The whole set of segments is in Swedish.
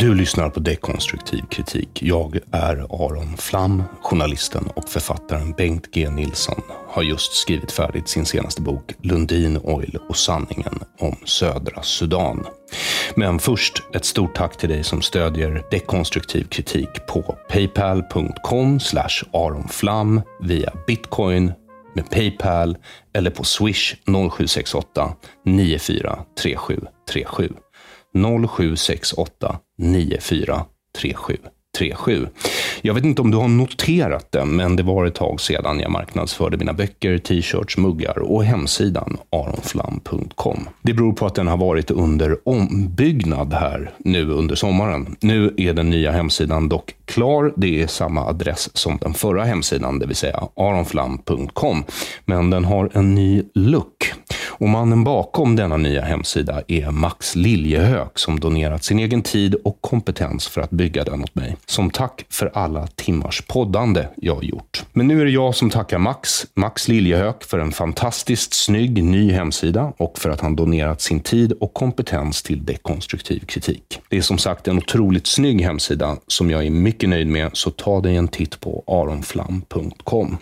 Du lyssnar på Dekonstruktiv kritik. Jag är Aron Flam. Journalisten och författaren Bengt G Nilsson har just skrivit färdigt sin senaste bok Lundin Oil och sanningen om södra Sudan. Men först ett stort tack till dig som stödjer dekonstruktiv kritik på paypal.com aronflam via bitcoin med Paypal eller på swish 0768 943737. 0768 9437. 3.7. Jag vet inte om du har noterat det, men det var ett tag sedan jag marknadsförde mina böcker, t-shirts, muggar och hemsidan aronflam.com. Det beror på att den har varit under ombyggnad här nu under sommaren. Nu är den nya hemsidan dock klar. Det är samma adress som den förra hemsidan, det vill säga aronflam.com. Men den har en ny look. Och mannen bakom denna nya hemsida är Max Liljehök som donerat sin egen tid och kompetens för att bygga den åt mig. Som tack för alla timmars poddande jag har gjort. Men nu är det jag som tackar Max, Max Liljehök, för en fantastiskt snygg ny hemsida och för att han donerat sin tid och kompetens till dekonstruktiv kritik. Det är som sagt en otroligt snygg hemsida som jag är mycket nöjd med, så ta dig en titt på aronflam.com.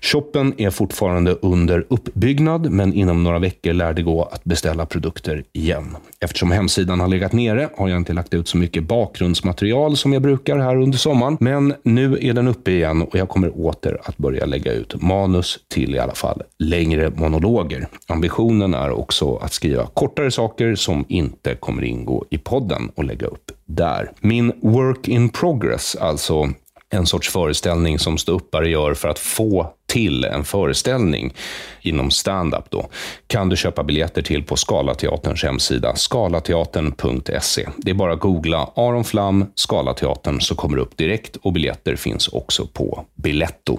Shoppen är fortfarande under uppbyggnad, men inom några veckor lär det gå att beställa produkter igen. Eftersom hemsidan har legat nere har jag inte lagt ut så mycket bakgrundsmaterial som jag brukar här under sommaren. Men nu är den uppe igen och jag kommer åter att börja lägga ut manus till i alla fall längre monologer. Ambitionen är också att skriva kortare saker som inte kommer ingå i podden och lägga upp där. Min work in progress, alltså en sorts föreställning som ståuppare gör för att få till en föreställning inom stand-up då, kan du köpa biljetter till på Scalateaterns hemsida, skalateatern.se. Det är bara att googla Aron Flam, Scalateatern, så kommer det upp direkt och biljetter finns också på Biletto.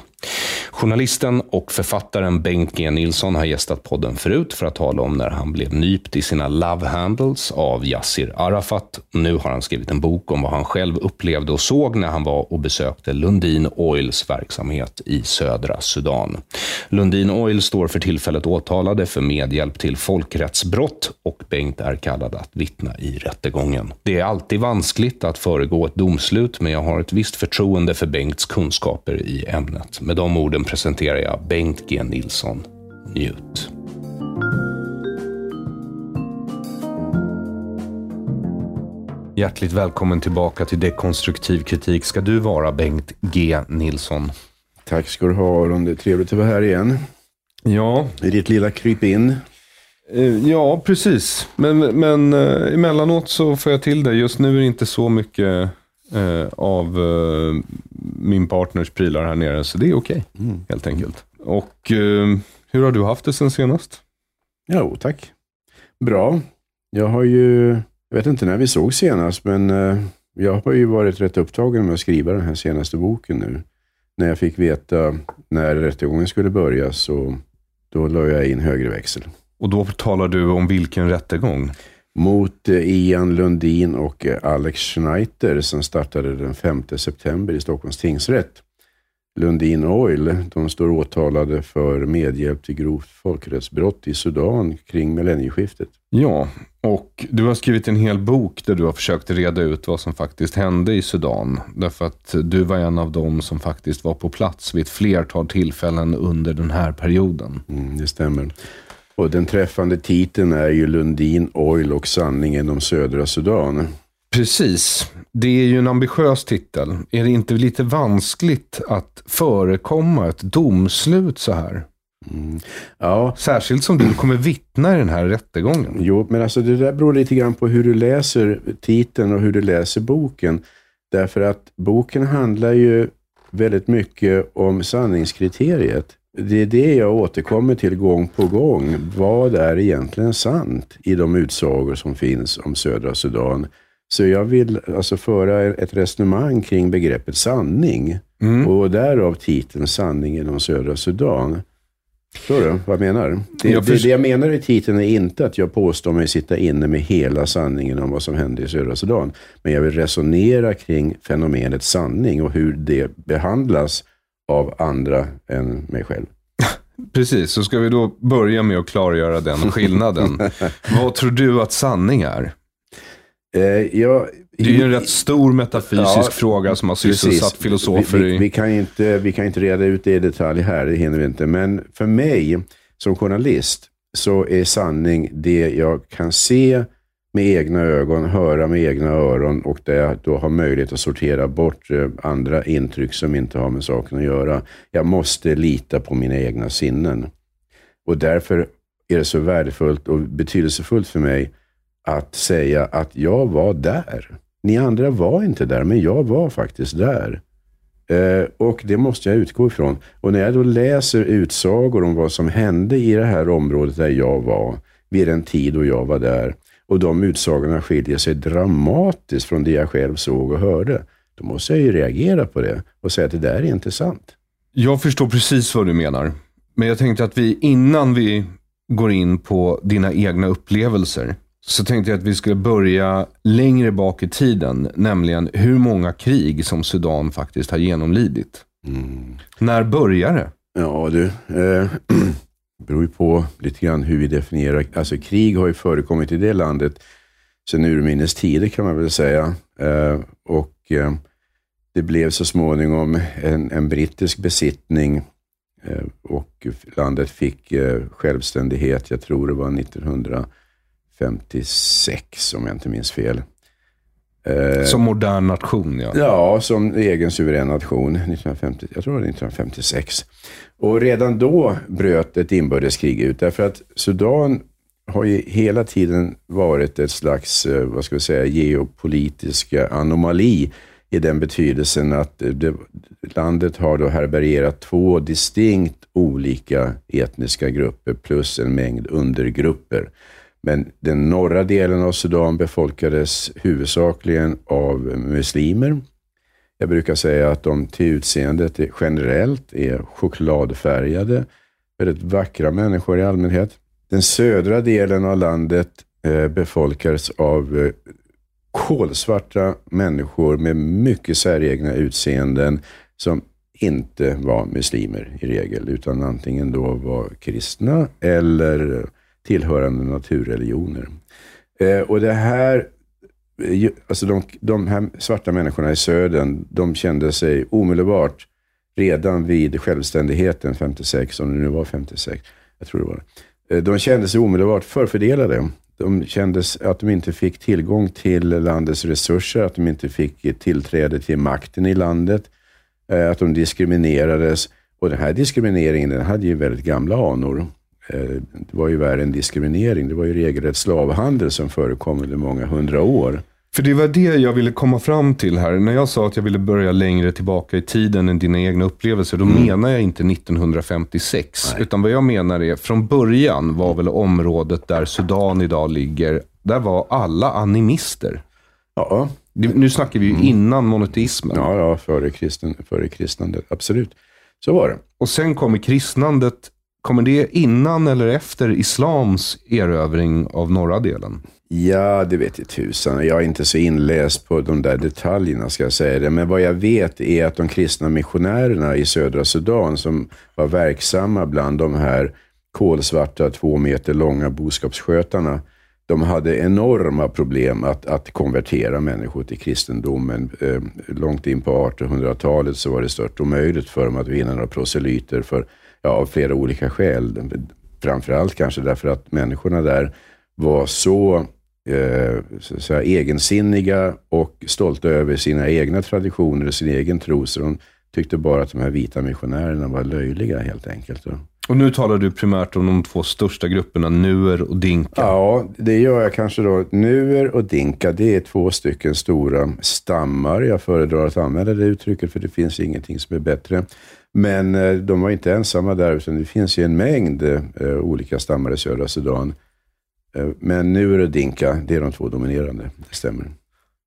Journalisten och författaren Bengt G Nilsson har gästat podden förut för att tala om när han blev nypt i sina love handles av Yassir Arafat. Nu har han skrivit en bok om vad han själv upplevde och såg när han var och besökte Lundin Oils verksamhet i södra Sudan. Lundin Oil står för tillfället åtalade för medhjälp till folkrättsbrott och Bengt är kallad att vittna i rättegången. Det är alltid vanskligt att föregå ett domslut, men jag har ett visst förtroende för Bengts kunskaper i ämnet. Med de orden presenterar jag Bengt G Nilsson. Njut. Hjärtligt välkommen tillbaka till Dekonstruktiv kritik ska du vara, Bengt G Nilsson. Tack ska du ha Aron. Det är trevligt att vara här igen. Ja, I ditt lilla krypin. Eh, Ja, precis. Men, men eh, emellanåt så får jag till det. Just nu är det inte så mycket eh, av eh, min partners prylar här nere, så det är okej, helt enkelt. Och eh, hur har du haft det sen senast? Jo, tack. Bra. Jag har ju Jag vet inte när vi såg senast, men eh, jag har ju varit rätt upptagen med att skriva den här senaste boken nu. När jag fick veta när rättegången skulle börja så då la jag in högre växel. Och då talar du om vilken rättegång? Mot eh, Ian Lundin och eh, Alex Schneider som startade den 5 september i Stockholms tingsrätt. Lundin Oil, de står åtalade för medhjälp till grovt folkrättsbrott i Sudan kring millennieskiftet. Ja, och du har skrivit en hel bok där du har försökt reda ut vad som faktiskt hände i Sudan. Därför att du var en av dem som faktiskt var på plats vid ett flertal tillfällen under den här perioden. Mm, det stämmer. Och den träffande titeln är ju Lundin Oil och sanningen om södra Sudan. Precis. Det är ju en ambitiös titel. Är det inte lite vanskligt att förekomma ett domslut så här? Mm. Ja. Särskilt som du kommer vittna i den här rättegången. Jo, men alltså det där beror lite grann på hur du läser titeln och hur du läser boken. Därför att boken handlar ju väldigt mycket om sanningskriteriet. Det är det jag återkommer till gång på gång. Vad är egentligen sant i de utsagor som finns om södra Sudan? Så jag vill alltså föra ett resonemang kring begreppet sanning. Mm. Och därav titeln Sanningen om södra Sudan. Förstår du vad jag menar? Det, Jag det, det jag menar i titeln är inte att jag påstår mig sitta inne med hela sanningen om vad som hände i södra Sudan. Men jag vill resonera kring fenomenet sanning och hur det behandlas av andra än mig själv. Precis, så ska vi då börja med att klargöra den skillnaden. Vad tror du att sanning är? Eh, jag, Det är ju en rätt stor metafysisk Ja, fråga som har Precis. sysselsatt filosofer vi, vi, vi, kan inte, vi kan inte reda ut det i detalj här, det hinner vi inte. Men för mig som journalist så är sanning det jag kan se med egna ögon, höra med egna öron och där jag då har möjlighet att sortera bort eh, andra intryck som inte har med saken att göra. Jag måste lita på mina egna sinnen. Och därför är det så värdefullt och betydelsefullt för mig att säga att jag var där. Ni andra var inte där, men jag var faktiskt där. Eh, och det måste jag utgå ifrån. Och när jag då läser utsagor om vad som hände i det här området där jag var, vid den tid då jag var där, och de utsagorna skiljer sig dramatiskt från det jag själv såg och hörde, då måste jag ju reagera på det och säga att det där är inte sant. Jag förstår precis vad du menar. Men jag tänkte att vi, innan vi går in på dina egna upplevelser, så tänkte jag att vi skulle börja längre bak i tiden, nämligen hur många krig som Sudan faktiskt har genomlidit. När börjar det? Ja du, eh, beror ju på lite grann hur vi definierar. Alltså krig har ju förekommit i det landet sedan urminnes tider kan man väl säga. Eh, och eh, det blev så småningom en, en brittisk besittning eh, och landet fick eh, självständighet, jag tror det var 1956 om jag inte minns fel. Eh, Som modern nation, ja. Ja, som egen suverän nation. 1950, jag tror det var 1956. Och redan då bröt ett inbördeskrig ut. Därför att Sudan har ju hela tiden varit ett slags, eh, vad ska vi säga, geopolitisk anomali i den betydelsen att det, landet har då härbärgerat två distinkt olika etniska grupper plus en mängd undergrupper. Men den norra delen av Sudan befolkades huvudsakligen av muslimer. Jag brukar säga att de till utseendet är- generellt är chokladfärgade, väldigt vackra människor i allmänhet. Den södra delen av landet eh, befolkades av eh, kolsvarta människor med mycket säregna utseenden som inte var muslimer i regel, utan antingen då var kristna eller tillhörande naturreligioner. Eh, och det här, eh, alltså de, de här svarta människorna i södern, de kände sig omedelbart, redan vid självständigheten 56, om det nu var 56, jag tror det var det. Eh, de kände sig omedelbart förfördelade. De kände att de inte fick tillgång till landets resurser, att de inte fick tillträde till makten i landet, eh, att de diskriminerades. Och den här diskrimineringen den hade ju väldigt gamla anor. Eh, Det var ju värre än diskriminering. Det var ju regelrätt slavhandel som förekom under många hundra år. För det var det jag ville komma fram till här. När jag sa att jag ville börja längre tillbaka i tiden än dina egna upplevelser, då menar jag inte 1956. Utan vad jag menar är, från början var väl området där Sudan idag ligger där var alla animister. Ja, Nu snackar vi ju innan monoteismen. ja, ja före, kristen, före kristnandet. Absolut. Så var det. Och sen kommer kristnandet. Kommer det innan eller efter islams erövring av norra delen? Ja, det vet jag tusan. Jag är inte så inläst på de där detaljerna ska jag säga det. Men vad jag vet är att de kristna missionärerna i södra Sudan som var verksamma bland de här kolsvarta, två meter långa boskapsskötarna. De hade enorma problem att, att konvertera människor till kristendomen. Eh, långt in på 1800-talet så var det stört omöjligt för dem att vinna några proselyter för, ja, av flera olika skäl. Framförallt kanske därför att människorna där var så, eh, så säga, egensinniga och stolta över sina egna traditioner och sin egen tro. Så de tyckte bara att de här vita missionärerna var löjliga helt enkelt. Och nu talar du primärt om de två största grupperna, nuer och dinka. Ja, det gör jag kanske då. Nuer och dinka, det är två stycken stora stammar. Jag föredrar att använda det uttrycket för det finns ingenting som är bättre. Men eh, de var inte ensamma där, utan det finns ju en mängd eh, olika stammar i södra Sudan. Eh, men nuer och dinka, det är de två dominerande. Det stämmer.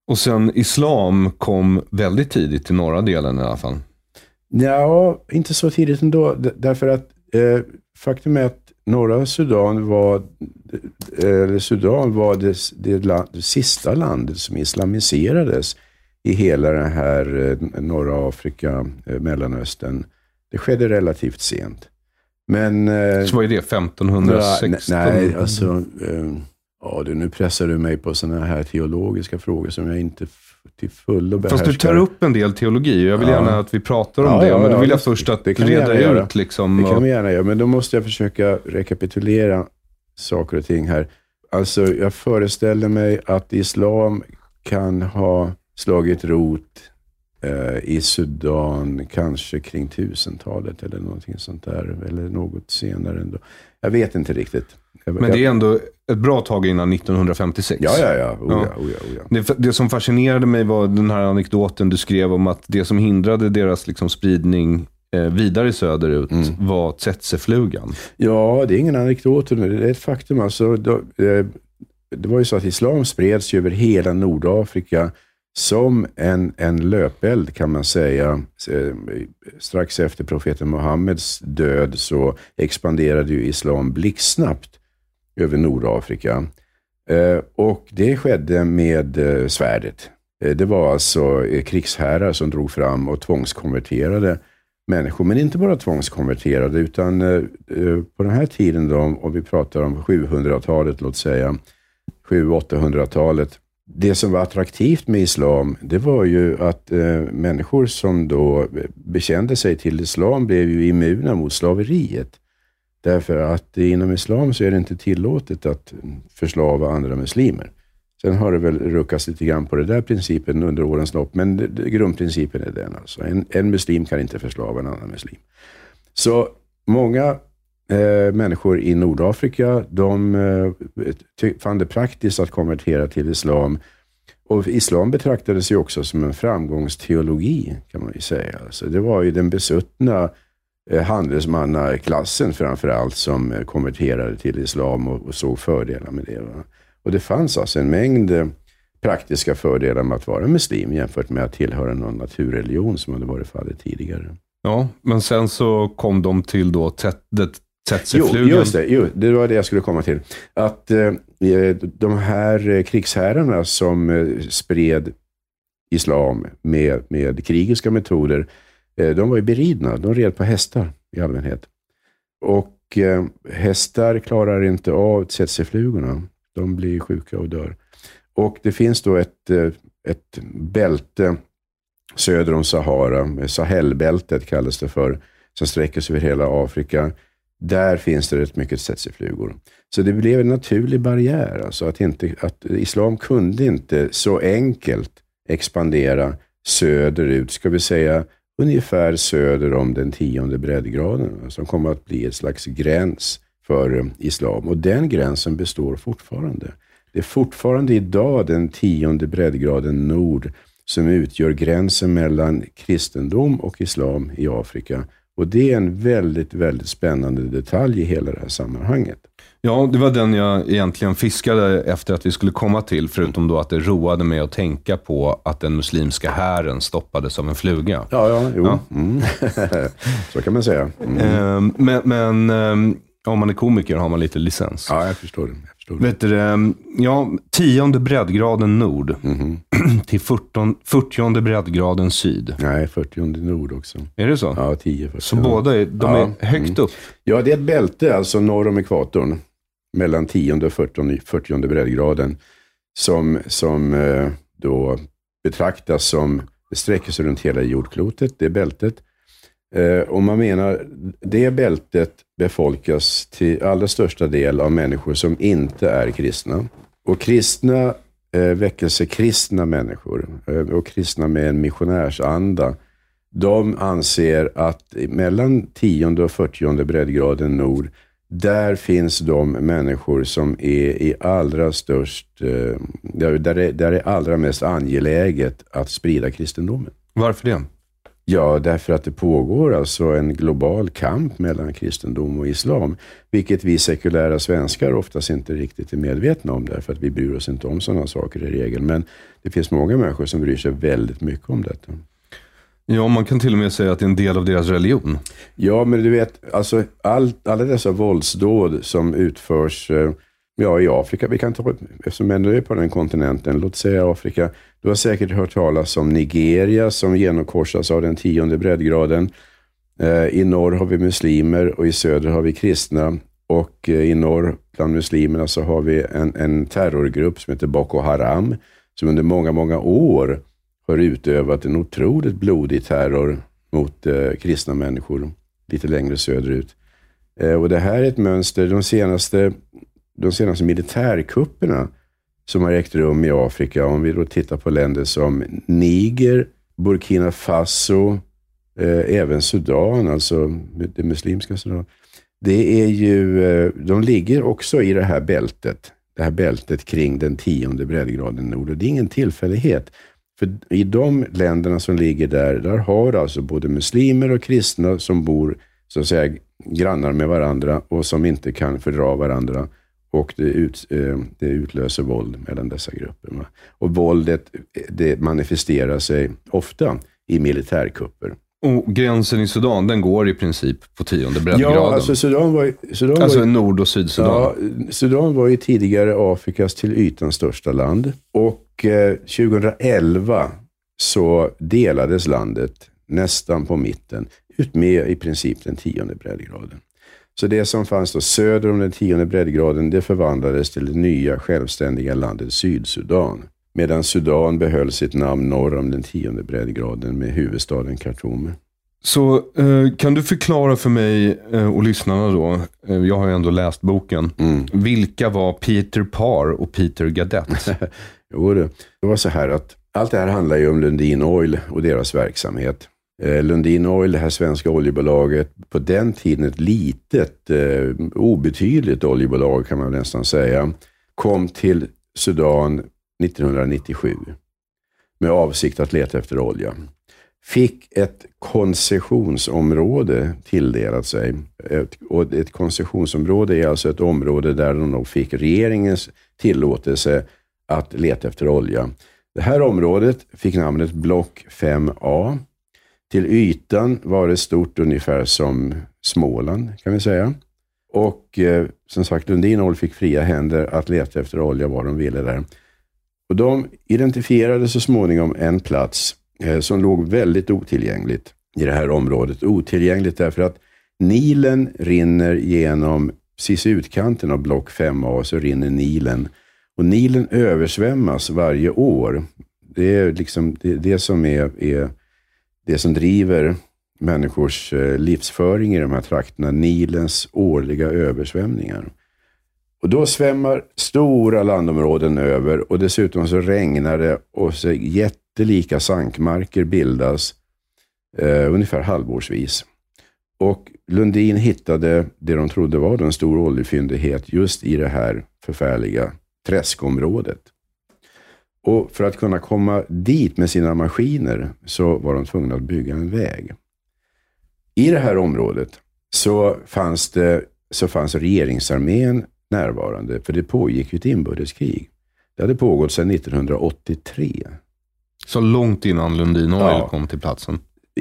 Och sen islam kom väldigt tidigt i norra delen i alla fall. Ja, inte så tidigt ändå. Därför att eh, faktum är att norra Sudan var, eh, eller Sudan var det, det, la- det sista landet som islamiserades i hela det här eh, norra Afrika, eh, Mellanöstern. Det skedde relativt sent. Men... Så vad är det? 1516? Nej, alltså... Ja, du, nu pressar du mig på sådana här teologiska frågor som jag inte till fullo behärskar. Fast du tar upp en del teologi och jag vill Ja. gärna att vi pratar om Ja, det. ja, men då vill jag först att det kan reda gärna göra. ut liksom. Det kan vi gärna göra, men då måste jag försöka rekapitulera saker och ting här. Alltså, jag föreställer mig att islam kan ha slagit rot eh, i Sudan kanske kring tusentalet eller någonting sånt där. Eller något senare ändå. Jag vet inte riktigt. Jag, Men det är ändå ett bra tag innan 1956. Ja, ja, ja. Oh, Ja. ja. Oh, ja, oh, ja. Det, det som fascinerade mig var den här anekdoten du skrev om att det som hindrade deras liksom, spridning eh, vidare söderut Mm. var tsetseflugan. Ja, det är ingen anekdot. Det är ett faktum. Alltså, då, eh, det var ju så att islam spreds över hela Nordafrika som en, en löpeld kan man säga. Eh, Strax efter profeten Muhammeds död så expanderade ju islam blixtsnabbt över Nordafrika. Eh, och det skedde med eh, svärdet. Eh, det var alltså krigsherrar som drog fram och tvångskonverterade människor. Men inte bara tvångskonverterade, utan på den här tiden, då, om vi pratar om 700-talet, låt säga, 700-800-talet. Det som var attraktivt med islam, det var ju att eh, människor som då bekände sig till islam blev ju immuna mot slaveriet. Därför att inom islam så är det inte tillåtet att förslava andra muslimer. Sen har det väl ruckats lite grann på den där principen under årens lopp, men det, det, grundprincipen är den. Alltså. En, en muslim kan inte förslava en annan muslim. Så många eh, människor i Nordafrika, de eh, fann det praktiskt att konvertera till islam. Och islam betraktades ju också som en framgångsteologi, kan man ju säga. Alltså, det var ju den besuttna handelsmannaklassen framför allt som eh, konverterade till islam och, och såg fördelar med det. Va? Och det fanns alltså en mängd eh, praktiska fördelar med att vara muslim jämfört med att tillhöra någon naturreligion som hade varit fallet tidigare. Ja, men sen så kom de till då det- Jo, tsetseflugan. just det. Jo, det var det jag skulle komma till. Att eh, de här eh, krigsherrarna som eh, spred islam med, med krigiska metoder, eh, Eh, de var ju beridna. De red på hästar i allmänhet. Och eh, hästar klarar inte av tsetseflugorna. De blir sjuka och dör. Och det finns då ett, eh, ett bälte söder om Sahara, Sahelbältet kallas det för, som sträcker sig över hela Afrika. Där finns det rätt mycket tsetseflugor. Så det blev en naturlig barriär. Alltså att, inte, att islam kunde inte så enkelt expandera söderut, ska vi säga ungefär söder om den tionde breddgraden, som kommer att bli ett slags gräns för eh, islam. Och den gränsen består fortfarande. Det är fortfarande idag den tionde breddgraden nord som utgör gränsen mellan kristendom och islam i Afrika. Och det är en väldigt, väldigt spännande detalj i hela det här sammanhanget. Ja, det var den jag egentligen fiskade efter att vi skulle komma till, förutom då att det roade mig att tänka på att den muslimska hären stoppades av en fluga. Ja, ja, jo. Ja. Mm. så kan man säga. Mm. Ehm, Men, men ehm, om man är komiker har man lite licens. Ja, jag förstår det. Jag förstår det. Vet du, ehm, ja, tionde breddgraden nord till 14, 40 breddgraden syd. Nej, 40 nord också. Är det så? Ja, 10. 40. Så båda är, de Ja, är högt upp? Ja, det är ett bälte alltså norr om ekvatorn. Mellan 10 och 40, 40 breddgraden. Som, som eh, då betraktas som, det sträcker sig runt hela jordklotet, det bältet. Eh, och man menar, det bältet befolkas till allra största del av människor som inte är kristna. Och kristna, eh, väckelsekristna människor och kristna med en missionärsanda, de anser att mellan 10 och 40 breddgraden nord, där finns de människor som är i allra störst, eh, där, där, det, där är allra mest angeläget att sprida kristendomen. Varför det? Ja, därför att det pågår alltså en global kamp mellan kristendom och islam, vilket vi sekulära svenskar oftast inte riktigt är medvetna om, därför att vi bryr oss inte om sådana saker i regel. Men det finns många människor som bryr sig väldigt mycket om detta. Ja, man kan till och med säga att det är en del av deras religion. Ja, men du vet, alltså all, alla dessa våldsdåd som utförs eh, ja, i Afrika, vi kan ta, eftersom ändå är på den kontinenten, låt säga Afrika. Du har säkert hört talas om Nigeria som genomkorsas av den tionde breddgraden. Eh, I norr har vi muslimer och i söder har vi kristna. Och eh, i norr, bland muslimerna, så har vi en, en terrorgrupp som heter Boko Haram, som under många, många år har utövat en otroligt blodig terror mot eh, kristna människor lite längre söderut. Eh, och det här är ett mönster, de senaste, de senaste militärkupperna som har ägt rum i Afrika, om vi då tittar på länder som Niger, Burkina Faso, eh, även Sudan, alltså det muslimska Sudan. Det är ju, eh, de ligger också i det här bältet, det här bältet kring den tionde breddgraden nord. Och det är ingen tillfällighet. För i de länderna som ligger där, där har alltså både muslimer och kristna som bor så att säga grannar med varandra och som inte kan fördra varandra. Och det, ut, eh, det utlöser våld mellan dessa grupper. Och våldet det manifesterar sig ofta i militärkupper. Och gränsen i Sudan, den går i princip på tionde breddgraden. Ja, alltså Sudan var, Sudan Alltså var, Nord och Sydsudan. Ja, Sudan var ju tidigare Afrikas till ytan största land. Och eh, 2011 så delades landet nästan på mitten ut med i princip den tionde breddgraden. Så det som fanns då söder om den tionde breddgraden, det förvandlades till det nya självständiga landet Sydsudan. Medan Sudan behöll sitt namn norr om den tionde breddgraden med huvudstaden Khartoum. Så eh, kan du förklara för mig eh, och lyssnarna då, eh, jag har ju ändå läst boken, Mm. vilka var Peter Parr och Peter Gadet? Jo, det, det var så här att allt det här handlar ju om Lundin Oil och deras verksamhet. Eh, Lundin Oil, det här svenska oljebolaget, på den tiden ett litet, eh, obetydligt oljebolag kan man nästan säga, kom till Sudan 1997 med avsikt att leta efter olja. Fick ett koncessionsområde tilldelat sig. Ett, och ett koncessionsområde är alltså ett område där de nog fick regeringens tillåtelse att leta efter olja. Det här området fick namnet Block 5A. Till ytan var det stort ungefär som Småland, kan vi säga. Och eh, som sagt, Lundin Oil fick fria händer att leta efter olja var de ville där. Och de identifierade så småningom en plats eh, som låg väldigt otillgängligt i det här området. Otillgängligt därför att Nilen rinner genom, precis i utkanten av block 5A, så rinner Nilen. Och Nilen översvämmas varje år. Det är liksom det, det som är, är det som driver människors eh, livsföring i de här trakterna. Nilens årliga översvämningar. Och då svämmar stora landområden över och dessutom så regnar det och så jättelika sankmarker bildas eh, ungefär halvårsvis. Och Lundin hittade det de trodde var en stor oljefyndighet just i det här förfärliga träskområdet. Och för att kunna komma dit med sina maskiner så var de tvungna att bygga en väg. I det här området så fanns, det, så fanns regeringsarmén närvarande, för det pågick ju ett inbördeskrig. Det hade pågått sedan 1983. Så långt innan Lundin Oil Ja. kom till platsen.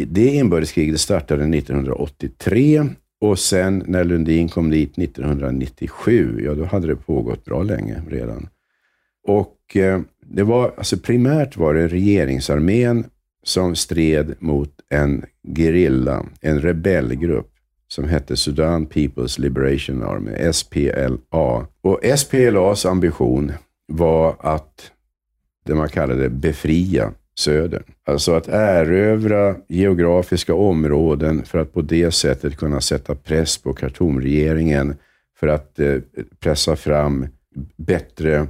Det inbördeskriget startade 1983 och sen när Lundin kom dit 1997, ja då hade det pågått bra länge redan. Och eh, det var, alltså primärt var det regeringsarmén som stred mot en gerilla, en rebellgrupp som hette Sudan People's Liberation Army, SPLA. Och SPLAs ambition var att, det man kallade befria södern. Alltså att erövra geografiska områden för att på det sättet kunna sätta press på Khartoumregeringen för att eh, pressa fram bättre,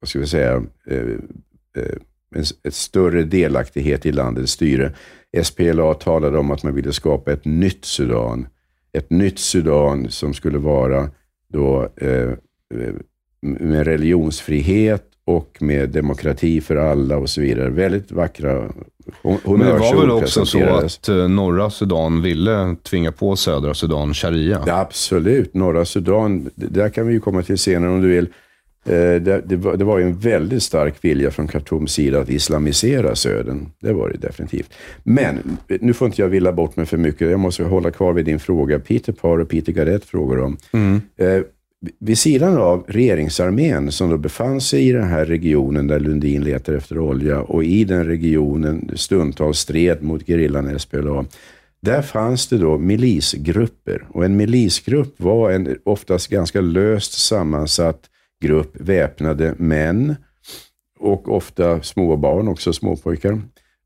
vad ska vi säga, eh, eh, en, ett större delaktighet i landets styre. SPLA talade om att man ville skapa ett nytt Sudan. Ett nytt Sudan som skulle vara då eh, eh, med religionsfrihet och med demokrati för alla och så vidare. Väldigt vackra hon- Men det var väl honnörsord också så att eh, norra Sudan ville tvinga på södra Sudan sharia? Ja, absolut. Norra Sudan, där kan vi ju komma till senare om du vill. Eh, Det, var, ju en väldigt stark vilja från Khartoums sida att islamisera södern. Det var det definitivt. Men, nu får inte jag villa bort mig för mycket. Jag måste hålla kvar vid din fråga. Peter Parr och Peter Garrett frågar om. Eh, vid sidan av regeringsarmén som då befann sig i den här regionen där Lundin letar efter olja och i den regionen stundtals stred mot gerillan SPLA. Där fanns det då milisgrupper och en milisgrupp var en oftast ganska löst sammansatt grupp väpnade män och ofta små barn, också småpojkar,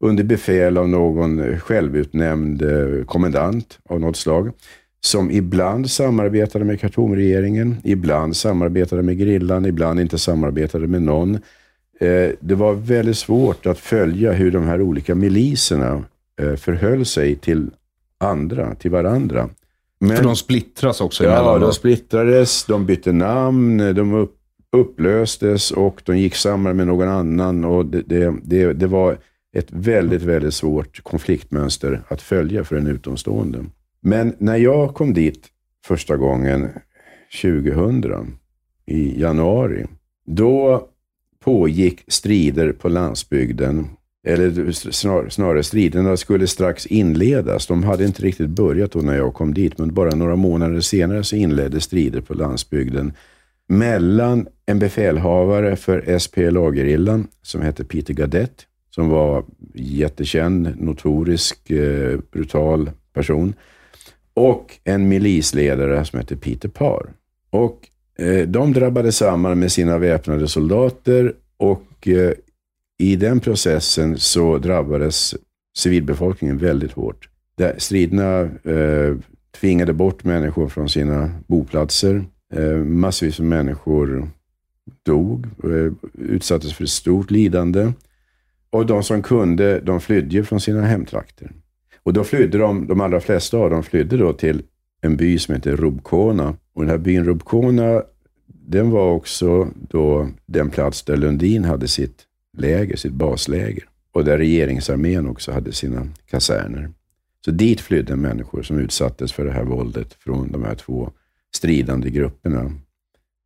under befäl av någon självutnämnd eh, kommendant av något slag som ibland samarbetade med Khartoumregeringen, ibland samarbetade med grillan, ibland inte samarbetade med någon. Eh, Det var väldigt svårt att följa hur de här olika miliserna eh, förhöll sig till andra, till varandra. Men, För de splittras också ja, emellan. de splittrades, de bytte namn, de upp, upplöstes och de gick samman med någon annan. Och det, det, det, det var ett väldigt, väldigt svårt konfliktmönster att följa för en utomstående. Men när jag kom dit första gången 2000, i januari, då pågick strider på landsbygden. Eller snar, snarare, striderna skulle strax inledas. De hade inte riktigt börjat då när jag kom dit, men bara några månader senare så inleddes strider på landsbygden mellan en befälhavare för SPLA-gerillan som hette Peter Gadett, som var jättekänd, notorisk, eh, brutal person, och en milisledare som hette Peter Parr. Och eh, de drabbade samman med sina väpnade soldater och eh, i den processen så drabbades civilbefolkningen väldigt hårt. Där striderna eh, tvingade bort människor från sina boplatser. Eh, massvis av människor dog, eh, utsattes för ett stort lidande. Och de som kunde, de flydde från sina hemtrakter. Och då flydde de, de allra flesta av dem flydde då till en by som heter Rubkona. Och den här byn Rubkona, den var också då den plats där Lundin hade sitt läger, sitt basläger. Och där regeringsarmén också hade sina kaserner. Så dit flydde människor som utsattes för det här våldet från de här två stridande grupperna.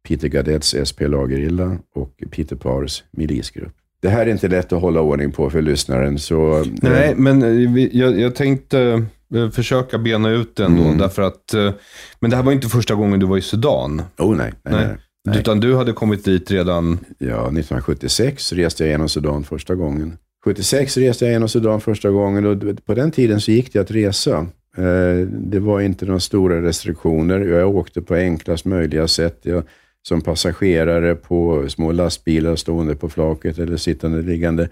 Peter Gadets SPLA-gerilla och Peter Pars milisgrupp. Det här är inte lätt att hålla ordning på för lyssnaren, så... Nej, men eh, jag, jag tänkte eh, försöka bena ut det ändå. Mm. Därför att, eh, men det här var inte första gången du var i Sudan. Oh nej, nej, nej. nej. Utan du hade kommit dit redan... Ja, 1976 reste jag genom Sudan första gången. 76 reste jag genom Sudan första gången och på den tiden så gick det att resa. Eh, Det var inte några stora restriktioner. Jag åkte på enklast möjliga sätt. Jag, som passagerare på små lastbilar stående på flaket eller sittande liggande.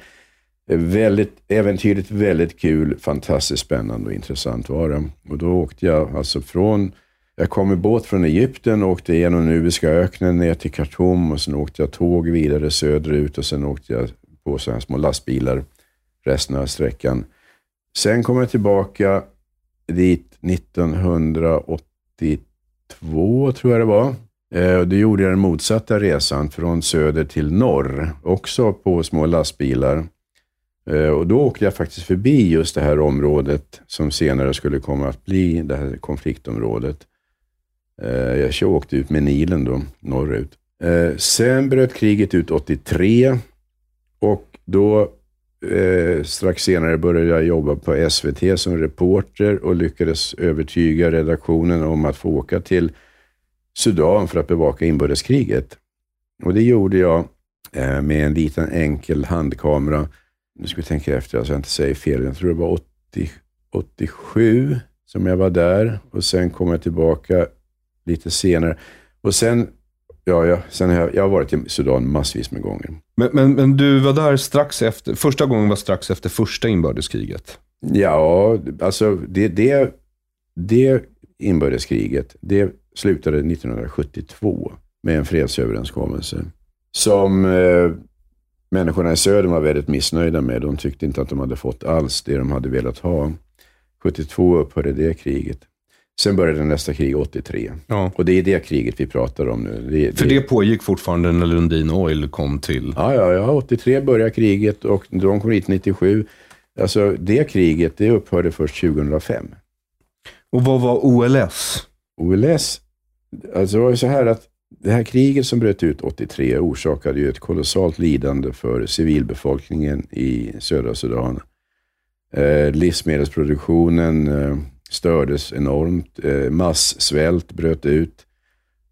Väldigt äventyrligt, väldigt kul, fantastiskt spännande och intressant var det. Och då åkte jag alltså från jag kom med båt från Egypten och åkte genom Nubiska öknen ner till Khartoum och sen åkte jag tåg vidare söderut och sen åkte jag på så här små lastbilar resten av sträckan. Sen kom jag tillbaka dit 1982, tror jag det var. Eh, då gjorde jag den motsatta resan från söder till norr, också på små lastbilar. Eh, och då åkte jag faktiskt förbi just det här området som senare skulle komma att bli det här konfliktområdet. Eh, jag åkte ut med Nilen då, norrut. Sen bröt kriget ut 83 och då strax senare började jag jobba på SVT som reporter och lyckades övertyga redaktionen om att få åka till Sudan för att bevaka inbördeskriget. Och det gjorde jag eh, med en liten enkel handkamera. Nu ska vi tänka efter så alltså jag inte säger fel. Jag tror det var 80, 87 som jag var där och sen kom jag tillbaka lite senare. Och sen, ja, ja, sen har jag, jag har varit i Sudan massvis med gånger. Men, men, men du var där strax efter, första gången var strax efter första inbördeskriget? Ja, alltså det, det, det inbördeskriget, det slutade 1972 med en fredsöverenskommelse som eh, människorna i södern var väldigt missnöjda med. De tyckte inte att de hade fått alls det de hade velat ha. 72 upphörde det kriget. Sen började nästa krig 83. Ja. Och det är det kriget vi pratar om nu. Det, För det, det pågick fortfarande när Lundin Oil kom till? Ja, ja, ja 83 började kriget och de kom hit 97. Alltså det kriget, det upphörde först 2005. Och vad var OLS? OLS, alltså det var ju så här att det här kriget som bröt ut 83 orsakade ju ett kolossalt lidande för civilbefolkningen i södra Sudan. Eh, livsmedelsproduktionen eh, stördes enormt. Eh, massvält bröt ut.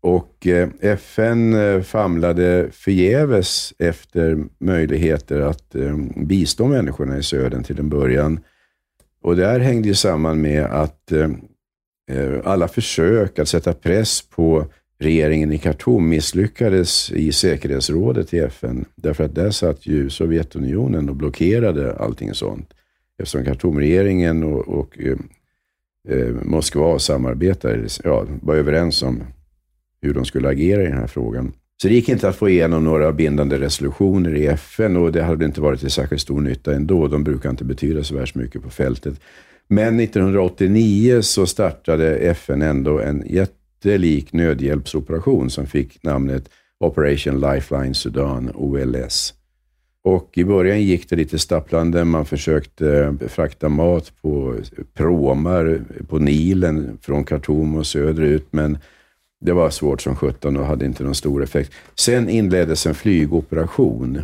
Och eh, FN eh, famlade förgäves efter möjligheter att eh, bistå människorna i södern till en början. Och det här hängde ju samman med att eh, Eh, alla försök att sätta press på regeringen i Khartoum misslyckades i säkerhetsrådet i FN. Därför att där satt ju Sovjetunionen och blockerade allting sånt. Eftersom Khartoumregeringen och, och eh, eh Moskva samarbetade, ja, var överens om hur de skulle agera i den här frågan. Så det gick inte att få igenom några bindande resolutioner i FN och det hade inte varit till särskilt stor nytta ändå. De brukar inte betyda så värst mycket på fältet. Men 1989 så startade FN ändå en jättelik nödhjälpsoperation som fick namnet Operation Lifeline Sudan, OLS. Och I början gick det lite stapplande. Man försökte frakta mat på pråmar på Nilen från Khartoum och söderut, men det var svårt som sjutton och hade inte någon stor effekt. Sen inleddes en flygoperation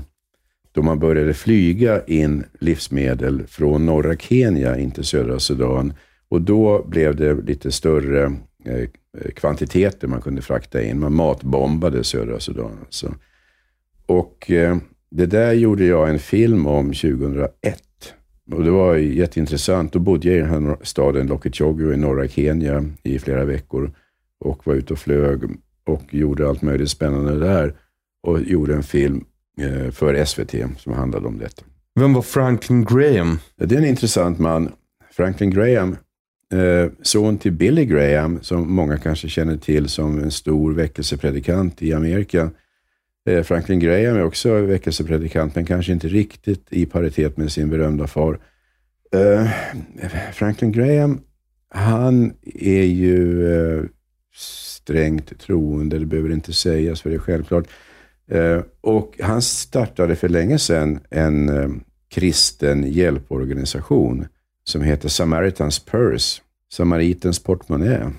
då man började flyga in livsmedel från norra Kenya in till södra Sudan. Och då blev det lite större eh, kvantiteter man kunde frakta in. Man matbombade södra Sudan. Alltså. Och eh, det där gjorde jag en film om 2001. Och det var jätteintressant. Då bodde jag i den här staden Lokichogo i norra Kenya i flera veckor och var ute och flög och gjorde allt möjligt spännande där och gjorde en film för SVT som handlade om detta. Vem var Franklin Graham? Det är en intressant man. Franklin Graham eh, son till Billy Graham, som många kanske känner till som en stor väckelsepredikant i Amerika. Eh, Franklin Graham är också väckelsepredikant, men kanske inte riktigt i paritet med sin berömda far. Eh, Franklin Graham, han är ju eh, strängt troende, det behöver inte sägas för det är självklart. Eh, och han startade för länge sedan en eh, kristen hjälporganisation som heter Samaritans Purse, Samaritens portmonnä.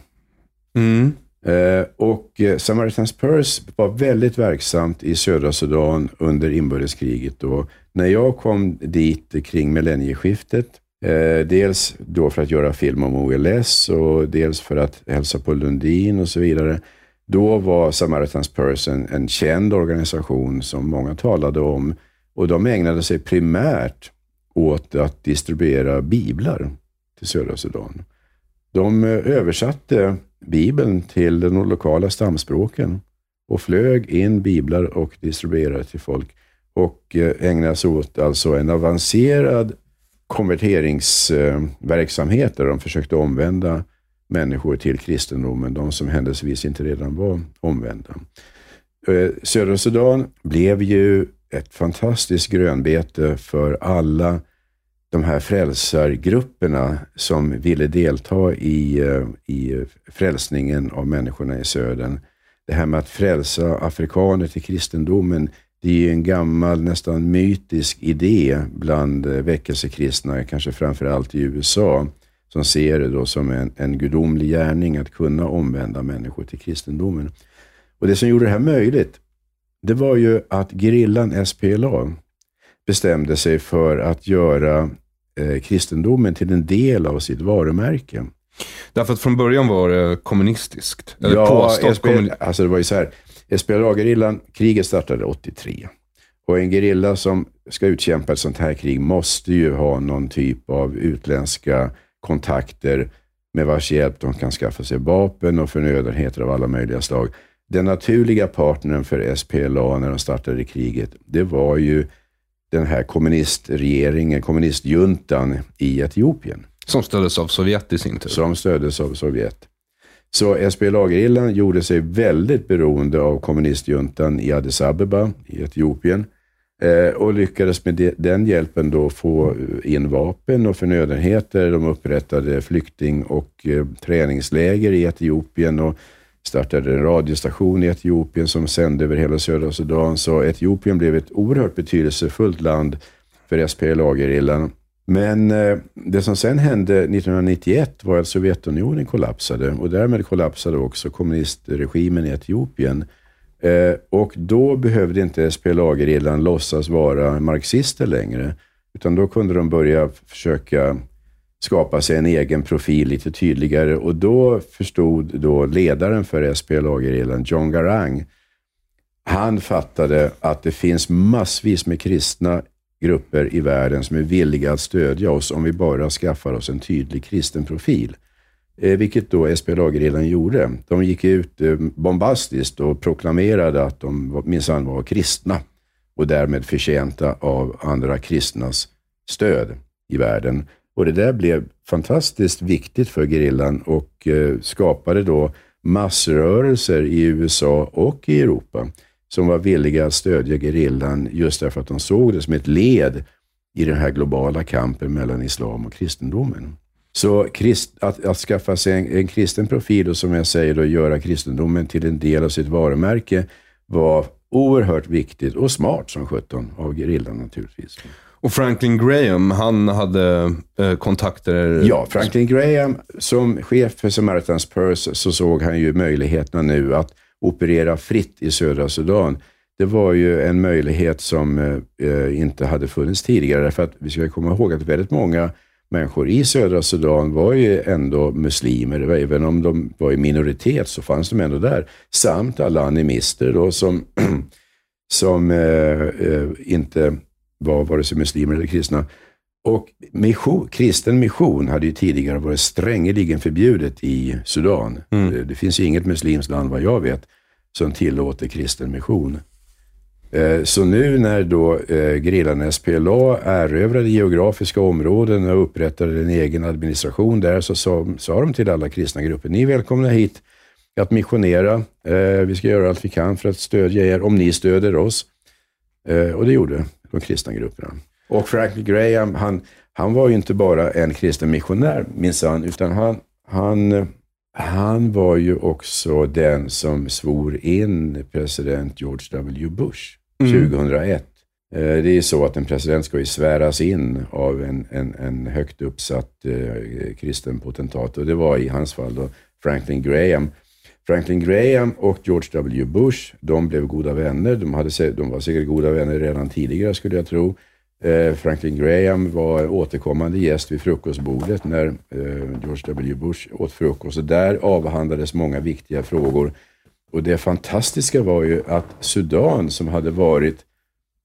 Mm. Eh, och Samaritans Purse var väldigt verksamt i södra Sudan under inbördeskriget. Då. När jag kom dit kring millennieskiftet, dels då för att göra film om OLS och dels för att hälsa på Lundin och så vidare. Då var Samaritans Purse en, en känd organisation som många talade om och de ägnade sig primärt åt att distribuera biblar till södra Sudan. De eh, översatte Bibeln till de lokala stamspråken och flög in biblar och distribuerade till folk och eh, ägnade sig åt alltså en avancerad konverteringsverksamhet där de försökte omvända människor till kristendomen, de som händelsevis inte redan var omvända. Eh, Södra Sudan blev ju ett fantastiskt grönbete för alla de här frälsargrupperna som ville delta i, eh, i frälsningen av människorna i södern. Det här med att frälsa afrikaner till kristendomen, det är en gammal, nästan mytisk idé bland eh, väckelsekristna, kanske framför allt i USA, som ser det då som en, en gudomlig gärning att kunna omvända människor till kristendomen. Och Det som gjorde det här möjligt, det var ju att gerillan SPLA bestämde sig för att göra eh, kristendomen till en del av sitt varumärke. Därför att från början var det kommunistiskt? Eller ja, påstått SPL, kommuni- alltså det var ju så här. SPLA-gerillan, kriget startade 83. Och en gerilla som ska utkämpa ett sånt här krig måste ju ha någon typ av utländska kontakter med vars hjälp de kan skaffa sig vapen och förnödenheter av alla möjliga slag. Den naturliga partnern för SPLA när de startade kriget, det var ju den här kommunistregeringen, kommunistjuntan i Etiopien. Som stöddes av Sovjet i sin tur. Som stöddes av Sovjet. Så SPLA-gerillan gjorde sig väldigt beroende av kommunistjuntan i Addis Abeba i Etiopien Eh, och lyckades med de, den hjälpen då få eh, in vapen och förnödenheter. De upprättade flykting och eh, träningsläger i Etiopien och startade en radiostation i Etiopien som sände över hela södra Sudan. Så Etiopien blev ett oerhört betydelsefullt land för SPLA-gerillan. Men eh, det som sen hände 1991 var att Sovjetunionen kollapsade och därmed kollapsade också kommunistregimen i Etiopien. Eh, och då behövde inte SPLA-gerillan låtsas vara marxister längre, utan då kunde de börja försöka skapa sig en egen profil lite tydligare och då förstod då ledaren för SPLA-gerillan, John Garang, han fattade att det finns massvis med kristna grupper i världen som är villiga att stödja oss om vi bara skaffar oss en tydlig kristen profil. Eh, vilket då SPLA-gerillan gjorde. De gick ut eh, bombastiskt och proklamerade att de minsann var kristna och därmed förtjänta av andra kristnas stöd i världen. Och Det där blev fantastiskt viktigt för gerillan och eh, skapade då massrörelser i USA och i Europa som var villiga att stödja gerillan just därför att de såg det som ett led i den här globala kampen mellan islam och kristendomen. Så krist, att, att skaffa sig en, en, kristen profil och som jag säger då göra kristendomen till en del av sitt varumärke var oerhört viktigt och smart som 17 av gerillan naturligtvis. Och Franklin Graham, han hade eh, kontakter? Ja, Franklin Graham som chef för Samaritans Purse så såg han ju möjligheterna nu att operera fritt i södra Sudan. Det var ju en möjlighet som eh, inte hade funnits tidigare. Därför att vi ska komma ihåg att väldigt många människor i södra Sudan var ju ändå muslimer. Även om de var i minoritet så fanns de ändå där. Samt alla animister då som, som eh, eh, inte var vare sig muslimer eller kristna. Och mission, kristen mission hade ju tidigare varit strängeligen förbjudet i Sudan. Mm. Det, det finns ju inget muslimskt land, vad jag vet, som tillåter kristen mission. Eh, så nu när då eh, gerillan SPLA erövrade geografiska områden och upprättade en egen administration där, så sa, sa de till alla kristna grupper, ni är välkomna hit att missionera. Eh, vi ska göra allt vi kan för att stödja er, om ni stöder oss. Eh, och det gjorde de kristna grupperna. Och Frank Graham, han, han var ju inte bara en kristen missionär minsann, utan han, han, han var ju också den som svor in president George W. Bush mm. 2001. Det är så att en president ska ju sväras in av en, en, en högt uppsatt eh, kristen potentat och det var i hans fall då Franklin Graham. Franklin Graham och George W. Bush, de blev goda vänner. De, hade, de var säkert goda vänner redan tidigare skulle jag tro. Eh, Franklin Graham var återkommande gäst vid frukostbordet när eh, George W. Bush åt frukost. Och där avhandlades många viktiga frågor. Och det fantastiska var ju att Sudan, som hade varit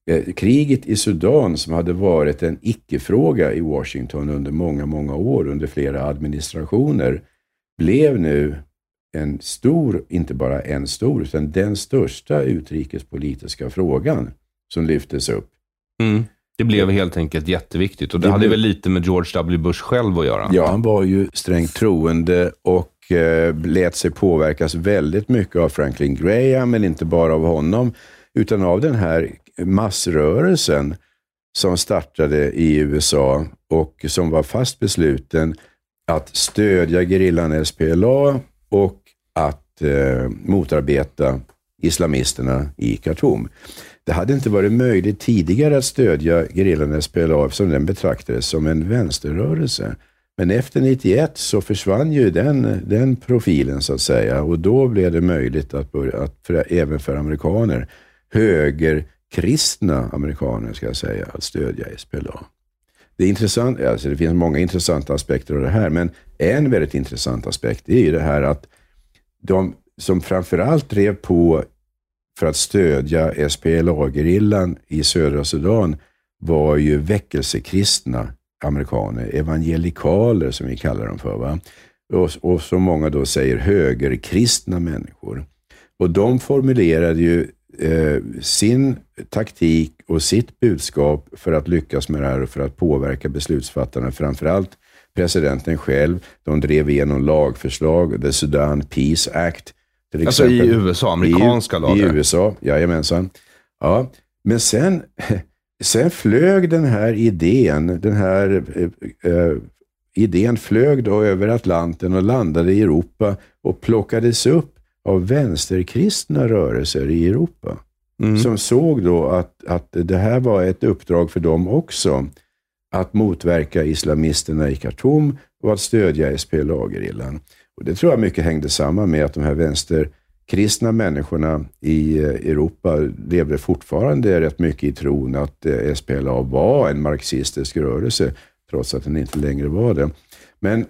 eh, kriget i Sudan, som hade varit en icke-fråga i Washington under många, många år, under flera administrationer, blev nu en stor, inte bara en stor, utan den största utrikespolitiska frågan som lyftes upp. Mm. Det blev helt enkelt jätteviktigt och det, det hade blev... väl lite med George W. Bush själv att göra? Ja, han var ju strängt troende och eh, lät sig påverkas väldigt mycket av Franklin Graham, men inte bara av honom, utan av den här massrörelsen som startade i USA och som var fast besluten att stödja gerillan SPLA och att eh, motarbeta islamisterna i Khartoum. Det hade inte varit möjligt tidigare att stödja gerillan SPLA eftersom den betraktades som en vänsterrörelse. Men efter 91 så försvann ju den, den profilen så att säga och då blev det möjligt att börja, att för, även för amerikaner, högerkristna amerikaner ska jag säga, att stödja SPLA. Det, är intressant, alltså det finns många intressanta aspekter av det här, men en väldigt intressant aspekt är ju det här att de som framförallt drev på för att stödja SPLA-gerillan i södra Sudan var ju väckelsekristna amerikaner, evangelikaler som vi kallar dem för. Va? Och, och som många då säger högerkristna människor. Och de formulerade ju eh, sin taktik och sitt budskap för att lyckas med det här och för att påverka beslutsfattarna. Framförallt presidenten själv. De drev igenom lagförslag, The Sudan Peace Act. Till alltså exempel. i USA, amerikanska I, lagar? I USA, jajamensan. Ja. Men sen, sen flög den här idén, den här eh, eh, idén flög då över Atlanten och landade i Europa och plockades upp av vänsterkristna rörelser i Europa. Mm. Som såg då att, att det här var ett uppdrag för dem också. Att motverka islamisterna i Khartoum och att stödja SPLA-gerillan. Och Det tror jag mycket hängde samman med att de här vänsterkristna människorna i eh, Europa levde fortfarande rätt mycket i tron att eh, SPLA var en marxistisk rörelse, trots att den inte längre var det. Men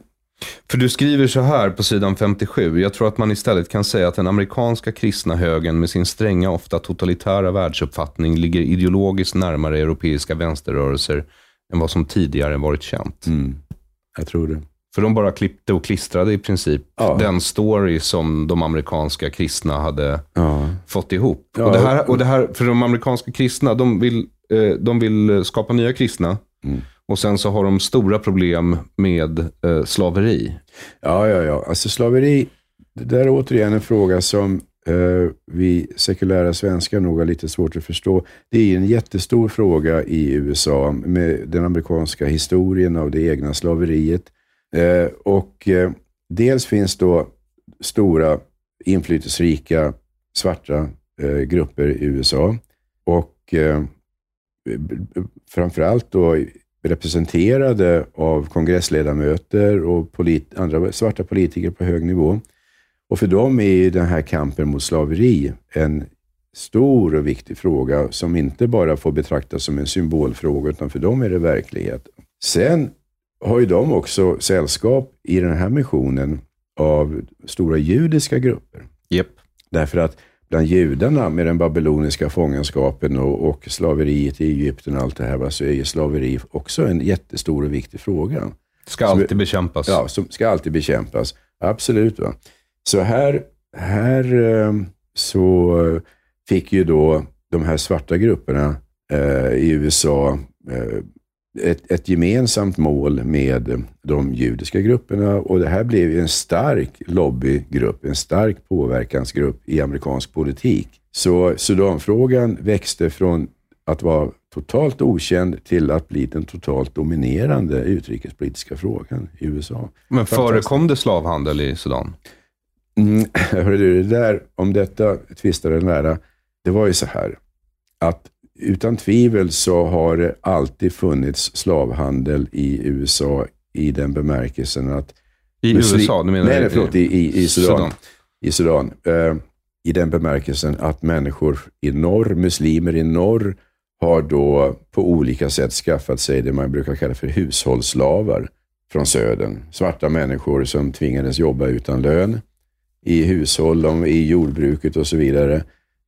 för du skriver så här på sidan 57. Jag tror att man istället kan säga att den amerikanska kristna högen med sin stränga, ofta totalitära världsuppfattning ligger ideologiskt närmare europeiska vänsterrörelser än vad som tidigare varit känt. Mm. Jag tror det. För de bara klippte och klistrade i princip ja. den story som de amerikanska kristna hade ja. fått ihop. Ja. Och, det här, och det här, för de amerikanska kristna, de vill, eh, de vill skapa nya kristna. Mm. Och sen så har de stora problem med eh, slaveri. Ja, ja, ja. Alltså slaveri, det där är återigen en fråga som eh, vi sekulära svenskar nog har lite svårt att förstå. Det är en jättestor fråga i USA med den amerikanska historien av det egna slaveriet. Eh, och eh, dels finns då stora inflytelserika svarta eh, grupper i USA. Och eh, framförallt då representerade av kongressledamöter och polit andra svarta politiker på hög nivå. Och för dem är den här kampen mot slaveri en stor och viktig fråga som inte bara får betraktas som en symbolfråga, utan för dem är det verklighet. Sen har ju de också sällskap i den här missionen av stora judiska grupper. Yep. Därför att bland judarna med den babyloniska fångenskapen och, och slaveriet i Egypten och allt det här, va, så är ju slaveri också en jättestor och viktig fråga. Ska alltid som, bekämpas. Ja, som ska alltid bekämpas. Absolut. Va? Så här, här ehm, så fick ju då de här svarta grupperna eh, i USA eh, ett, ett, gemensamt mål med de judiska grupperna och det här blev en stark lobbygrupp, en stark påverkansgrupp i amerikansk politik. Så Sudanfrågan växte från att vara totalt okänd till att bli den totalt dominerande utrikespolitiska frågan i USA. Men förekom det slavhandel i Sudan? Mm, hörru du, det där, om detta tvistar en lära. Det var ju så här att utan tvivel så har det alltid funnits slavhandel i USA i den bemärkelsen att... I USA? Du menar nej, nej, förlåt. I, i, i Sudan. Sudan. I Sudan. Uh, I den bemärkelsen att människor i norr, muslimer i norr, har då på olika sätt skaffat sig det man brukar kalla för hushållsslavar från södern. Svarta människor som tvingades jobba utan lön i hushåll, i jordbruket och så vidare.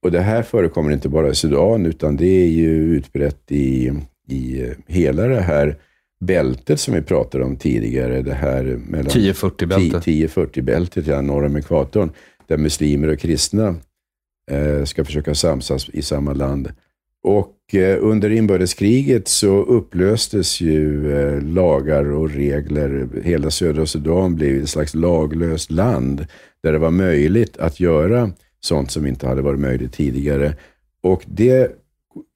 Och Det här förekommer inte bara i Sudan, utan det är ju utbrett i, i hela det här bältet som vi pratade om tidigare. Det här 1040-bältet. 1040-bältet, ja, norr om ekvatorn. Där muslimer och kristna eh, ska försöka samsas i samma land. Och eh, under inbördeskriget så upplöstes ju eh, lagar och regler. Hela södra Sudan blev ett slags laglöst land där det var möjligt att göra sånt som inte hade varit möjligt tidigare. Och det,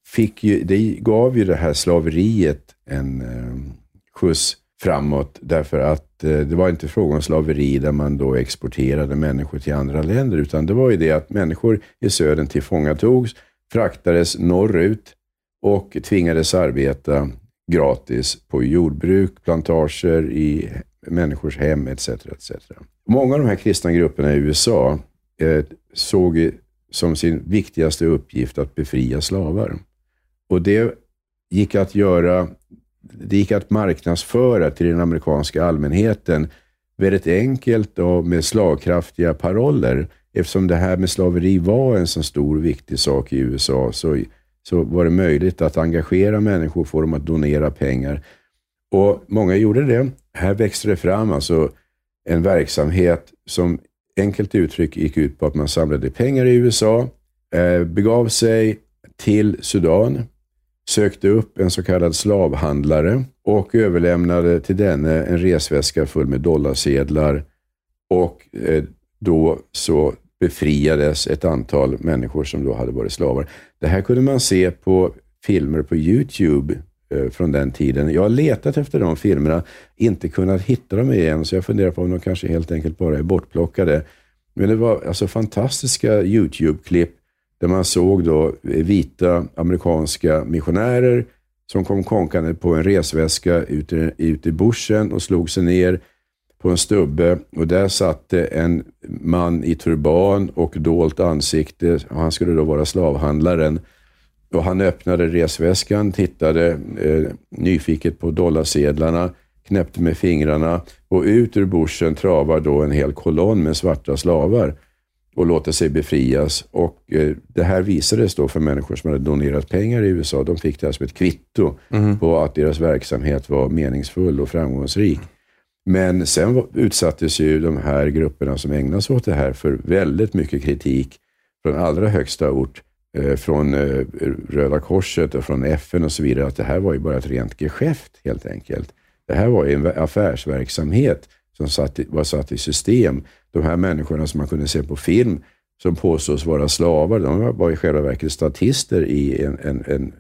fick ju, det gav ju det här slaveriet en eh, skjuts framåt därför att eh, det var inte fråga om slaveri där man då exporterade människor till andra länder, utan det var ju det att människor i södern tillfångatogs, fraktades norrut och tvingades arbeta gratis på jordbruk, plantager, i människors hem etc. etc. Många av de här kristna grupperna i USA Eh, såg som sin viktigaste uppgift att befria slavar. Och det gick att göra, det gick att marknadsföra till den amerikanska allmänheten väldigt enkelt och med slagkraftiga paroller. Eftersom det här med slaveri var en så stor och viktig sak i USA så, så var det möjligt att engagera människor, och få dem att donera pengar. Och många gjorde det. Här växte det fram alltså en verksamhet som enkelt uttryck gick ut på att man samlade pengar i USA, eh, begav sig till Sudan, sökte upp en så kallad slavhandlare och överlämnade till denne en resväska full med dollarsedlar och eh, då så befriades ett antal människor som då hade varit slavar. Det här kunde man se på filmer på YouTube Eh, från den tiden. Jag har letat efter de filmerna, inte kunnat hitta dem igen, så jag funderar på om de kanske helt enkelt bara är bortplockade. Men det var alltså fantastiska YouTube-klipp där man såg då eh, vita amerikanska missionärer som kom konkande på en resväska ute, ute i bushen och slog sig ner på en stubbe och där satt en man i turban och dolt ansikte. Han skulle då vara slavhandlaren. Och han öppnade resväskan, tittade eh, nyfiket på dollarsedlarna, knäppte med fingrarna och ut ur bushen travar då en hel kolonn med svarta slavar och låter sig befrias. Och eh, Det här visades då för människor som hade donerat pengar i USA. De fick det här som ett kvitto mm. på att deras verksamhet var meningsfull och framgångsrik. Men sen utsattes ju de här grupperna som ägnar sig åt det här för väldigt mycket kritik från allra högsta ort. Eh, från eh, Röda Korset och från FN och så vidare, att det här var ju bara ett rent geschäft helt enkelt. Det här var ju en affärsverksamhet som satt, var satt i system. De här människorna som man kunde se på film, som påstås vara slavar, de var i själva verket statister i, en, en, en,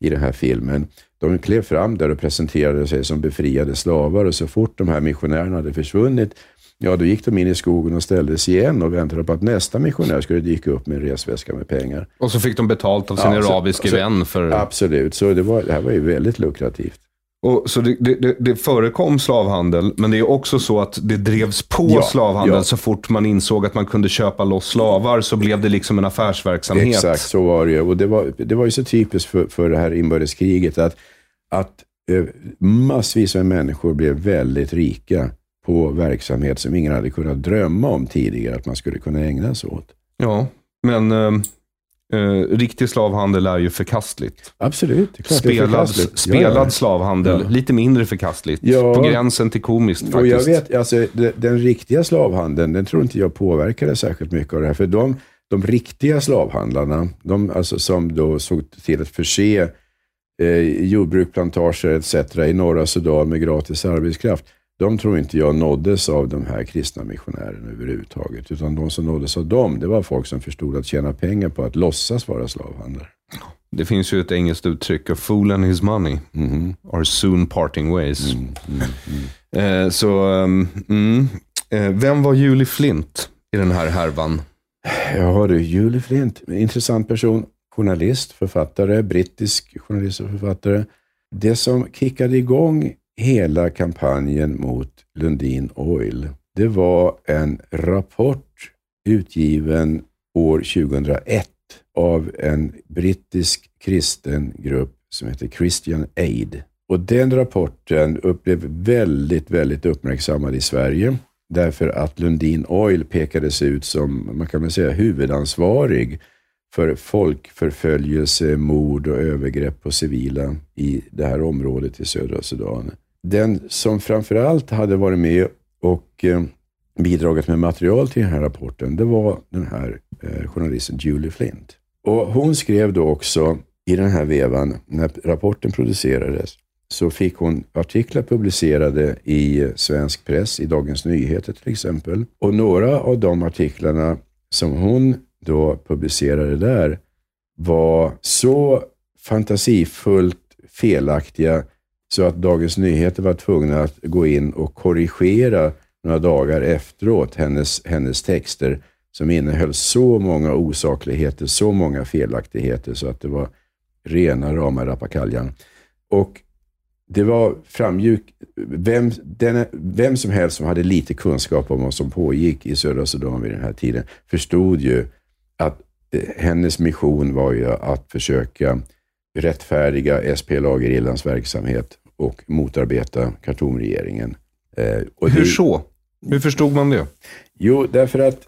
i den här filmen. De klev fram där och presenterade sig som befriade slavar och så fort de här missionärerna hade försvunnit, ja då gick de in i skogen och ställdes igen och väntade på att nästa missionär skulle dyka upp med en resväska med pengar. Och så fick de betalt av sin ja, arabiske så, vän för... Absolut, så det, var, det här var ju väldigt lukrativt. Och, så det, det, det, förekom slavhandel, men det är också så att det drevs på ja, slavhandel ja. så fort man insåg att man kunde köpa loss slavar så blev det liksom en affärsverksamhet. Exakt, så var det ju. Och det var, det var ju så typiskt för, för det här inbördeskriget att, att eh, massvis med människor blev väldigt rika på verksamhet som ingen hade kunnat drömma om tidigare att man skulle kunna ägna sig åt. Ja, men eh, Eh, riktig slavhandel är ju förkastligt. Absolut. Spelad, förkastligt. spelad ja, ja. slavhandel, ja. lite mindre förkastligt. På gränsen till komiskt faktiskt. Och jag vet, alltså, den, den, riktiga slavhandeln, den tror inte jag påverkade särskilt mycket av det här. För de, de riktiga slavhandlarna, de alltså, som då såg till att förse eh, jordbruk, plantager etc. i norra Sudan med gratis arbetskraft, de tror inte jag nåddes av de här kristna missionärerna överhuvudtaget. Utan de som nåddes av dem, det var folk som förstod att tjäna pengar på att låtsas vara slavhandlare. Det finns ju ett engelskt uttryck, a fool and his money mm. are soon parting ways. Mm, mm, mm. eh, så, um, eh, vem var Julie Flint i den här härvan? Ja du, Julie Flint, intressant person. Journalist, författare, brittisk journalist och författare. Det som kickade igång hela kampanjen mot Lundin Oil, det var en rapport utgiven år 2001 av en brittisk kristen grupp som heter Christian Aid. Och den rapporten blev väldigt, väldigt uppmärksammad i Sverige därför att Lundin Oil pekades ut som, man kan väl säga, huvudansvarig för folkförföljelse, mord och övergrepp på civila i det här området i södra Sudan. Den som framförallt hade varit med och eh, bidragit med material till den här rapporten, det var den här eh, journalisten Julie Flint. Och Hon skrev då också i den här vevan, när rapporten producerades, så fick hon artiklar publicerade i eh, svensk press, i Dagens Nyheter till exempel. Och några av de artiklarna som hon då publicerade där var så fantasifullt felaktiga så att Dagens Nyheter var tvungna att gå in och korrigera några dagar efteråt hennes, hennes texter som innehöll så många osakligheter, så många felaktigheter så att det var rena rama rappakaljan. Och det var framgick, vem, den, vem som helst som hade lite kunskap om vad som pågick i södra Sudan vid den här tiden förstod ju att eh, hennes mission var ju att försöka rättfärdiga SPLA-gerillans verksamhet och motarbeta Khartoumregeringen. Eh, Hur så? Hur förstod man det? Jo, därför att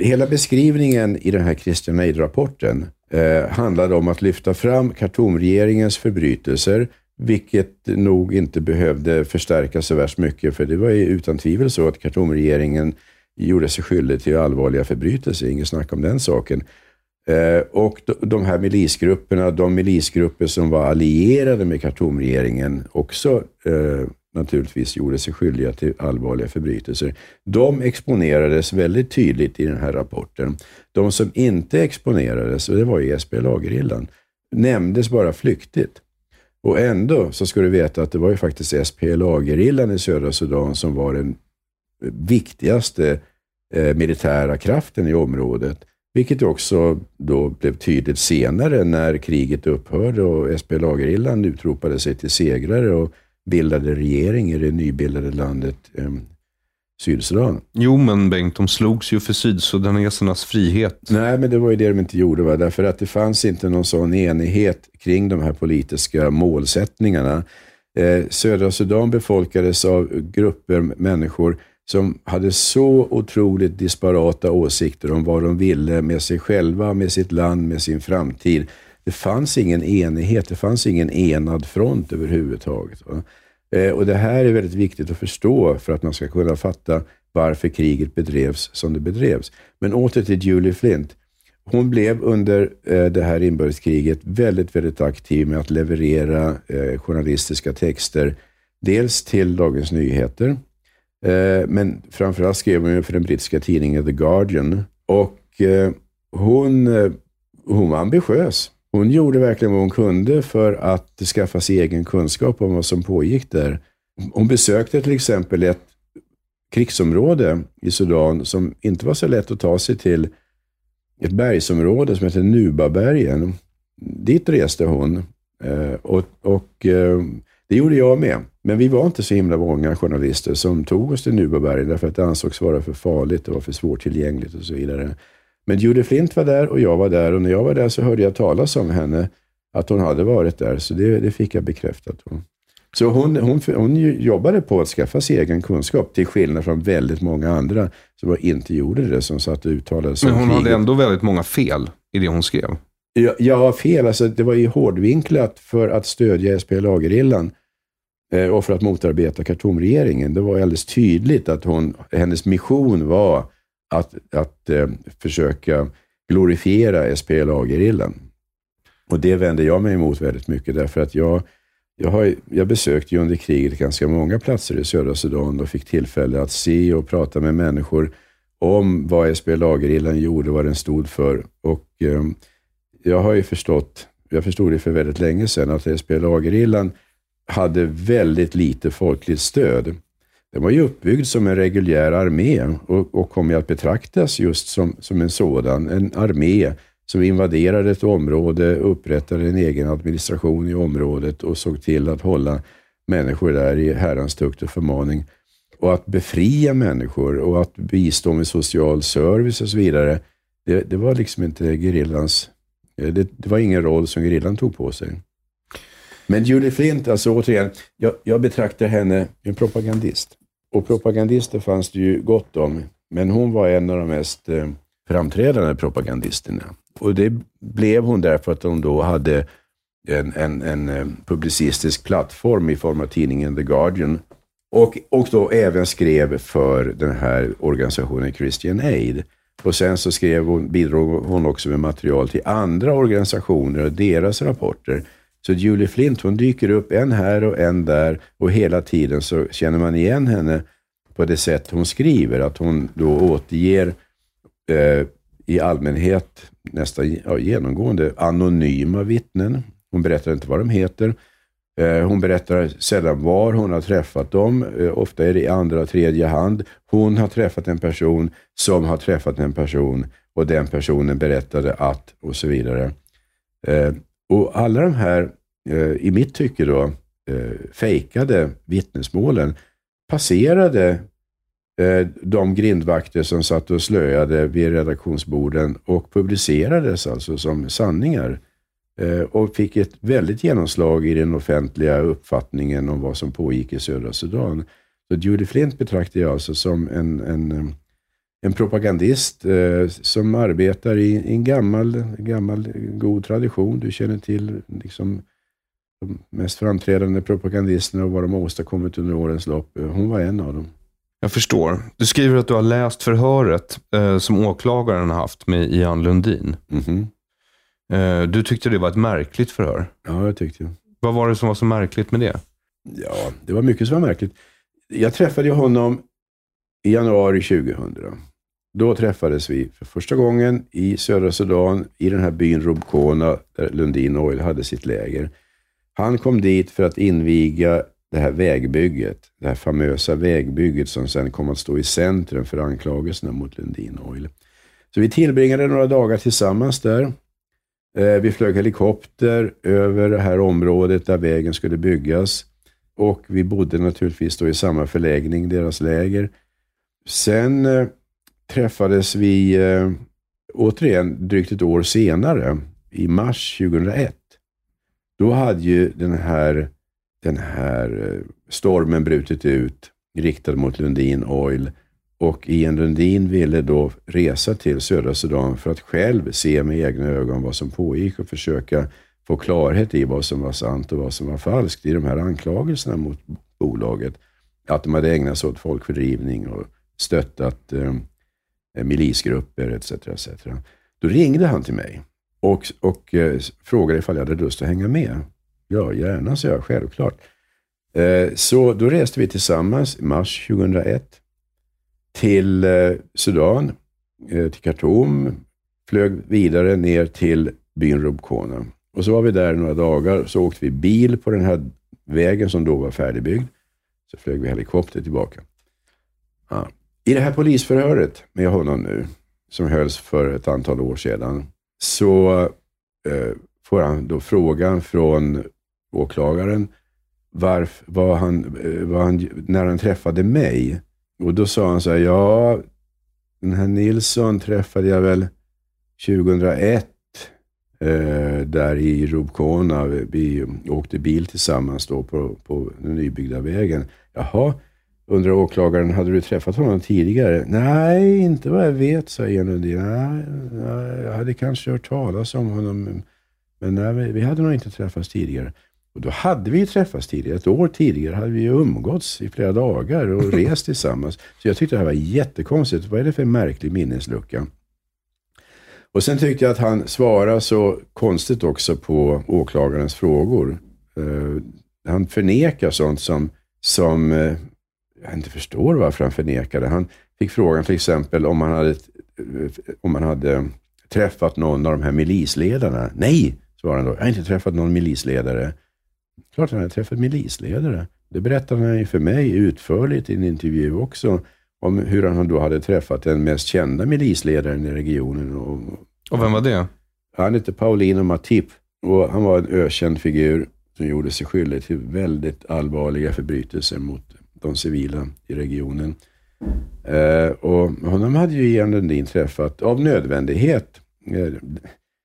hela beskrivningen i den här Christian Aid-rapporten eh, handlade om att lyfta fram Khartoumregeringens förbrytelser, vilket nog inte behövde förstärkas så värst mycket, för det var ju utan tvivel så att Khartoumregeringen gjorde sig skyldig till allvarliga förbrytelser, inget snack om den saken. Eh, och de här milisgrupperna, de milisgrupper som var allierade med Khartoumregeringen, också eh, naturligtvis gjorde sig skyldiga till allvarliga förbrytelser. De exponerades väldigt tydligt i den här rapporten. De som inte exponerades, och det var ju SPLA-gerillan, nämndes bara flyktigt. Och ändå så ska du veta att det var ju faktiskt SPLA-gerillan i södra Sudan som var den viktigaste eh, militära kraften i området. Vilket också då blev tydligt senare när kriget upphörde och SPLA-gerillan utropade sig till segrare och bildade regering i det nybildade landet eh, Sydsudan. Jo, men Bengt, de slogs ju för sydsudanesernas frihet. Nej, men det var ju det de inte gjorde. Va? Därför att det fanns inte någon sån enighet kring de här politiska målsättningarna. Eh, södra Sudan befolkades av grupper människor som hade så otroligt disparata åsikter om vad de ville med sig själva, med sitt land, med sin framtid. Det fanns ingen enighet, det fanns ingen enad front överhuvudtaget. Eh, och Det här är väldigt viktigt att förstå för att man ska kunna fatta varför kriget bedrevs som det bedrevs. Men åter till Julie Flint. Hon blev under eh, det här inbördeskriget väldigt, väldigt aktiv med att leverera eh, journalistiska texter. Dels till Dagens Nyheter, Eh, men framförallt skrev hon för den brittiska tidningen The Guardian. Och eh, hon, eh, hon var ambitiös. Hon gjorde verkligen vad hon kunde för att skaffa sig egen kunskap om vad som pågick där. Hon besökte till exempel ett krigsområde i Sudan som inte var så lätt att ta sig till. Ett bergsområde som heter Nubabergen. Dit reste hon och, och det gjorde jag med. Men vi var inte så himla många journalister som tog oss till Nubabergen därför att det ansågs vara för farligt, det var för svårtillgängligt och så vidare. Men Judy Flint var där och jag var där och när jag var där så hörde jag talas om henne, att hon hade varit där. Så det, det fick jag bekräftat. Så hon, hon, hon jobbade på att skaffa sig egen kunskap, till skillnad från väldigt många andra som inte gjorde det, som satt och uttalade sig Men hon hade ändå väldigt många fel i det hon skrev. Ja, ja fel. Alltså, det var ju hårdvinklat för att stödja SPLA-gerillan Eh, och för att motarbeta Khartoumregeringen. Det var alldeles tydligt att hon, hennes mission var att, att eh, försöka glorifiera SPLA-gerillan. Och det vänder jag mig emot väldigt mycket, därför att jag, jag, har, jag besökte ju under kriget ganska många platser i södra Sudan och fick tillfälle att se och prata med människor om vad SPLA-gerillan gjorde, vad den stod för. Och eh, jag har ju förstått, jag förstod det för väldigt länge sedan, att SPLA-gerillan hade väldigt lite folkligt stöd. Den var ju uppbyggd som en reguljär armé och, och kom ju att betraktas just som, som en sådan. En armé som invaderade ett område, upprättade en egen administration i området och såg till att hålla människor där i Herrans tukt och förmaning. Och att befria människor och att bistå med social service och så vidare, det, det var liksom inte gerillans... Det, det, var ingen roll som gerillan tog på sig. Men Julie Flint, alltså återigen, jag, jag betraktar henne som en propagandist. Och propagandister fanns det ju gott om, men hon var en av de mest eh, framträdande propagandisterna. Och det blev hon därför att hon då hade en, en, en eh, publicistisk plattform i form av tidningen The Guardian. Och, och då även skrev för den här organisationen Christian Aid. Och sen så skrev hon, bidrog hon också med material till andra organisationer och deras rapporter. Så Julie Flint, hon dyker upp en här och en där och hela tiden så känner man igen henne på det sätt hon skriver. Att hon då återger eh, i allmänhet, nästan ja, genomgående, anonyma vittnen. Hon berättar inte vad de heter. Eh, hon berättar sällan var hon har träffat dem. Eh, ofta är det i andra och tredje hand. Hon har träffat en person som har träffat en person och den personen berättade att och så vidare. Eh, och alla de här, eh, i mitt tycke då, eh, fejkade vittnesmålen passerade eh, de grindvakter som satt och slöade vid redaktionsborden och publicerades alltså som sanningar. Och fick ett väldigt genomslag i den offentliga uppfattningen om vad som pågick i södra Sudan. Så Judy Flint betraktar jag alltså som en, en, en propagandist eh, som arbetar i, i en gammal, gammal god tradition. Du känner till liksom, de mest framträdande propagandisterna och vad de har åstadkommit under årens lopp. Hon var en av dem. Jag förstår. Du skriver att du har läst förhöret eh, som åklagaren har haft med Ian Lundin. Mhm. Eh, du tyckte det var ett märkligt förhör. Ja, jag tyckte det. Vad var det som var så märkligt med det? Ja, det var mycket som var märkligt. Jag träffade honom i januari 2000. Då träffades vi för första gången i södra Sudan, i den här byn Rubkona, där Lundin Oil hade sitt läger. Han kom dit för att inviga det här vägbygget, det här famösa vägbygget som sen kom att stå i centrum för anklagelserna mot Lundin Oil. Så vi tillbringade några dagar tillsammans där. Eh, vi flög helikopter över det här området där vägen skulle byggas. Och vi bodde naturligtvis då i samma förläggning, deras läger. Sen eh, träffades vi eh, återigen drygt ett år senare, i mars 2001. Då hade ju den här, den här eh, stormen brutit ut, riktad mot Lundin Oil. Och Ian Lundin ville då resa till södra Sudan för att själv se med egna ögon vad som pågick och försöka få klarhet i vad som var sant och vad som var falskt i de här anklagelserna mot bolaget. Att de hade ägnat sig åt folkfördrivning och stöttat eh, Eh, milisgrupper etc. etc. Då ringde han till mig och, och eh, frågade ifall jag hade lust att hänga med. Ja, gärna, sa jag. Självklart. Eh, så då reste vi tillsammans i mars 2001 till eh, Sudan, eh, till Khartoum, flög vidare ner till byn Rubkona. Och så var vi där några dagar, så åkte vi bil på den här vägen som då var färdigbyggd. Så flög vi helikopter tillbaka. Ja. I det här polisförhöret med honom nu, som hölls för ett antal år sedan, så eh, får han då frågan från åklagaren varf, vad han, eh, vad han, när han träffade mig. Och då sa han så här, ja, den här Nilsson träffade jag väl 2001 eh, där i Rubkona. Vi åkte bil tillsammans då på, på den nybyggda vägen. Jaha, undrar åklagaren, hade du träffat honom tidigare? Nej, inte vad jag vet, sa Ian Lundin. Nej, nej, jag hade kanske hört talas om honom, men nej, vi- hade nog inte träffats tidigare. Och då hade vi ju träffats tidigare. Ett år tidigare hade vi ju umgåtts i flera dagar och rest tillsammans. Så jag tyckte det här var jättekonstigt. Vad är det för märklig minneslucka? Och sen tyckte jag att han svarade så konstigt också på åklagarens frågor. Eh, han förnekar sånt som, som eh, jag inte förstår varför han förnekade. Han fick frågan till exempel om han hade, om han hade träffat någon av de här milisledarna. Nej, svarade han då. Jag har inte träffat någon milisledare. Klart han hade träffat milisledare. Det berättade han ju för mig utförligt i en intervju också. Om hur han då hade träffat den mest kända milisledaren i regionen. Och, Och vem var det? han hette Paulino Matip och han var en ökänd figur som gjorde sig skyldig till väldigt allvarliga förbrytelser mot de civila i regionen. Eh, och honom hade ju Ian Lundin träffat av nödvändighet. Eh,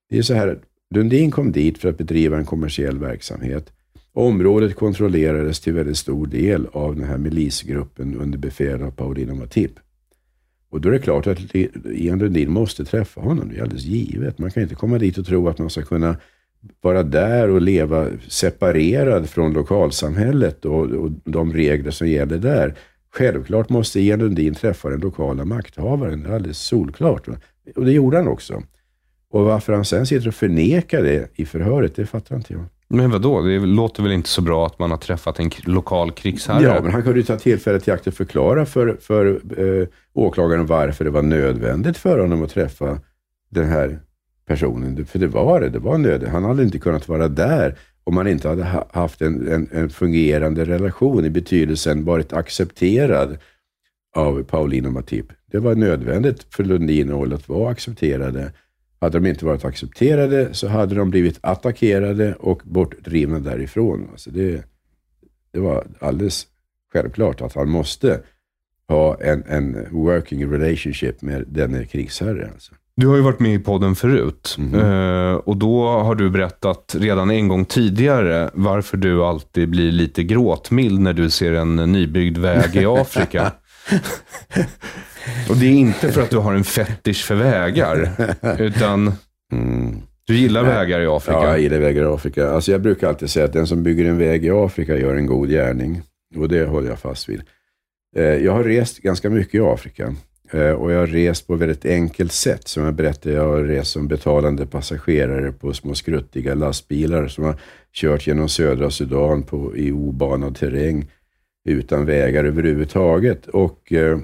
det är så här, Lundin kom dit för att bedriva en kommersiell verksamhet. Området kontrollerades till väldigt stor del av den här milisgruppen under befäl av Paulino Matip. Och då är det klart att Ian Lundin måste träffa honom. Det är alldeles givet. Man kan inte komma dit och tro att man ska kunna vara där och leva separerad från lokalsamhället och, och de regler som gäller där. Självklart måste Ian Lundin träffa den lokala makthavaren. Det är alldeles solklart. Och det gjorde han också. Och varför han sen sitter och förnekar det i förhöret, det fattar inte jag. Men vadå? Det låter väl inte så bra att man har träffat en lokal krigsherre? Ja, men han kunde ju ta tillfället i akt att förklara för, för eh, åklagaren varför det var nödvändigt för honom att träffa den här personen. För det var det, det var nödvändigt. Han hade inte kunnat vara där om han inte hade haft en, en, en fungerande relation i betydelsen varit accepterad av Paulina Matip. Det var nödvändigt för Lundin och Oll att vara accepterade. Hade de inte varit accepterade så hade de blivit attackerade och bortdrivna därifrån. Alltså det, det var alldeles självklart att han måste ha en, en working relationship med denne krigsherre. Alltså. Du har ju varit med i podden förut. Eh, och då har du berättat redan en gång tidigare varför du alltid blir lite gråtmild när du ser en nybyggd väg i Afrika. och det är inte för att du har en fetisch för vägar, utan du gillar vägar i Afrika. Ja, jag gillar vägar i Afrika. Alltså jag brukar alltid säga att den som bygger en väg i Afrika gör en god gärning. Och det håller jag fast vid. Eh, Jag har rest ganska mycket i Afrika. Eh, och jag har rest på ett väldigt enkelt sätt. Som jag berättade, jag har rest som betalande passagerare på små skruttiga lastbilar som har kört genom södra Sudan på, i obanad terräng utan vägar överhuvudtaget. Och eh,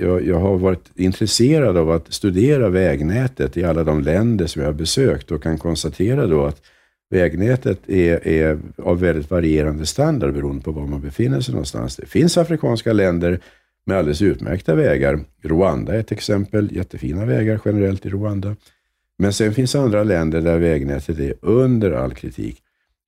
jag, jag har varit intresserad av att studera vägnätet i alla de länder som jag har besökt och kan konstatera då att vägnätet är, är av väldigt varierande standard beroende på var man befinner sig någonstans. Det finns afrikanska länder med alldeles utmärkta vägar. Rwanda är ett exempel. Jättefina vägar generellt i Rwanda. Men sen finns andra länder där vägnätet är under all kritik.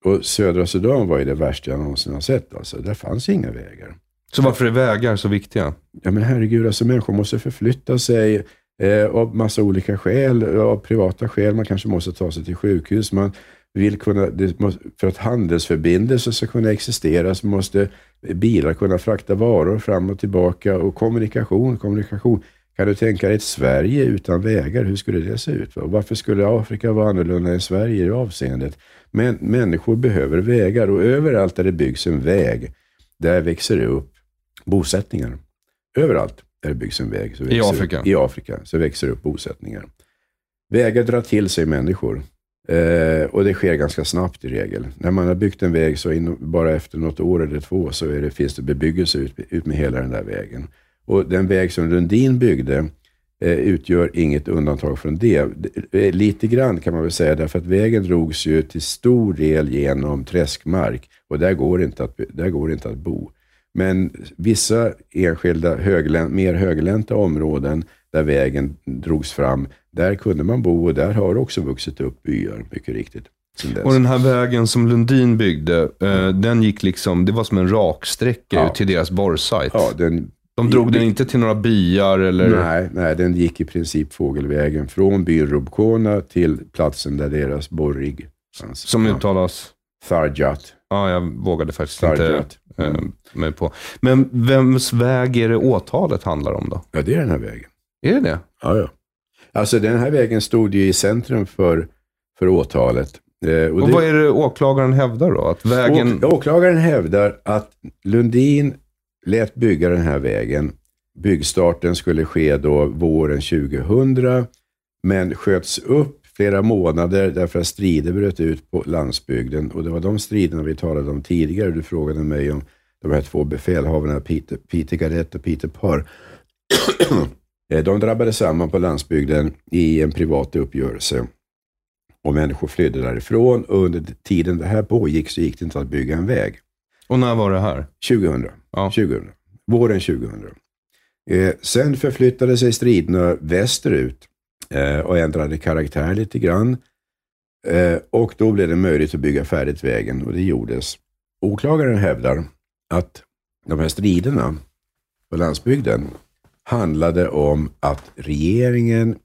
Och södra Sudan var ju det värsta jag någonsin har sett. Alltså. Där fanns inga vägar. Så varför är vägar så viktiga? Ja men herregud, alltså människor måste förflytta sig eh, av massa olika skäl. Av privata skäl. Man kanske måste ta sig till sjukhus. Man vill kunna, måste, för att handelsförbindelser ska kunna existera så måste bilar kunna frakta varor fram och tillbaka. Och kommunikation, kommunikation. Kan du tänka dig ett Sverige utan vägar? Hur skulle det se ut? Och varför skulle Afrika vara annorlunda än Sverige i det avseendet? Men människor behöver vägar och överallt där det byggs en väg, där växer det upp bosättningar. Överallt där det byggs en väg så I Afrika? I Afrika så växer det upp bosättningar. Vägar drar till sig människor. Eh, och det sker ganska snabbt i regel. När man har byggt en väg så in, bara efter något år eller två så är det, finns det bebyggelse ut, ut med hela den där vägen. Och den väg som Lundin byggde eh, utgör inget undantag från det. Lite grann kan man väl säga, därför att vägen drogs ju till stor del genom träskmark och där går det inte att, där går det inte att bo. Men vissa enskilda höglän, mer höglänta områden där vägen drogs fram, där kunde man bo och där har också vuxit upp byar, mycket riktigt. Och den här vägen som Lundin byggde, eh, den gick liksom, det var som en raksträcka Ja. till deras borrsajt. ja, den, De drog den inte till några byar eller... nej, nej, den gick i princip fågelvägen från byn Rubkona till platsen där deras borrig fanns. Som ja. uttalas... Tharjat. Ja, jag vågade faktiskt inte Tharjat. eh, mig på. Men vems väg är det åtalet handlar om då? Ja, det är den här vägen. Är det det? Ja, ja. Alltså den här vägen stod ju i centrum för, för åtalet. Eh, Och, det- vad är det åklagaren hävdar då? Att vägen... Åk- Åklagaren hävdar att Lundin lät bygga den här vägen. Byggstarten skulle ske då våren 2000, men sköts upp flera månader därför att strider bröt ut på landsbygden. Och det var de striderna vi talade om tidigare. Du frågade mig om de här två befälhavarna, Peter, Peter Garrett och Peter Parr. Eh, de drabbade samman på landsbygden i en privat uppgörelse och människor flydde därifrån. Och under tiden det här pågick så gick det inte att bygga en väg. Och när var det här? 2000. Ja. 2000. Våren 2000. Eh, sen förflyttade sig striderna västerut eh, och ändrade karaktär lite grann. Eh, och då blev det möjligt att bygga färdigt vägen och det gjordes. Åklagaren hävdar att de här striderna på landsbygden handlade om att regeringen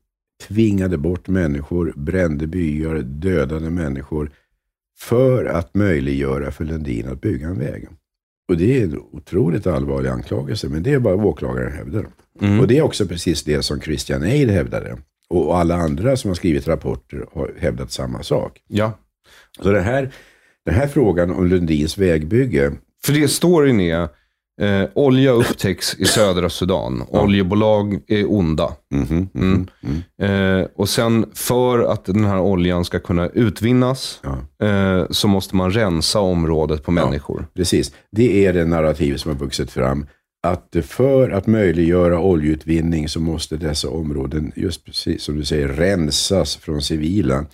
tvingade bort människor, brände byar, dödade människor för att möjliggöra för Lundin att bygga en väg. Och det är en otroligt allvarlig anklagelse, men det är vad åklagaren hävdar. Och det är också precis det som Christian Eid hävdade. Och alla andra som har skrivit rapporter har hävdat samma sak. Ja. Så den här, den här frågan om Lundins vägbygge, För det storyn är, eh, olja upptäcks i södra Sudan. Oljebolag är onda. mhm, Mm. Eh, och sen för att den här oljan ska kunna utvinnas Ja. eh, så måste man rensa området på människor. Precis. Det är det narrativ som har vuxit fram. Att för att möjliggöra oljeutvinning så måste dessa områden, just precis som du säger, rensas från civila.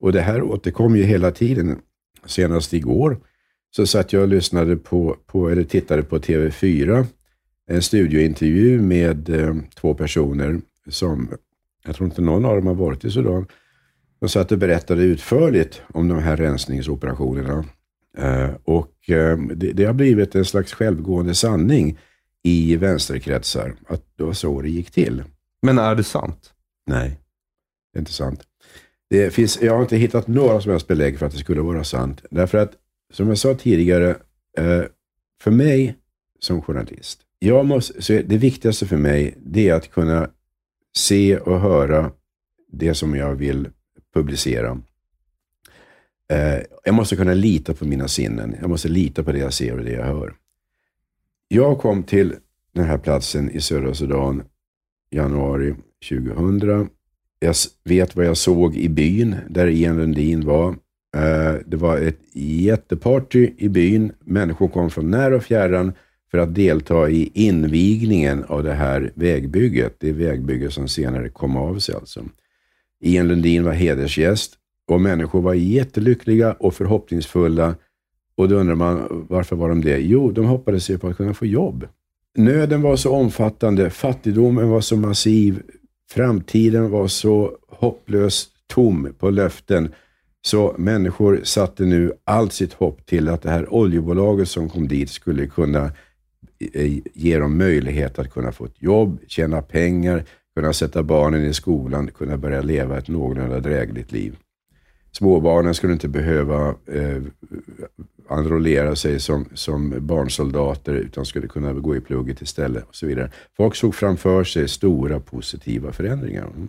Och det här återkom ju hela tiden. Senast igår så satt jag och lyssnade på, på eller tittade på TV4, en studiointervju med eh, två personer som, jag tror inte någon av dem har varit i Sudan. De satt och berättade utförligt om de här rensningsoperationerna. Eh, och eh, det, det har blivit en slags självgående sanning i vänsterkretsar att det var så det gick till. Men är det sant? Nej, det är inte sant. Det finns, jag har inte hittat några som helst belägg för att det skulle vara sant. Därför att, som jag sa tidigare, eh, för mig som journalist, jag måste, så det viktigaste för mig det är att kunna se och höra det som jag vill publicera. Eh, jag måste kunna lita på mina sinnen. Jag måste lita på det jag ser och det jag hör. Jag kom till den här platsen i södra Sudan januari 2000. Jag vet vad jag såg i byn där Ian Lundin var. Eh, det var ett jätteparty i byn. Människor kom från när och fjärran för att delta i invigningen av det här vägbygget. Det vägbygge som senare kom av sig alltså. Ian Lundin var hedersgäst och människor var jättelyckliga och förhoppningsfulla. Och då undrar man, varför var de det? Jo, de hoppades ju på att kunna få jobb. Nöden var så omfattande, fattigdomen var så massiv, framtiden var så hopplöst tom på löften. Så människor satte nu allt sitt hopp till att det här oljebolaget som kom dit skulle kunna eh, ge dem möjlighet att kunna få ett jobb, tjäna pengar, kunna sätta barnen i skolan, kunna börja leva ett någorlunda drägligt liv. Småbarnen skulle inte behöva eh, enrollera sig som, som barnsoldater utan skulle kunna gå i plugget istället och så vidare. Folk såg framför sig stora positiva förändringar. Mm.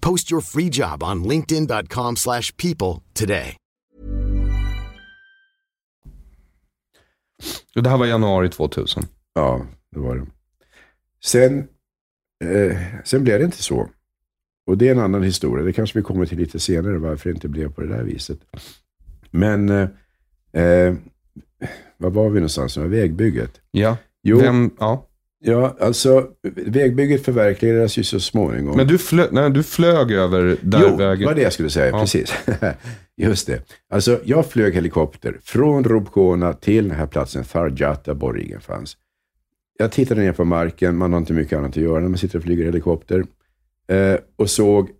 Post your free job on linkedin.com/people slash people today. Det här var januari 2000. Ja, det var det. Sen, eh, sen blev det inte så. Och det är en annan historia. Det kanske vi kommer till lite senare, varför det inte blev på det där viset. Men, eh, eh, var var vi någonstans? Det vägbygget. Ja. Jo. Vem, ja. Ja, alltså vägbygget förverkligades ju så småningom. Men du, flö, nej, du flög över där jo, vägen... det var det jag skulle säga. Ja. Precis. Just det. Alltså, jag flög helikopter från Rubkona till den här platsen Farjat, där borgen fanns. Jag tittade ner på marken. Man har inte mycket annat att göra när man sitter och flyger helikopter. Eh, och såg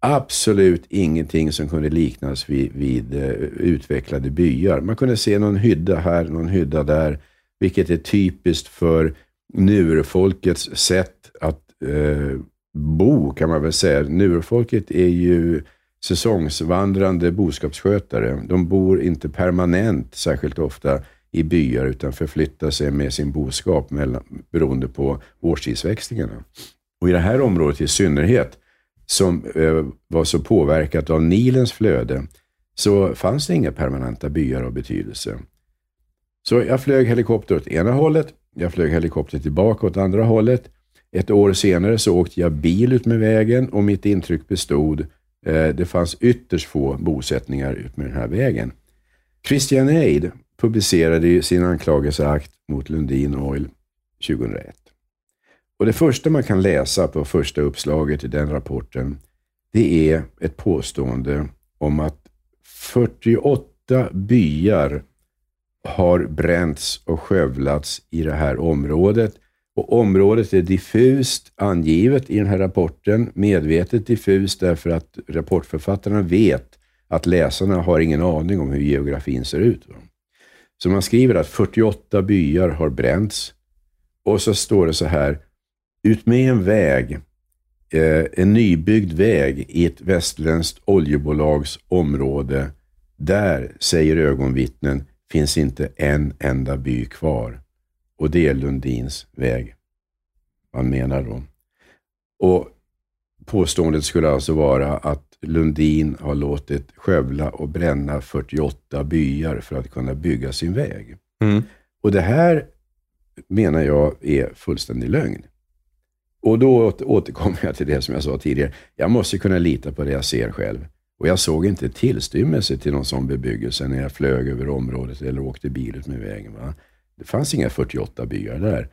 absolut ingenting som kunde liknas vid, vid eh, utvecklade byar. Man kunde se någon hydda här, någon hydda där, vilket är typiskt för nurfolkets sätt att eh, bo, kan man väl säga. Nurfolket är ju säsongsvandrande boskapsskötare. De bor inte permanent särskilt ofta i byar, utan förflyttar sig med sin boskap mellan, beroende på årstidsväxlingarna. Och i det här området i synnerhet, som eh, var så påverkat av Nilens flöde, så fanns det inga permanenta byar av betydelse. Så jag flög helikopter åt ena hållet, jag flög helikopter tillbaka åt andra hållet. Ett år senare så åkte jag bil ut med vägen och mitt intryck bestod. Eh, det fanns ytterst få bosättningar ut med den här vägen. Christian Aid publicerade ju sin anklagelseakt mot Lundin Oil 2001. Och det första man kan läsa på första uppslaget i den rapporten, det är ett påstående om att 48 byar har bränts och skövlats i det här området. Och området är diffust angivet i den här rapporten, medvetet diffust därför att rapportförfattarna vet att läsarna har ingen aning om hur geografin ser ut. Så man skriver att 48 byar har bränts och så står det så här, utmed en väg, eh, en nybyggd väg i ett västländskt oljebolags område, där, säger ögonvittnen, finns inte en enda by kvar. Och det är Lundins väg. Man menar då. Och påståendet skulle alltså vara att Lundin har låtit skövla och bränna 48 byar för att kunna bygga sin väg. Mm. Och det här menar jag är fullständig lögn. Och då åter- återkommer jag till det som jag sa tidigare. Jag måste kunna lita på det jag ser själv. Och jag såg inte tillstymmelse till någon sån bebyggelse när jag flög över området eller åkte bil ut med vägen. Va? Det fanns inga 48 byar där.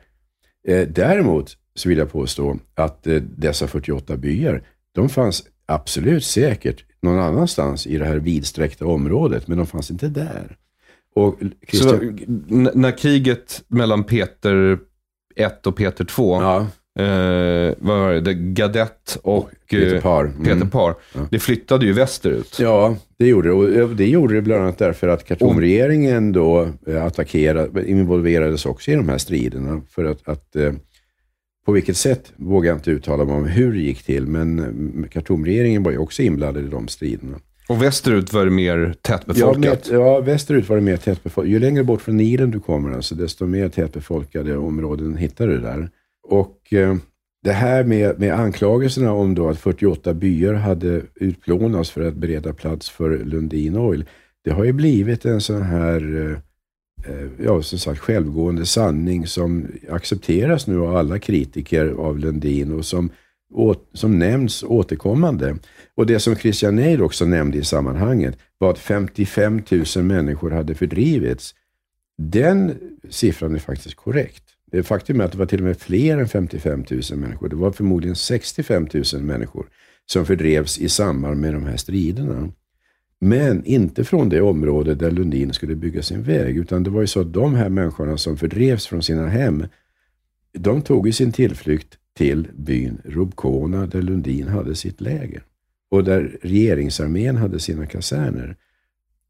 Eh, däremot så vill jag påstå att eh, dessa 48 byar, de fanns absolut säkert någon annanstans i det här vidsträckta området, men de fanns inte där. Och Så Christian, n- när kriget mellan Peter 1 och Peter 2, ja, eh, vad var det, det Gadett och Peter eh, Parr. Mm. Peter Parr, det flyttade ju västerut. Ja, det gjorde det. Och det gjorde det bland annat därför att Khartoumregeringen då eh, attackerade, involverades också i de här striderna. För att, att eh, på vilket sätt vågar jag inte uttala mig om hur det gick till, men eh, Khartoumregeringen var ju också inblandad i de striderna. Och västerut var det mer Ja, tätbefolkat. med, ja, västerut var det mer tätbefolkat. Ju längre bort från Nilen du kommer, alltså, desto mer tätbefolkade områden hittar du där. Och eh, det här med, med anklagelserna om då att 48 byar hade utplånats för att bereda plats för Lundin Oil, det har ju blivit en sån här, eh, eh, ja som sagt, självgående sanning som accepteras nu av alla kritiker av Lundin och som, åt, som nämns återkommande. Och det som Christian Neil också nämnde i sammanhanget var att 55 000 människor hade fördrivits. Den siffran är faktiskt korrekt. Det faktum är att det var till och med fler än 55 000 människor. Det var förmodligen 65 000 människor som fördrevs i samband med de här striderna. Men inte från det område där Lundin skulle bygga sin väg, utan det var ju så att de här människorna som fördrevs från sina hem, de tog ju sin tillflykt till byn Rubkona där Lundin hade sitt läger och där regeringsarmén hade sina kaserner.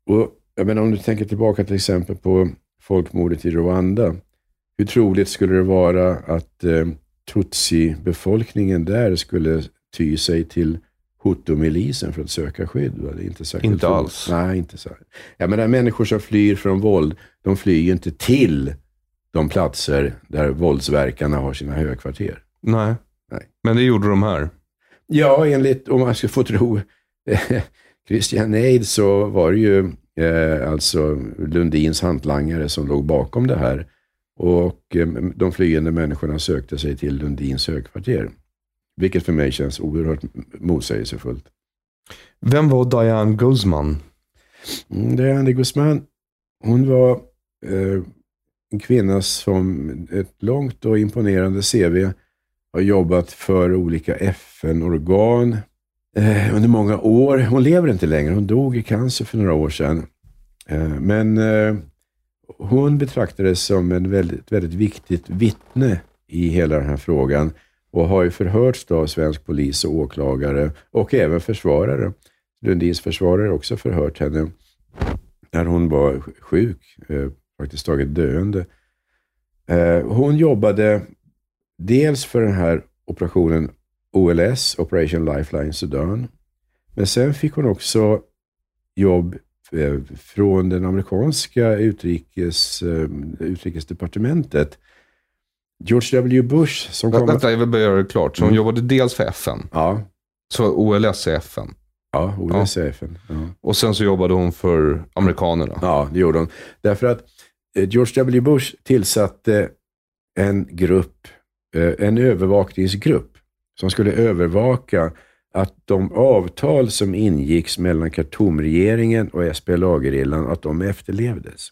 Och jag menar, om du tänker tillbaka till exempel på folkmordet i Rwanda. Hur troligt skulle det vara att eh, Tutsi-befolkningen där skulle ty sig till Hutu-milisen för att söka skydd? Va? Det är inte särskilt Inte alls. Nej, inte så. Jag menar, människor som flyr från våld, de flyr ju inte till de platser där våldsverkarna har sina högkvarter. Nej. Nej. Men det gjorde de här. Ja, enligt, om man ska få tro eh, Christian Eid så var det ju eh, alltså Lundins hantlangare som låg bakom det här. Och eh, de flyende människorna sökte sig till Lundins högkvarter. Vilket för mig känns oerhört motsägelsefullt. Vem var Diane Guzman? Mm, Diane Guzman, hon var eh, en kvinna som ett långt och imponerande CV har jobbat för olika FN-organ eh, under många år. Hon lever inte längre. Hon dog i cancer för några år sedan. Eh, men hon betraktades som en väldigt, väldigt viktigt vittne i hela den här frågan och har ju förhörts då av svensk polis och åklagare och även försvarare. Lundins försvarare har också förhört henne när hon var sjuk, eh, praktiskt faktiskt taget döende. Eh, hon jobbade dels för den här operationen OLS, Operation Lifeline Sudan. Men sen fick hon också jobb från den amerikanska utrikes, eh, utrikesdepartementet. George W. Bush som kom... Vänta, jag vill bara göra det klart. Så hon Mm. jobbade dels för FN. Ja, Så OLS är FN. ja OLS är FN. Ja. Och sen så jobbade hon för amerikanerna. Ja, det gjorde hon. Därför att eh, George W. Bush tillsatte en grupp, eh, en övervakningsgrupp som skulle övervaka att de avtal som ingicks mellan Khartoumregeringen och SPLA-gerillan, att de efterlevdes.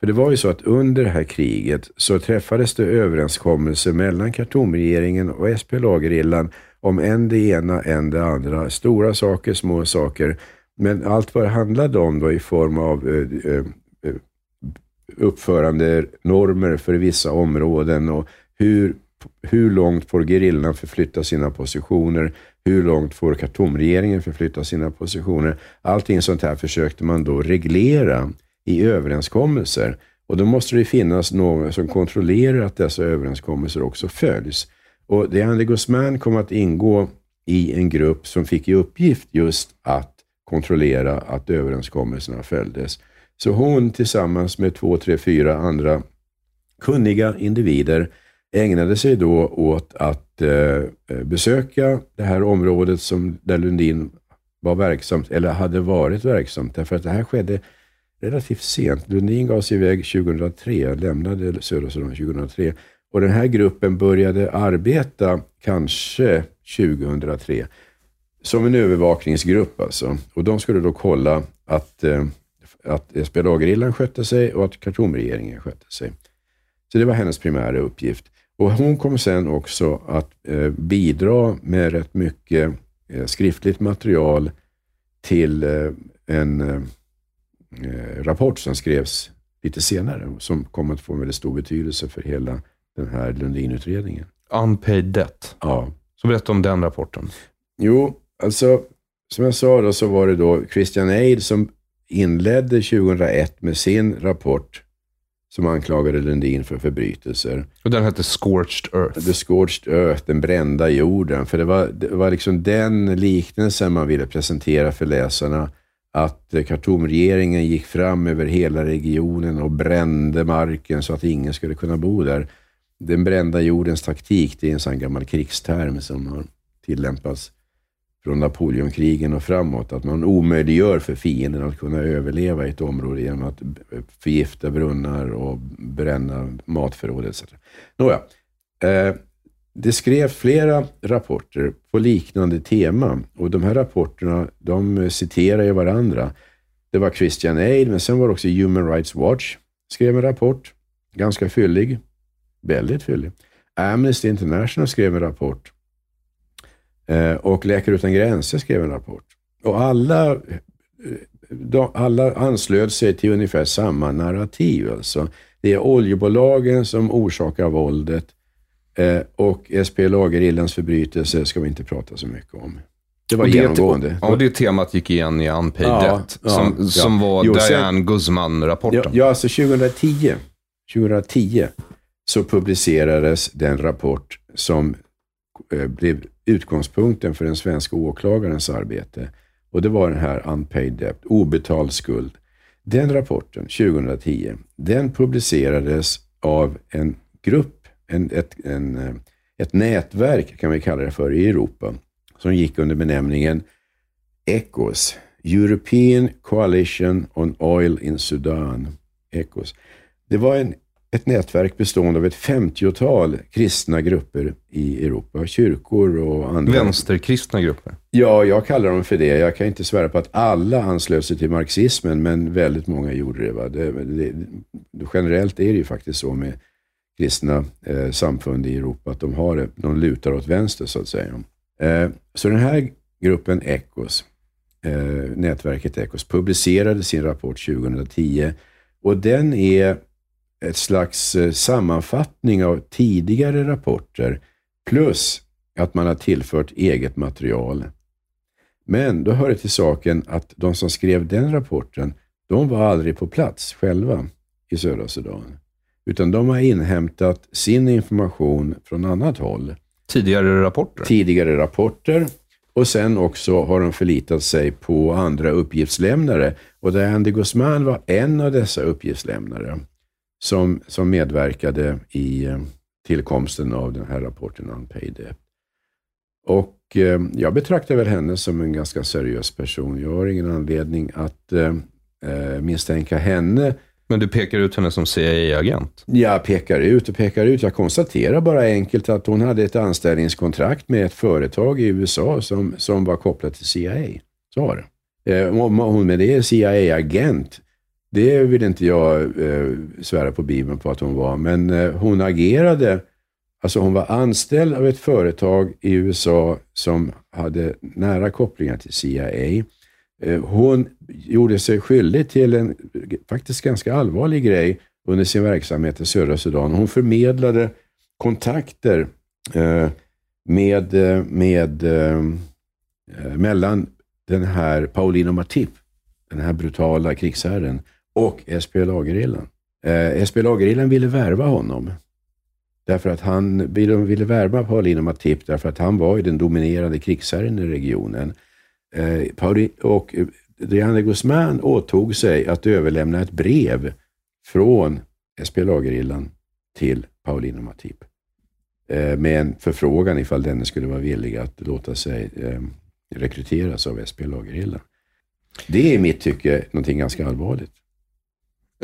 För det var ju så att under det här kriget så träffades det överenskommelser mellan Khartoumregeringen och SPLA-gerillan om en det ena, en det andra. Stora saker, små saker. Men allt vad det handlade om då i form av eh, eh, eh, uppförande normer för vissa områden och hur, hur långt får gerillan förflytta sina positioner? Hur långt får Khartoumregeringen förflytta sina positioner? Allting sånt här försökte man då reglera i överenskommelser. Och då måste det finnas någon som kontrollerar att dessa överenskommelser också följs. Och Deandre Guzman kom att ingå i en grupp som fick i uppgift just att kontrollera att överenskommelserna följdes. Så hon tillsammans med två, tre, fyra andra kunniga individer ägnade sig då åt att eh, besöka det här området som, där Lundin var verksamt, eller hade varit verksamt. Därför att det här skedde relativt sent. Lundin gav sig iväg 2003, lämnade södra Sudan 2003. Och den här gruppen började arbeta kanske 2003 som en övervakningsgrupp alltså. Och de skulle då kolla att, eh, att SPLA-gerillan skötte sig och att Khartoumregeringen skötte sig. Så det var hennes primära uppgift. Och hon kom sen också att eh, bidra med rätt mycket eh, skriftligt material till eh, en rapport som skrevs lite senare, som kom att få väldigt stor betydelse för hela den här Lundinutredningen. Unpaid debt. Ja. Så berätta om den rapporten. Jo, alltså som jag sa då så var det då Christian Aid som inledde 2001 med sin rapport som anklagade Lundin för förbrytelser. Och den hette Scorched Earth. The Scorched Earth, den brända jorden. För det var, det var liksom den liknelsen man ville presentera för läsarna. Att Khartoumregeringen gick fram över hela regionen och brände marken så att ingen skulle kunna bo där. Den brända jordens taktik, det är en sån gammal krigsterm som har tillämpats från Napoleonkrigen och framåt. Att man omöjliggör för fienden att kunna överleva i ett område genom att förgifta brunnar och bränna matförråd etc. Nåja, eh, det skrevs flera rapporter på liknande tema och de här rapporterna de citerar ju varandra. Det var Christian Aid, men sen var det också Human Rights Watch skrev en rapport, ganska fyllig, väldigt fyllig. Amnesty International skrev en rapport och Läkare utan gränser skrev en rapport. Och alla, eh, de, alla anslöt sig till ungefär samma narrativ. Alltså. Det är oljebolagen som orsakar våldet eh, och SPLA-gerillans förbrytelser ska vi inte prata så mycket om. Det var och genomgående. Och det temat gick igen i Unpaid Ja, Debt, ja, som, ja. som var Jo, Diane Guzman-rapporten. Ja, ja, alltså 2010, 2010 så publicerades den rapport som eh, blev utgångspunkten för den svenska åklagarens arbete. Och det var den här unpaid debt, obetald skuld. Den rapporten, 2010, den publicerades av en grupp, en, ett, en, ett nätverk kan vi kalla det för, i Europa, som gick under benämningen ECOS, European Coalition on Oil in Sudan. ECOS. Det var en, ett nätverk bestående av ett 50-tal kristna grupper i Europa, kyrkor och andra. Vänsterkristna grupper. Ja, jag kallar dem för det. Jag kan inte svära på att alla anslöt sig till marxismen, men väldigt många gjorde det. Va? det, det generellt är det ju faktiskt så med kristna eh, samfund i Europa, att de har det, de lutar åt vänster så att säga. Eh, så den här gruppen ECOS, eh, nätverket ECOS, publicerade sin rapport 2010 och den är ett slags eh, sammanfattning av tidigare rapporter plus att man har tillfört eget material. Men då hör det till saken att de som skrev den rapporten, de var aldrig på plats själva i södra Sudan. Utan de har inhämtat sin information från annat håll. Tidigare rapporter. Tidigare rapporter och sen också har de förlitat sig på andra uppgiftslämnare. Och Andy Guzman var en av dessa uppgiftslämnare som, som medverkade i eh, tillkomsten av den här rapporten Unpaid Debt. Och eh, jag betraktar väl henne som en ganska seriös person. Jag har ingen anledning att eh, eh, misstänka henne. Men du pekar ut henne som CIA-agent. Jag pekar ut och pekar ut. Jag konstaterar bara enkelt att hon hade ett anställningskontrakt med ett företag i USA som, som var kopplat till CIA. Så var det. Eh, hon med det är CIA-agent, det vill inte jag eh, svära på Bibeln på att hon var. Men eh, hon agerade, alltså hon var anställd av ett företag i USA som hade nära kopplingar till CIA. Eh, hon gjorde sig skyldig till en faktiskt ganska allvarlig grej under sin verksamhet i södra Sudan. Hon förmedlade kontakter eh, med, eh, med, eh, eh, mellan den här Paulino Matip, den här brutala krigsherren, och SPLA-gerillan. Eh, SPLA-gerillan ville värva honom. Därför att han ville, ville värva Paulino Matip därför att han var ju den dominerande krigsherren i regionen. Eh, Pauli, och eh, Diane Guzman åtog sig att överlämna ett brev från SPLA-gerillan till Paulino Matip eh, med en förfrågan ifall denne skulle vara villig att låta sig eh, rekryteras av SPLA-gerillan. Det är i mitt tycke någonting ganska allvarligt.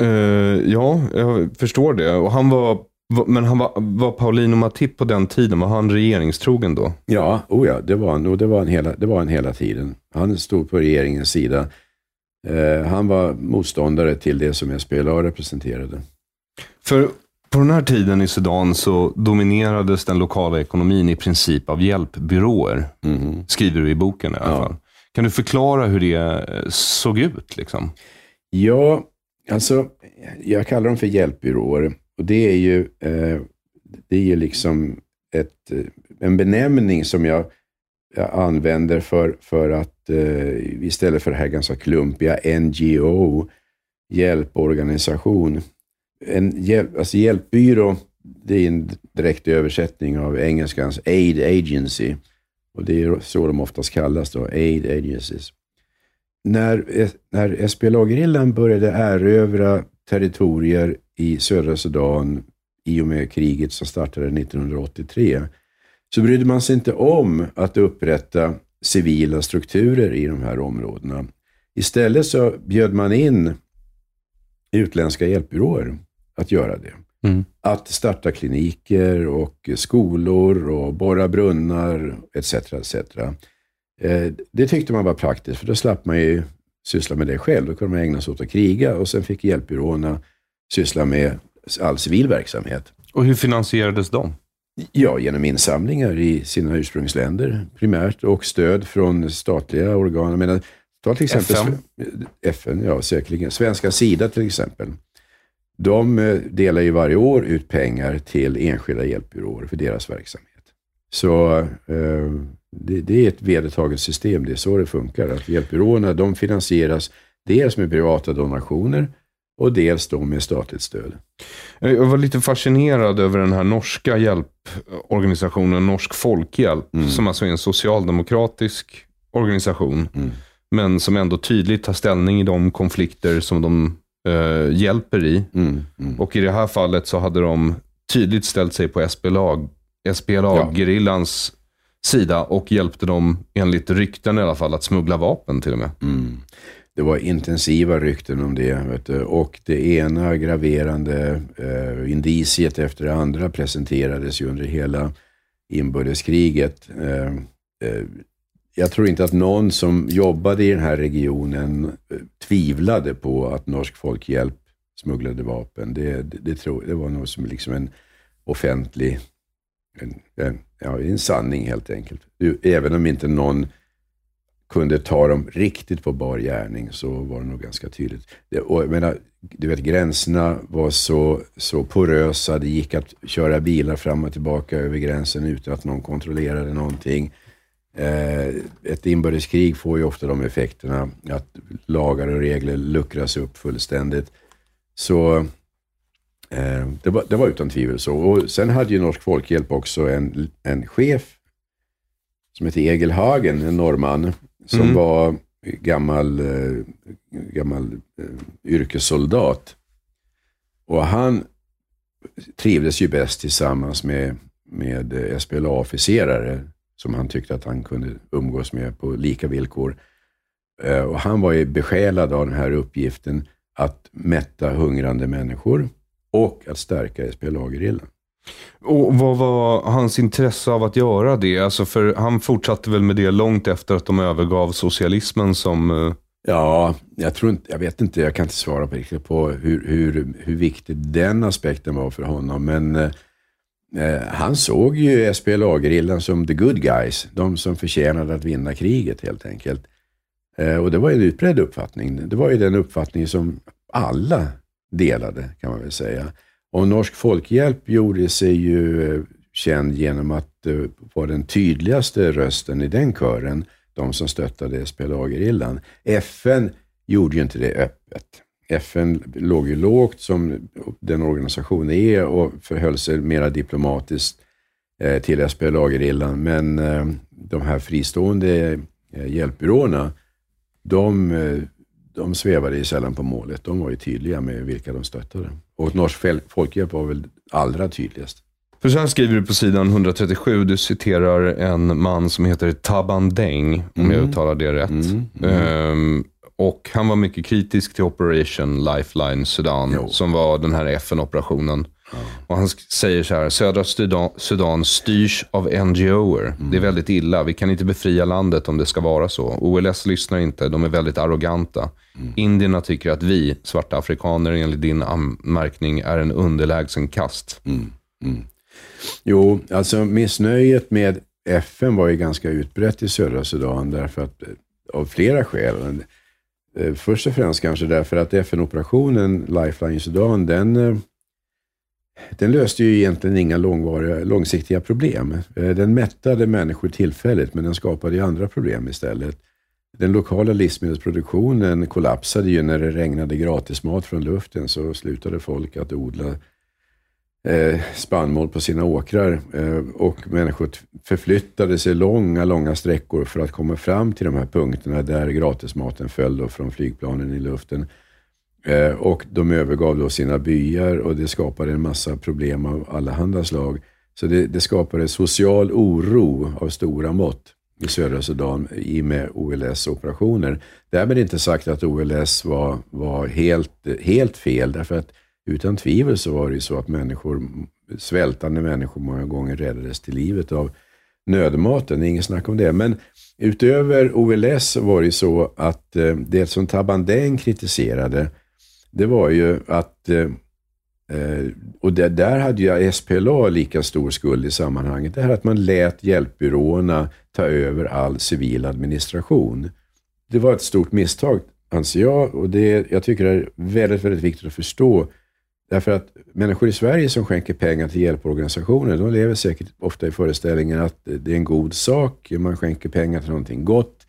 Uh, ja, jag förstår det. Och han var, men han var, var Paulino Matip på den tiden, var han regeringstrogen då? Ja, oh ja det var han. Och det var han hela, det var han hela tiden. Han stod på regeringens sida. Uh, han var motståndare till det som SPLA representerade. För på den här tiden i Sudan så dominerades den lokala ekonomin i princip av hjälpbyråer. Mm. Skriver du i boken i alla ja. fall. Kan du förklara hur det eh, såg ut? Liksom? Ja, alltså jag kallar dem för hjälpbyråer. Och det är ju, eh, det är ju liksom ett, eh, en benämning som jag, jag använder för, för att eh, istället för det här ganska klumpiga NGO, hjälporganisation. En hjälp, alltså hjälpbyrå, det är en direkt översättning av engelskans aid agency. Och det är så de oftast kallas då, aid agencies. När, när SPLA-gerillan började erövra territorier i södra Sudan i och med kriget som startade 1983, så brydde man sig inte om att upprätta civila strukturer i de här områdena. Istället så bjöd man in utländska hjälpbyråer att göra det. Mm. Att starta kliniker och skolor och borra brunnar etc. etc. Eh, det tyckte man var praktiskt, för då slapp man ju syssla med det själv. Då kunde man ägna sig åt att kriga och sen fick hjälpbyråerna syssla med all civil verksamhet. Och hur finansierades de? Ja, genom insamlingar i sina ursprungsländer primärt och stöd från statliga organ. Menar, ta till exempel FN? FN, ja säkerligen. Svenska Sida till exempel. De eh, delar ju varje år ut pengar till enskilda hjälpbyråer för deras verksamhet. Så eh, det, det, är ett vedertaget system. Det är så det funkar. Att hjälpbyråerna de finansieras dels med privata donationer och dels då med statligt stöd. Jag var lite fascinerad över den här norska hjälporganisationen Norsk Folkhjälp, mm. som alltså är en socialdemokratisk organisation, mm. men som ändå tydligt tar ställning i de konflikter som de uh, hjälper i. Mm, mm. Och i det här fallet så hade de tydligt ställt sig på SPLA, SPLA-gerillans ja sida och hjälpte dem, enligt rykten i alla fall, att smuggla vapen till och med. Mm. Det var intensiva rykten om det. Och det ena graverande eh, indiciet efter det andra presenterades ju under hela inbördeskriget. Eh, eh, jag tror inte att någon som jobbade i den här regionen eh, tvivlade på att Norsk Folkhjälp smugglade vapen. Det, det, det, tror, det var nog som liksom en offentlig, en, en, ja, en sanning helt enkelt. Även om inte någon kunde ta dem riktigt på bar gärning så var det nog ganska tydligt. Och jag menar, du vet, gränserna var så, så porösa. Det gick att köra bilar fram och tillbaka över gränsen utan att någon kontrollerade någonting. Eh, ett inbördeskrig får ju ofta de effekterna att lagar och regler luckras upp fullständigt. Så det, var, det var utan tvivel så. Och sen hade ju Norsk Folkhjälp också en, en chef som hette Egil Hagen, en norrman, som mm. var gammal, eh, gammal eh, yrkessoldat. Och han trivdes ju bäst tillsammans med, med eh, SPLA-officerare som han tyckte att han kunde umgås med på lika villkor. Eh, och han var ju besjälad av den här uppgiften att mätta hungrande människor och att stärka SPLA-gerillan. Och vad var hans intresse av att göra det? Alltså för han fortsatte väl med det långt efter att de övergav socialismen som... Eh, ja, jag, tror inte, jag vet inte, jag kan inte svara på, riktigt på hur, hur, hur viktig den aspekten var för honom. Men eh, Eh, han såg ju SPLA-gerillan som the good guys, de som förtjänade att vinna kriget helt enkelt. Eh, och det var en utbredd uppfattning. Det var ju den uppfattning som alla delade, kan man väl säga. Och Norsk Folkhjälp gjorde sig ju eh, känd genom att eh, vara den tydligaste rösten i den kören, de som stöttade SPLA-gerillan. FN gjorde ju inte det öppet. FN låg ju lågt som den organisationen är och förhöll sig mera diplomatiskt eh, till SPLA-gerillan. Men de här fristående hjälpbyråerna, de, de svävade ju sällan på målet. De var ju tydliga med vilka de stöttade. Och Norsk Folkhjälp var väl allra tydligast. För så här skriver du på sidan 137, du citerar en man som heter Taban Deng, om jag uttalar det rätt. Mm, mm. Um, och han var mycket kritisk till Operation Lifeline Sudan, Jo. som var den här FN-operationen. Och han säger så här, södra Sudan, Sudan styrs av NGOer. Det är väldigt illa. Vi kan inte befria landet om det ska vara så. OLS lyssnar inte, de är väldigt arroganta. Indierna tycker att vi, svarta afrikaner, enligt din anmärkning, är en underlägsen kast. Jo, alltså missnöjet med FN var ju ganska utbrett i södra Sudan därför att, eh, av flera skäl. Eh, Först och främst kanske därför att FN-operationen Lifeline Sudan, den, eh, den löste ju egentligen inga långvariga, långsiktiga problem. Eh, den mättade människor tillfälligt, men den skapade ju andra problem istället. Den lokala livsmedelsproduktionen kollapsade ju när det regnade gratismat från luften, så slutade folk att odla eh, spannmål på sina åkrar eh, och människor förflyttade sig långa, långa sträckor för att komma fram till de här punkterna där gratismaten föll från flygplanen i luften. Eh, och de övergav då sina byar och det skapade en massa problem av allehanda slag. Så det, det skapade social oro av stora mått i södra Sudan i och med OLS-operationer. Därmed inte sagt att OLS var, var helt, helt fel, därför att utan tvivel så var det ju så att människor, svältande människor många gånger räddades till livet av nödmaten, det är inget snack om det. Men utöver OLS så var det ju så att eh, det som Tabandeng kritiserade, det var ju att, eh, eh och det, där hade ju SPLA lika stor skuld i sammanhanget, det här att man lät hjälpbyråerna ta över all civil administration. Det var ett stort misstag, anser jag, och det, jag tycker det är väldigt, väldigt viktigt att förstå. Därför att människor i Sverige som skänker pengar till hjälporganisationer, de lever säkert ofta i föreställningen att det är en god sak, man skänker pengar till någonting gott.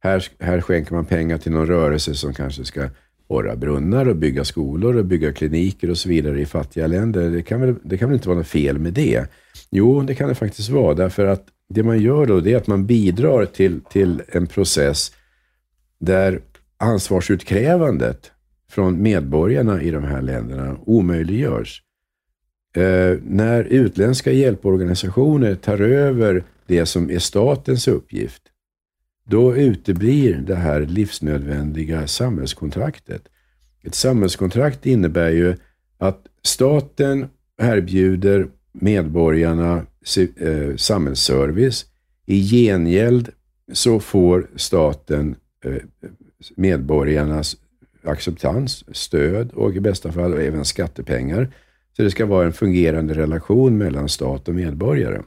Här, här skänker man pengar till någon rörelse som kanske ska borra brunnar och bygga skolor och bygga kliniker och så vidare i fattiga länder. Det kan väl, det kan väl inte vara något fel med det? Jo, det kan det faktiskt vara. Därför att det man gör då, det är att man bidrar till, till en process där ansvarsutkrävandet från medborgarna i de här länderna omöjliggörs. Eh, när utländska hjälporganisationer tar över det som är statens uppgift, då uteblir det här livsnödvändiga samhällskontraktet. Ett samhällskontrakt innebär ju att staten erbjuder medborgarna eh, samhällsservice. I gengäld så får staten eh, medborgarnas acceptans, stöd och i bästa fall även skattepengar. Så det ska vara en fungerande relation mellan stat och medborgare.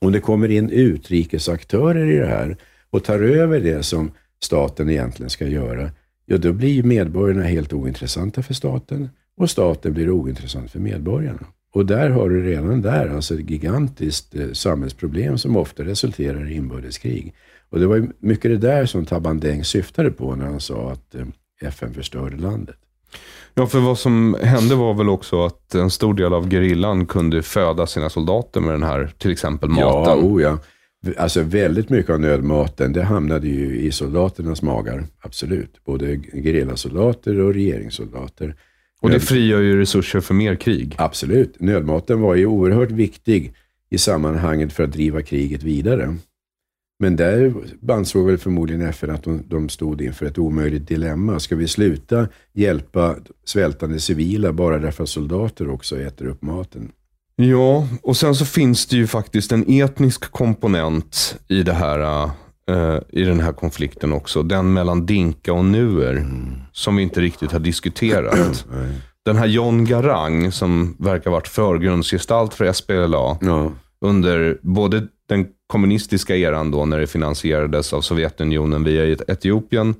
Om det kommer in utrikesaktörer i det här och tar över det som staten egentligen ska göra, ja då blir medborgarna helt ointressanta för staten och staten blir ointressant för medborgarna. Och där har du redan där alltså ett gigantiskt eh, samhällsproblem som ofta resulterar i inbördeskrig. Och det var mycket det där som Tabandeng syftade på när han sa att eh, FN förstörde landet. Ja, för vad som hände var väl också att en stor del av gerillan kunde föda sina soldater med den här, till exempel Ja, maten. oh ja. Alltså väldigt mycket av nödmaten, det hamnade ju i soldaternas magar. Absolut. Både gerillasoldater och regeringssoldater. Och det frigör ju resurser för mer krig. Absolut. Nödmaten var ju oerhört viktig i sammanhanget för att driva kriget vidare. Men där ansåg väl förmodligen FN att de, de stod inför ett omöjligt dilemma. Ska vi sluta hjälpa svältande civila bara därför att soldater också äter upp maten? Ja, och sen så finns det ju faktiskt en etnisk komponent i, det här, eh, i den här konflikten också. Den mellan dinka och nuer, som vi inte riktigt har diskuterat. den här John Garang, som verkar ha varit förgrundsgestalt för SPLA, Ja, under både den kommunistiska eran då, när det finansierades av Sovjetunionen via Et- Etiopien,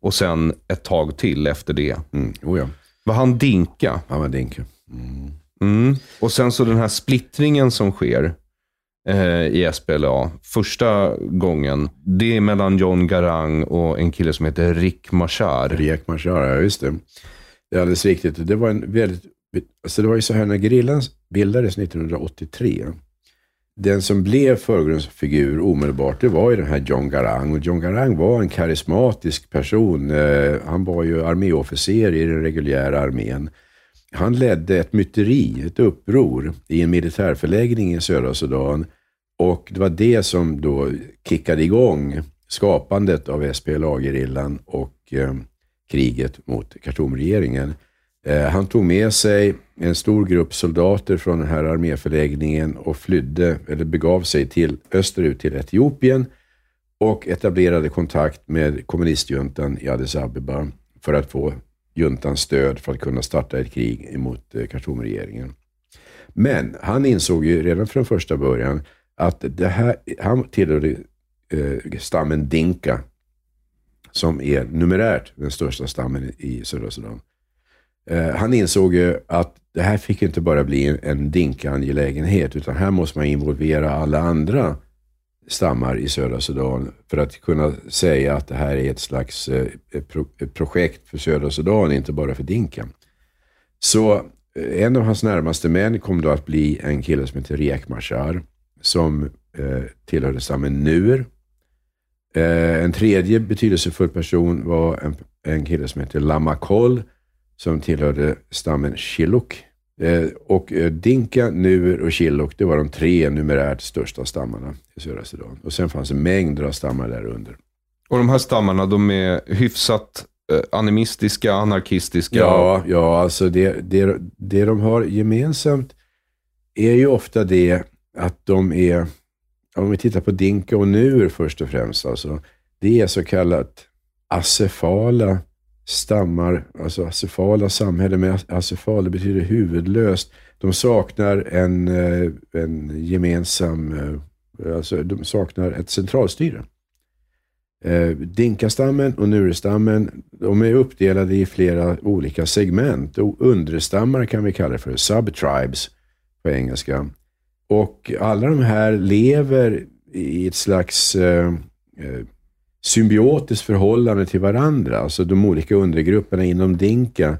och sen ett tag till efter det. mm. oh ja. Var han dinka? han var dinke. Mm. Mm. Och sen så den här splittringen som sker eh, i SPLA, första gången, det är mellan John Garang och en kille som heter Rick Machar. Rick Machar, ja just det. Det är alldeles riktigt. Det var en väldigt... Alltså det var ju så här när gerillan bildades 1983. den som blev förgrundsfigur omedelbart, det var ju den här John Garang. Och John Garang var en karismatisk person. Eh, han var ju arméofficer i den reguljära armén. Han ledde ett myteri, ett uppror, i en militärförläggning i södra Sudan. Och det var det som då kickade igång skapandet av SPLA-gerillan och eh, kriget mot Khartoumregeringen. Eh, han tog med sig en stor grupp soldater från den här arméförläggningen och flydde, eller begav sig till österut till Etiopien och etablerade kontakt med kommunistjuntan i Addis Abeba för att få juntans stöd för att kunna starta ett krig emot eh, Khartoumregeringen. Men han insåg ju redan från första början att det här, han tillhörde eh, stammen Dinka, som är numerärt den största stammen i södra Sudan. Eh, han insåg ju att det här fick inte bara bli en Dinka-angelägenhet, utan här måste man involvera alla andra stammar i södra Sudan för att kunna säga att det här är ett slags eh, projekt för södra Sudan, inte bara för Dinka. Så eh, en av hans närmaste män kom då att bli en kille som heter Riek Machar, som eh, tillhörde stammen Nur. Eh, en tredje betydelsefull person var en, en kille som heter Lamakol, som tillhörde stammen Shiluk. Eh, och eh, Dinka, Nuer och Shilluk, det var de tre numerärt största stammarna i södra Sudan. Och sen fanns det mängder av stammar där under. Och de här stammarna, de är hyfsat eh, animistiska, anarkistiska? Ja, ja alltså det, det, det de har gemensamt är ju ofta det att de är, om vi tittar på Dinka och Nuer först och främst, alltså, det är så kallat acefala stammar, alltså acefala samhällen, men acefal det betyder huvudlöst. De saknar en, eh, en gemensam, eh, alltså de saknar ett centralstyre. Eh, Dinkastammen och Nurestammen, de är uppdelade i flera olika segment. Understammar kan vi kalla det för, subtribes på engelska. Och alla de här lever i ett slags eh, symbiotiskt förhållande till varandra. Alltså de olika undergrupperna inom Dinka.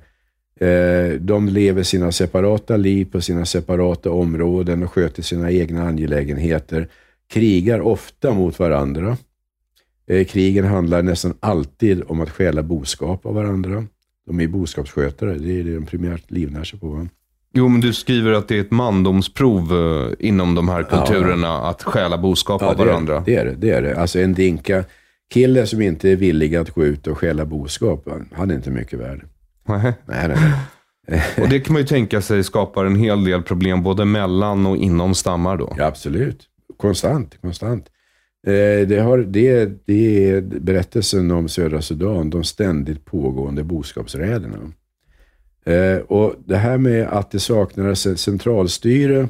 Eh, de lever sina separata liv på sina separata områden och sköter sina egna angelägenheter. Krigar ofta mot varandra. Eh, krigen handlar nästan alltid om att stjäla boskap av varandra. De är boskapsskötare, det är det de primärt livnär sig på. Va? Jo, men du skriver att det är ett mandomsprov eh, inom de här kulturerna ja. att stjäla boskap ja, av varandra. Det är det, det är det. Alltså en dinka kille som inte är villig att gå ut och stjäla boskap, han är inte mycket värd. Nej. Nej, nej. och det kan man ju tänka sig skapar en hel del problem både mellan och inom stammar då? Ja, absolut. Konstant, konstant. Eh, det, har, det, det är berättelsen om södra Sudan, de ständigt pågående boskapsräderna. Eh, och det här med att det saknades centralstyre,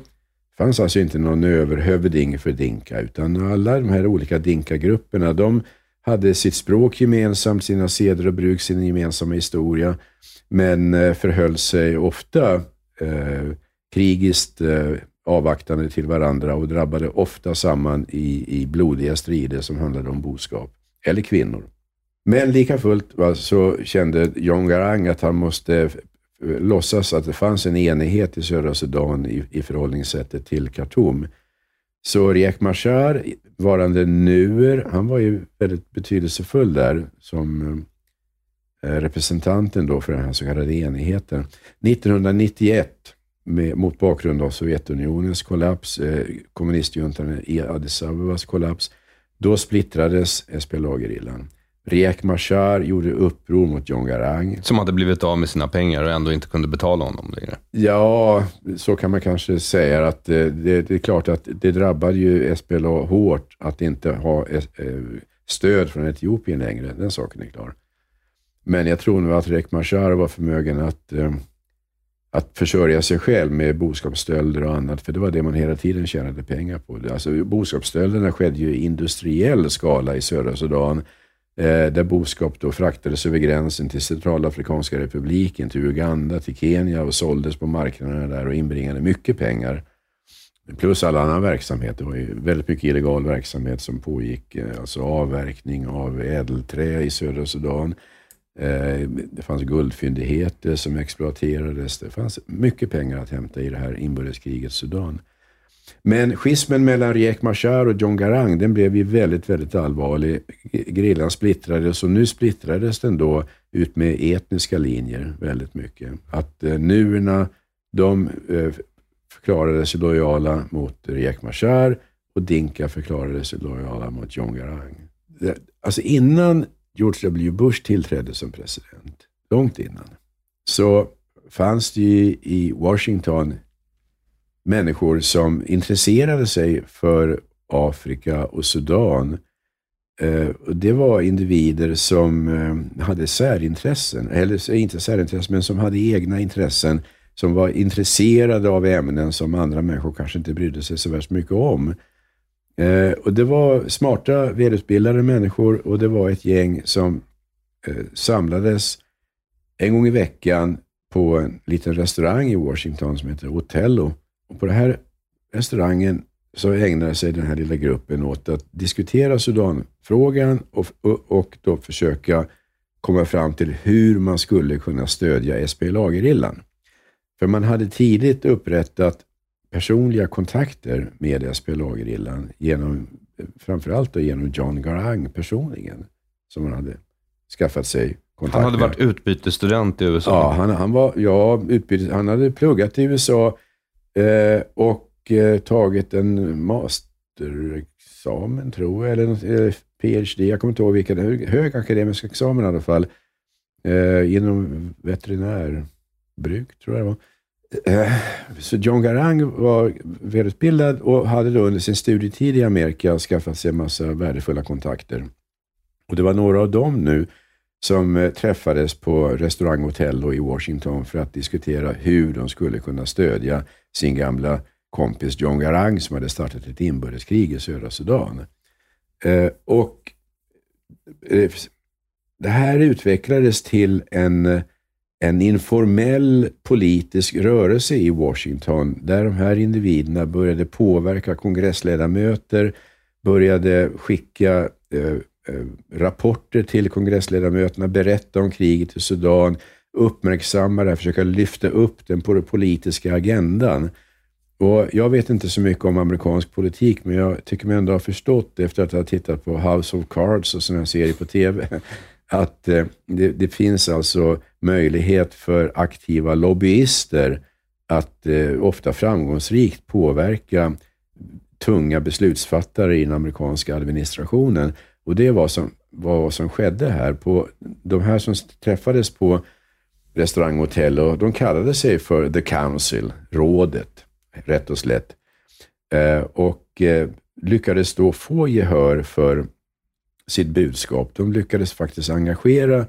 fanns alltså inte någon överhövding för dinka, utan alla de här olika dinkagrupperna, de hade sitt språk gemensamt, sina seder och bruk, sin gemensamma historia, men eh, förhöll sig ofta eh, krigiskt eh, avvaktande till varandra och drabbade ofta samman i, i blodiga strider som handlade om boskap eller kvinnor. Men lika fullt va, så kände John Garang att han måste eh, låtsas att det fanns en enighet i södra Sudan i, i förhållningssättet till Khartoum. Så Riek Machar, varande nuer, han var ju väldigt betydelsefull där som eh, representanten då för den här så kallade enigheten. 1991, med, mot bakgrund av Sovjetunionens kollaps, eh, kommunistjuntan i Addis Abebas kollaps, då splittrades SPLA-gerillan. Riek Machar gjorde uppror mot John Garang. Som hade blivit av med sina pengar och ändå inte kunde betala honom längre. Ja, så kan man kanske säga. att det, det, är klart att det drabbade ju SPLA hårt att inte ha eh, stöd från Etiopien längre. Den saken är klar. Men jag tror nog att Riek Machar var förmögen att, eh, att försörja sig själv med boskapsstölder och annat. För det var det man hela tiden tjänade pengar på. Alltså, boskapsstölderna skedde ju i industriell skala i södra Sudan eh, Eh, där boskap då fraktades över gränsen till Centralafrikanska republiken, till Uganda, till Kenya och såldes på marknaderna där och inbringade mycket pengar. Plus all annan verksamhet. Det var ju väldigt mycket illegal verksamhet som pågick. Eh, alltså avverkning av ädelträ i södra Sudan. Eh, det fanns guldfyndigheter som exploaterades. Det fanns mycket pengar att hämta i det här inbördeskrigets Sudan. Men schismen mellan Riek Machar och John Garang, den blev ju väldigt, väldigt allvarlig. Grillan splittrades och nu splittrades den då ut med etniska linjer väldigt mycket. Att eh, nuerna, de eh, förklarade sig lojala mot Riek Machar och Dinka förklarade sig lojala mot John Garang. Alltså innan George W. Bush tillträdde som president, långt innan, så fanns det ju i Washington människor som intresserade sig för Afrika och Sudan. Eh, det var individer som eh, hade särintressen, eller eh, inte särintressen, men som hade egna intressen, som var intresserade av ämnen som andra människor kanske inte brydde sig så värst mycket om. Och Det var smarta, välutbildade människor och det var ett gäng som samlades en gång i veckan på en liten restaurang i Washington som heter Otello. Och på den här restaurangen så ägnade sig den här lilla gruppen åt att diskutera Sudanfrågan och, och, och då försöka komma fram till hur man skulle kunna stödja SPLA-gerillan. För man hade tidigt upprättat personliga kontakter med SPLA-gerillan framförallt då genom John Garang personligen, som man hade skaffat sig kontakt Han hade med. varit utbytesstudent i USA? Ja, han, han, var, ja utbytes, han hade pluggat i USA eh, och eh, tagit en masterexamen, tror jag, eller en eh, PhD. Jag kommer inte ihåg vilken. Hög, hög akademisk examen i alla fall. Eh, inom veterinärbruk, tror jag det var. Eh, så John Garang var välutbildad och hade då under sin studietid i Amerika skaffat sig en massa värdefulla kontakter. Och det var några av dem nu som eh, träffades på restaurang Hotel i Washington för att diskutera hur de skulle kunna stödja sin gamla kompis John Garang som hade startat ett inbördeskrig i södra Sudan. Eh, och eh, det här utvecklades till en, en informell politisk rörelse i Washington där de här individerna började påverka kongressledamöter, började skicka Eh, rapporter till kongressledamöterna, berätta om kriget i Sudan, uppmärksamma det, försöka lyfta upp den på den politiska agendan. Och Jag vet inte så mycket om amerikansk politik, men jag tycker mig ändå ha förstått efter att ha tittat på House of Cards och sådana serier på TV, att eh, det, det, finns alltså möjlighet för aktiva lobbyister att eh, ofta framgångsrikt påverka tunga beslutsfattare i den amerikanska administrationen. Och det var, som, var vad som skedde här. På, de här som träffades på restaurang och hotell, och de kallade sig för The Council, rådet, rätt och slätt. Eh, och eh, lyckades då få gehör för sitt budskap. De lyckades faktiskt engagera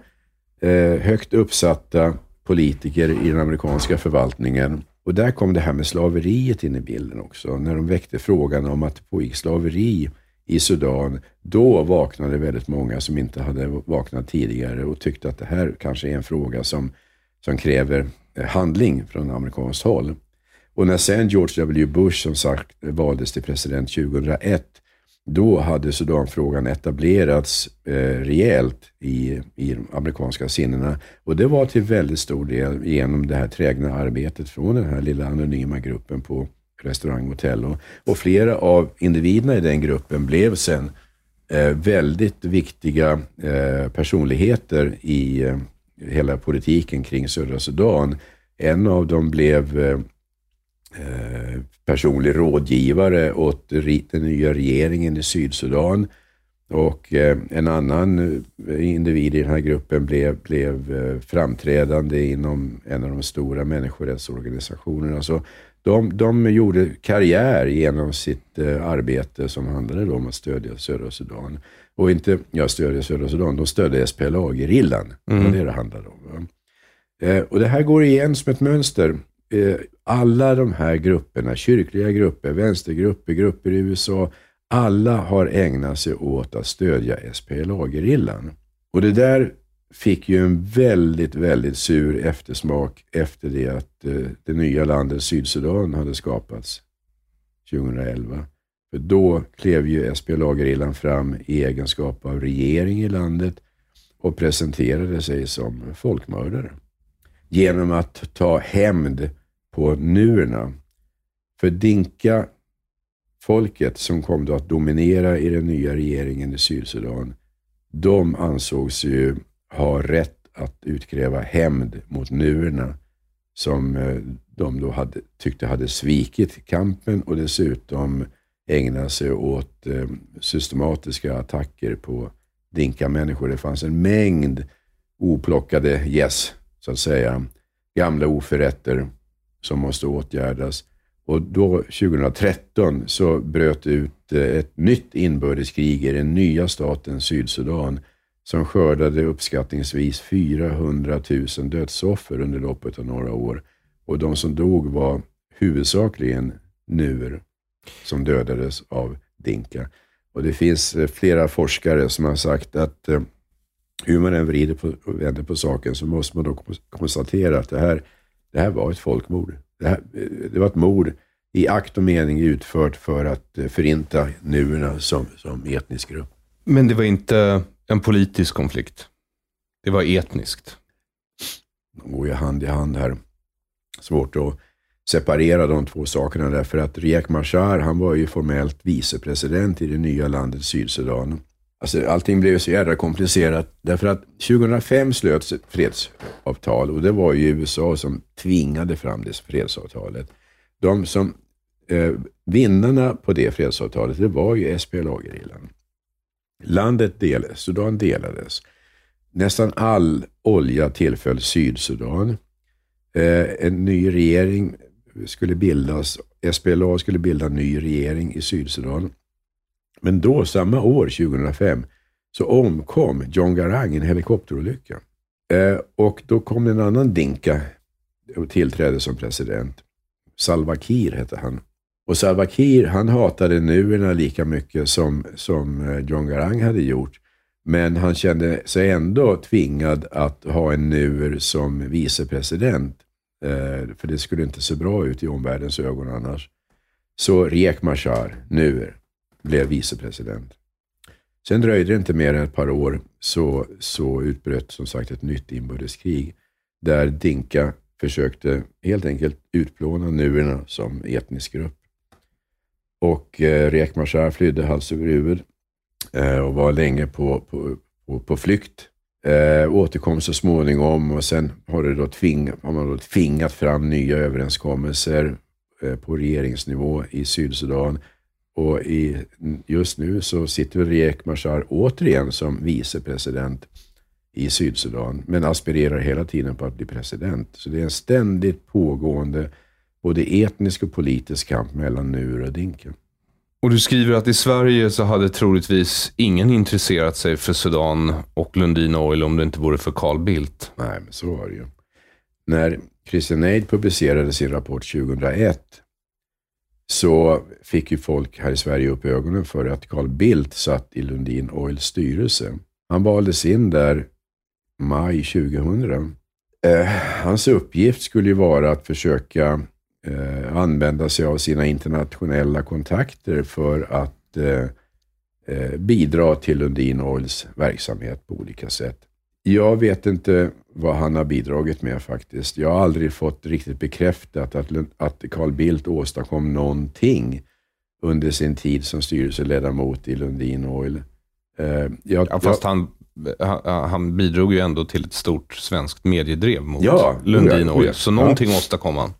eh, högt uppsatta politiker i den amerikanska förvaltningen. Och där kom det här med slaveriet in i bilden också, när de väckte frågan om att det pågick slaveri i Sudan, då vaknade väldigt många som inte hade vaknat tidigare och tyckte att det här kanske är en fråga som, som kräver eh, handling från amerikanskt håll. Och när sen George W. Bush som sagt valdes till president 2001, då hade Sudanfrågan etablerats eh, rejält i, i de amerikanska sinnena. Och det var till väldigt stor del genom det här trägna arbetet från den här lilla anonyma gruppen på restaurang och hotell. Och, och flera av individerna i den gruppen blev sen eh, väldigt viktiga eh, personligheter i eh, hela politiken kring södra Sudan. En av dem blev eh, eh personlig rådgivare åt den nya regeringen i Sydsudan. Och eh, en annan eh, individ i den här gruppen blev, blev framträdande inom en av de stora människorättsorganisationerna. Så de, de gjorde karriär genom sitt eh, arbete som handlade om att stödja södra Sudan. Och inte ja, stödja södra Sudan, de stödde SPLA-gerillan. Mm. Det var det det handlade om. Eh, och det här går igen som ett mönster. Eh, alla de här grupperna, kyrkliga grupper, vänstergrupper, grupper i USA, alla har ägnat sig åt att stödja SPLA-gerillan. Och det där fick ju en väldigt, väldigt sur eftersmak efter det att eh, det nya landet Sydsudan hade skapats 2011. För då klev ju SPLA-gerillan fram i egenskap av regering i landet och presenterade sig som folkmördare. Genom att ta hämnd på nuerna. För Dinka folket som kom då att dominera i den nya regeringen i Sydsudan, de ansågs ju har rätt att utkräva hämnd mot nuerna som eh, de då hade, tyckte hade svikit kampen och dessutom ägna sig åt eh, systematiska attacker på dinka-människor. Det fanns en mängd oplockade gäss, yes, så att säga. Gamla oförrätter som måste åtgärdas. Och då, 2013, så bröt ut eh, ett nytt inbördeskrig i den nya staten Sydsudan som skördade uppskattningsvis 400 000 dödsoffer under loppet av några år. Och de som dog var huvudsakligen nuer som dödades av dinka. Och det finns eh, flera forskare som har sagt att eh, hur man än vrider på, och vänder på saken så måste man då konstatera att det här, det här var ett folkmord. Det, här, eh, det var ett mord i akt och mening utfört för att förinta nuerna som, som etnisk grupp. Men det var inte en politisk konflikt? Det var etniskt? De går ju hand i hand här. Svårt att separera de två sakerna därför att Riek Machar, han var ju formellt vicepresident i det nya landet Sydsudan. Alltså, allting blev så jävla komplicerat därför att 2005 slöts ett fredsavtal och det var ju USA som tvingade fram det fredsavtalet. De som eh, vinnarna på det fredsavtalet, det var ju SPLA-gerillan. Landet delades, Sudan delades. Nästan all olja tillföll Sydsudan. Eh, en ny regering skulle bildas. SPLA skulle bilda en ny regering i Sydsudan. Men då, samma år, 2005, så omkom John Garang i en helikopterolycka. Eh, och då kom en annan dinka och tillträdde som president. Salva Kiir hette han. Och Salvakir han hatade nuerna lika mycket som, som eh, John Garang hade gjort. Men han kände sig ändå tvingad att ha en nuer som vicepresident. Eh, för det skulle inte se bra ut i omvärldens ögon annars. Så Riek Machar, nuer, blev vicepresident. Sen dröjde det inte mer än ett par år så, så utbröt som sagt ett nytt inbördeskrig där Dinka försökte helt enkelt utplåna nuerna som etnisk grupp. Och eh, Riek Machar flydde hals över huvud eh, och var länge på, på, på, på flykt. Eh, återkom så småningom och sen har, det då tving, har man då tvingat fram nya överenskommelser eh, på regeringsnivå i Sydsudan. Och i, just nu så sitter Riek Machar återigen som vicepresident i Sydsudan, men aspirerar hela tiden på att bli president. Så det är en ständigt pågående både etnisk och politisk kamp mellan nuer och dinka. Och du skriver att i Sverige så hade troligtvis ingen intresserat sig för Sudan och Lundin Oil om det inte vore för Carl Bildt. Nej, men så var det ju. När Christian Aid publicerade sin rapport 2001 så fick ju folk här i Sverige upp ögonen för att Carl Bildt satt i Lundin Oils styrelse. Han valdes in där maj 2000. Eh, hans uppgift skulle ju vara att försöka eh, använda sig av sina internationella kontakter för att eh, eh, bidra till Lundin Oils verksamhet på olika sätt. Jag vet inte vad han har bidragit med faktiskt. Jag har aldrig fått riktigt bekräftat att, att Carl Bildt åstadkom någonting under sin tid som styrelseledamot i Lundin Oil. Eh, jag, ja, fast jag, han, han bidrog ju ändå till ett stort svenskt mediedrev mot ja, Lundin Oil. Så någonting ja. åstadkom han.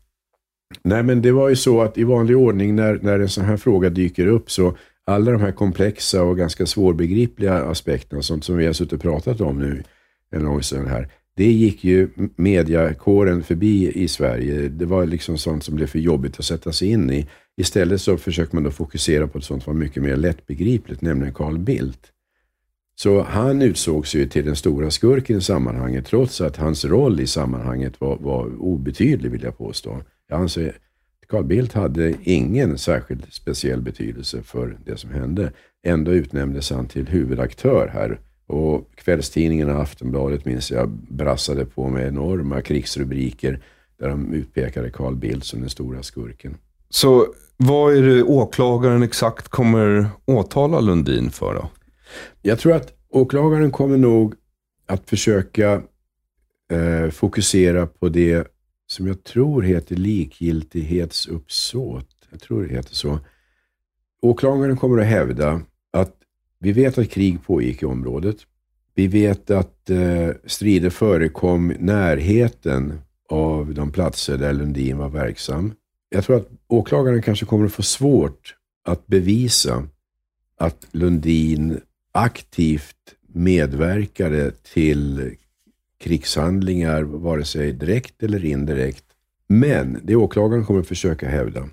Nej, men det var ju så att i vanlig ordning när, när en sån här fråga dyker upp så alla de här komplexa och ganska svårbegripliga aspekterna, sånt som vi har suttit och pratat om nu en lång stund här, det gick ju mediakåren förbi i Sverige. Det var liksom sånt som blev för jobbigt att sätta sig in i. Istället så försöker man då fokusera på ett sånt som var mycket mer lättbegripligt, nämligen Carl Bildt. Så han utsågs ju till den stora skurken i sammanhanget, trots att hans roll i sammanhanget var, var obetydlig, vill jag påstå. Jag anser att Carl Bildt hade ingen särskild speciell betydelse för det som hände. Ändå utnämndes han till huvudaktör här. Och kvällstidningarna Aftonbladet minns jag brassade på med enorma krigsrubriker där de utpekade Carl Bildt som den stora skurken. Så vad är det åklagaren exakt kommer åtala Lundin för då? Jag tror att åklagaren kommer nog att försöka eh, fokusera på det som jag tror heter likgiltighetsuppsåt. Jag tror det heter så. åklagaren kommer att hävda att vi vet att krig pågick i området. Vi vet att eh, strider förekom i närheten av de platser där Lundin var verksam. Jag tror att åklagaren kanske kommer att få svårt att bevisa att Lundin aktivt medverkade till krigshandlingar, vare sig direkt eller indirekt. Men det åklagaren kommer att försöka hävda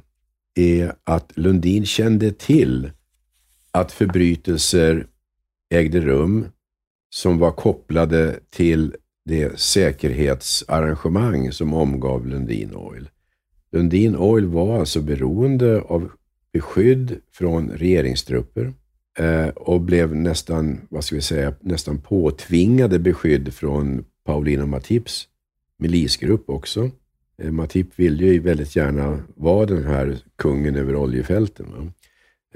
är att Lundin kände till att förbrytelser ägde rum som var kopplade till det säkerhetsarrangemang som omgav Lundin Oil. Lundin Oil var alltså beroende av beskydd från regeringstrupper eh, och blev nästan, vad ska vi säga, nästan påtvingade beskydd från Paulina Matips milisgrupp också. Eh, Matip ville ju väldigt gärna vara den här kungen över oljefälten. Va?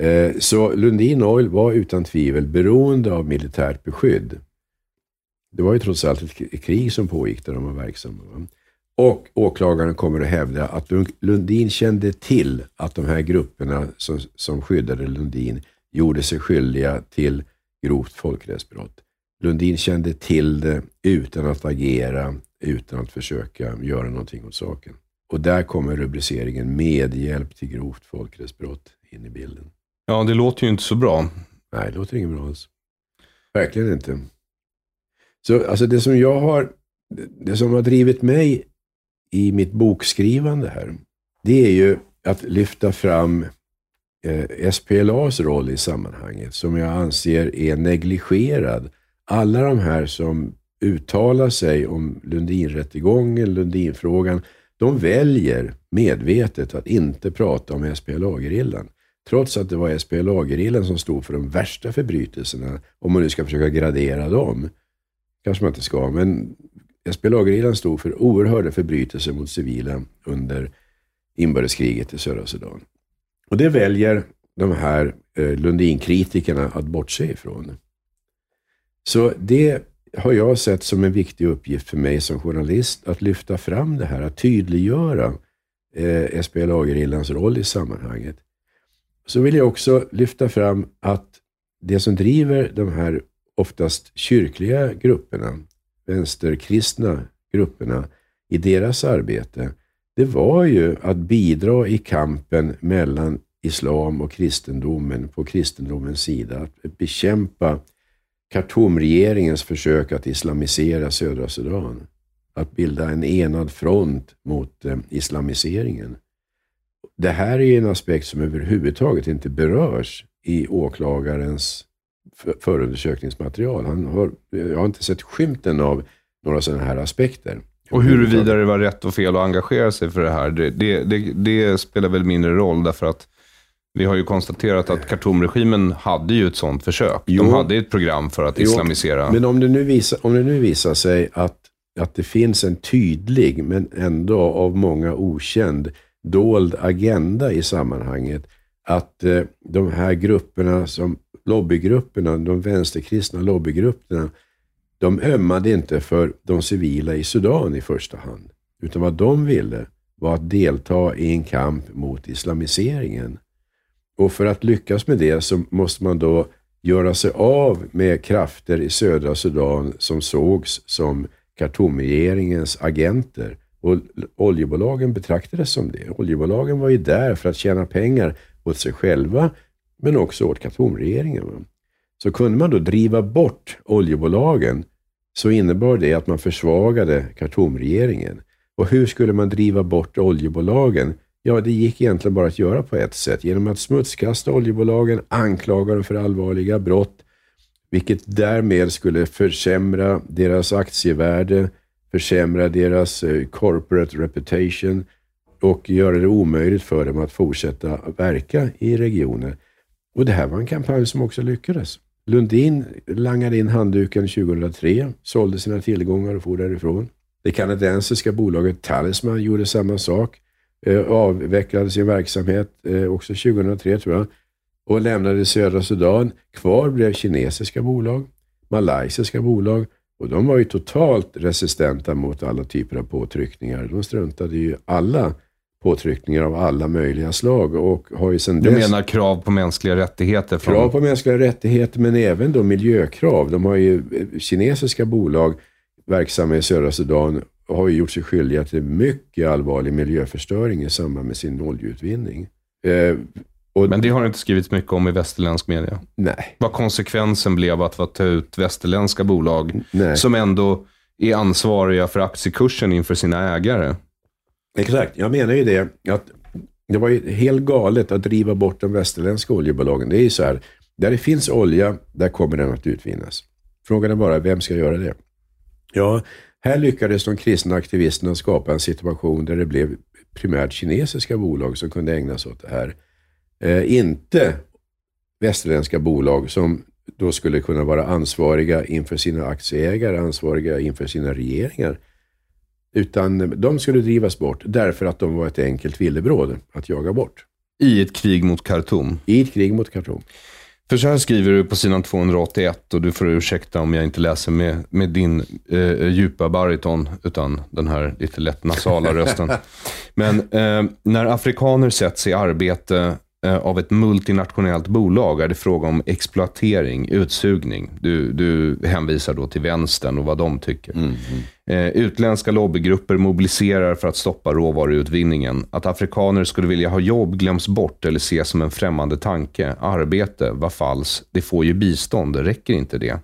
Eh, så Lundin Oil var utan tvivel beroende av militärt beskydd. Det var ju trots allt ett krig som pågick där de var verksamma. Va? Och åklagaren kommer att hävda att Lundin kände till att de här grupperna som, som skyddade Lundin gjorde sig skyldiga till grovt folkrättsbrott. Lundin kände till det utan att agera, utan att försöka göra någonting åt saken. Och där kommer rubriceringen medhjälp till grovt folkrättsbrott in i bilden. Ja, det låter ju inte så bra. Nej, det låter inget bra alls. Verkligen inte. Så alltså det som jag har, det som har drivit mig i mitt bokskrivande här, det är ju att lyfta fram eh, SPLAs roll i sammanhanget, som jag anser är negligerad. Alla de här som uttalar sig om Lundinrättegången, Lundinfrågan, de väljer medvetet att inte prata om SPLA-gerillan. Trots att det var SPLA-gerillan som stod för de värsta förbrytelserna, om man nu ska försöka gradera dem. kanske man inte ska, men SPLA-gerillan stod för oerhörda förbrytelser mot civila under inbördeskriget i södra Sudan. Och det väljer de här eh, Lundinkritikerna att bortse ifrån. Så det har jag sett som en viktig uppgift för mig som journalist, att lyfta fram det här, att tydliggöra eh, SPLA-gerillans roll i sammanhanget. Så vill jag också lyfta fram att det som driver de här oftast kyrkliga grupperna, vänsterkristna grupperna, i deras arbete, det var ju att bidra i kampen mellan islam och kristendomen på kristendomens sida. Att bekämpa Khartoumregeringens försök att islamisera södra Sudan. Att bilda en enad front mot eh, islamiseringen. Det här är en aspekt som överhuvudtaget inte berörs i åklagarens förundersökningsmaterial. Han har, jag har inte sett skymten av några sådana här aspekter. Och huruvida det var rätt och fel att engagera sig för det här, det, det, det, det spelar väl mindre roll, därför att vi har ju konstaterat att Khartoumregimen hade ju ett sådant försök. Jo. De hade ett program för att jo. islamisera. Men om det nu visar, om det nu visar sig att, att det finns en tydlig, men ändå av många okänd, dold agenda i sammanhanget. Att eh, de här grupperna, som lobbygrupperna, de vänsterkristna lobbygrupperna, de ömmade inte för de civila i Sudan i första hand. Utan vad de ville var att delta i en kamp mot islamiseringen. Och för att lyckas med det så måste man då göra sig av med krafter i södra Sudan som sågs som Khartoumregeringens agenter. Och oljebolagen betraktades som det. Oljebolagen var ju där för att tjäna pengar åt sig själva, men också åt Khartoumregeringen. Så kunde man då driva bort oljebolagen så innebar det att man försvagade Khartoumregeringen. Och hur skulle man driva bort oljebolagen? Ja, det gick egentligen bara att göra på ett sätt. Genom att smutskasta oljebolagen, anklaga dem för allvarliga brott, vilket därmed skulle försämra deras aktievärde, försämra deras eh, corporate reputation och göra det omöjligt för dem att fortsätta verka i regionen. Och det här var en kampanj som också lyckades. Lundin langade in handduken 2003, sålde sina tillgångar och for därifrån. Det kanadensiska bolaget Talisman gjorde samma sak. Eh, avvecklade sin verksamhet eh, också 2003 tror jag och lämnade södra Sudan. Kvar blev kinesiska bolag, malaysiska bolag och de var ju totalt resistenta mot alla typer av påtryckningar. De struntade ju alla påtryckningar av alla möjliga slag. Och har ju sedan Du dess menar krav på mänskliga rättigheter? Från... krav på mänskliga rättigheter, men även då miljökrav. De har ju, eh, kinesiska bolag verksamma i södra Sudan har ju gjort sig skyldiga till mycket allvarlig miljöförstöring i samband med sin oljeutvinning. Eh, Men det har det inte skrivits mycket om i västerländsk media. Nej, Vad konsekvensen blev att få ta ut västerländska bolag nej. som ändå är ansvariga för aktiekursen inför sina ägare. Exakt, jag menar ju det att det var ju helt galet att driva bort de västerländska oljebolagen. Det är ju så här, där det finns olja, där kommer den att utvinnas. Frågan är bara, vem ska göra det? Ja, här lyckades de kristna aktivisterna skapa en situation där det blev primärt kinesiska bolag som kunde ägna sig åt det här. Eh, inte västerländska bolag som då skulle kunna vara ansvariga inför sina aktieägare, ansvariga inför sina regeringar. Utan de skulle drivas bort därför att de var ett enkelt villebråd att jaga bort. I ett krig mot Khartoum. I ett krig mot Khartoum. För så här skriver du på sidan 281 och du får ursäkta om jag inte läser med, med din eh, djupa bariton utan den här lite lätt nasala rösten. Men eh, när afrikaner sätts i arbete av ett multinationellt bolag är det fråga om exploatering, utsugning. Du, du hänvisar då till vänstern och vad de tycker. Eh, utländska lobbygrupper mobiliserar för att stoppa råvaruutvinningen. Att afrikaner skulle vilja ha jobb glöms bort eller ses som en främmande tanke. Arbete, vad falls, det får ju bistånd, räcker inte det?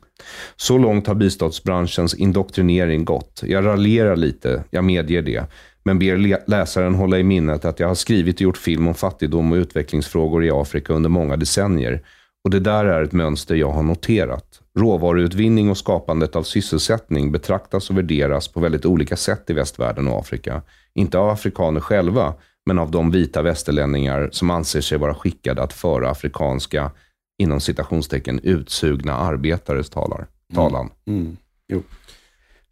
Så långt har biståndsbranschens indoktrinering gått. Jag raljerar lite, jag medger det. Men ber läsaren hålla i minnet att jag har skrivit och gjort film om fattigdom och utvecklingsfrågor i Afrika under många decennier. Och det där är ett mönster jag har noterat. Råvaruutvinning och skapandet av sysselsättning betraktas och värderas på väldigt olika sätt i västvärlden och Afrika. Inte av afrikaner själva, men av de vita västerlänningar som anser sig vara skickade att föra afrikanska, inom citationstecken, utsugna arbetares talar, talan. Mm. Jo.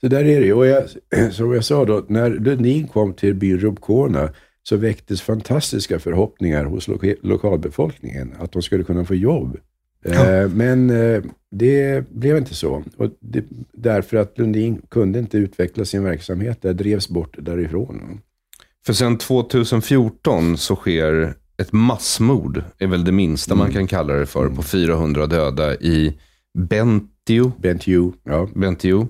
Så där är det ju. Och jag, som jag sa då, när Lundin kom till byn Rubkona så väcktes fantastiska förhoppningar hos loka- lokalbefolkningen att de skulle kunna få jobb. Eh, men eh, det blev inte så. Och det, därför att Lundin kunde inte utveckla sin verksamhet där, drevs bort därifrån. För sen 2014 så sker ett massmord, är väl det minsta man kan kalla det för, på 400 döda i Bentio. Bentiu, ja. Bentio.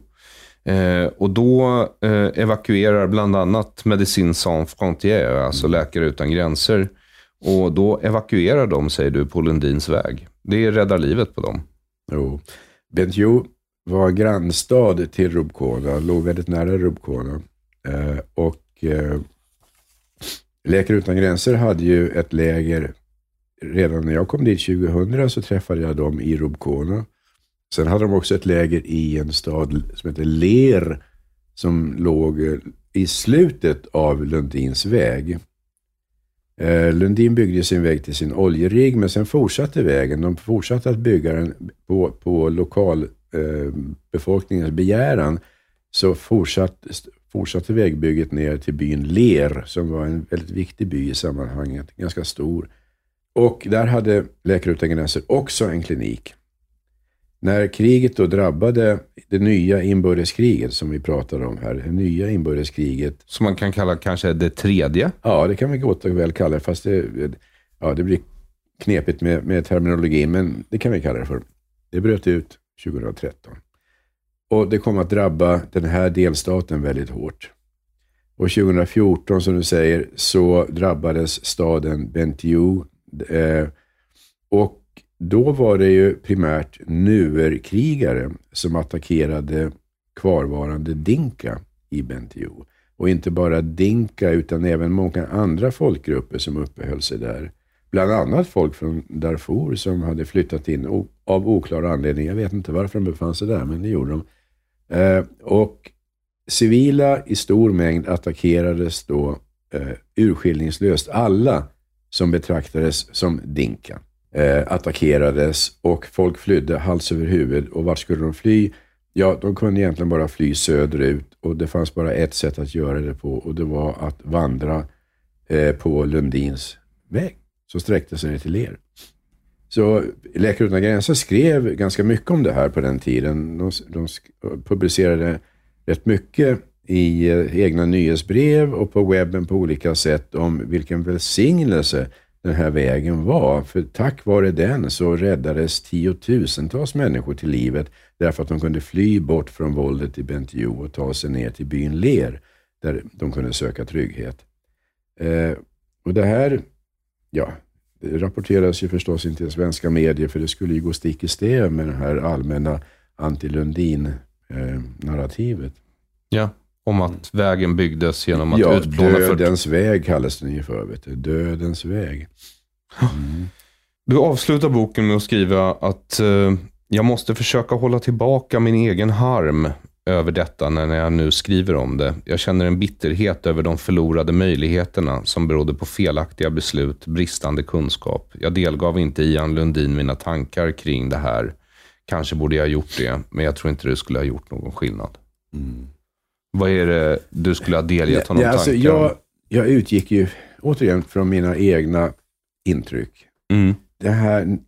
Eh, och då eh, evakuerar bland annat Medicine Sans Frontières, alltså Läkare Utan Gränser. Och då evakuerar de, säger du, på Lundins väg. Det räddar livet på dem. Jo. Bentiu var grannstad till Rubkona, låg väldigt nära Rubkona. Eh, och eh, Läkare Utan Gränser hade ju ett läger, redan när jag kom dit 2000 så träffade jag dem i Rubkona. Sen hade de också ett läger i en stad som heter Ler, som låg eh, i slutet av Lundins väg. Eh, Lundin byggde sin väg till sin oljerigg, men sen fortsatte vägen. De fortsatte att bygga den på, på lokalbefolkningens eh, begäran. Så fortsatte, fortsatte vägbygget ner till byn Ler, som var en väldigt viktig by i sammanhanget. Ganska stor. Och där hade Läkare Utan Gränser också en klinik. När kriget då drabbade det nya inbördeskriget som vi pratade om här, det nya inbördeskriget Som man kan kalla kanske det tredje. Ja, det kan vi gott och väl kalla det, fast det, ja, det blir knepigt med, med terminologi, men det kan vi kalla det för. Det bröt ut 2013. Och det kom att drabba den här delstaten väldigt hårt. Och 2014, som du säger, så drabbades staden Bentiu. Eh, och då var det ju primärt nuerkrigare som attackerade kvarvarande dinka i Bentiu. Och inte bara dinka utan även många andra folkgrupper som uppehöll sig där. Bland annat folk från Darfur som hade flyttat in av oklar anledning. Jag vet inte varför de befann sig där, men det gjorde de. Eh, och civila i stor mängd attackerades då eh, urskillningslöst. Alla som betraktades som dinka eh, attackerades och folk flydde hals över huvud. Och vart skulle de fly? Ja, de kunde egentligen bara fly söderut och det fanns bara ett sätt att göra det på och det var att vandra eh, på Lundins väg som sträckte sig ner till er. Så Läkare Utan Gränser skrev ganska mycket om det här på den tiden. De, de publicerade rätt mycket i eh, egna nyhetsbrev och på webben på olika sätt om vilken välsignelse den här vägen var. För tack vare den så räddades tiotusentals människor till livet därför att de kunde fly bort från våldet i Bentiu och ta sig ner till byn Ler där de kunde söka trygghet. Eh, och det här, ja, det rapporteras ju förstås inte i svenska medier för det skulle ju gå stick i stäv med det här allmänna anti-Lundin-narrativet. Eh, ja, om att vägen byggdes genom att ja, utplåna... dödens väg kallas den ju för. Vet du. Dödens väg. Mm. Du avslutar boken med att skriva att eh, jag måste försöka hålla tillbaka min egen harm över detta när jag nu skriver om det. Jag känner en bitterhet över de förlorade möjligheterna som berodde på felaktiga beslut, bristande kunskap. Jag delgav inte Ian Lundin mina tankar kring det här. Kanske borde jag ha gjort det, men jag tror inte det skulle ha gjort någon skillnad. Mm. Vad är det du skulle ha delgett honom ja, alltså, tankar jag, jag utgick ju återigen från mina egna intryck. Mm. Det, här,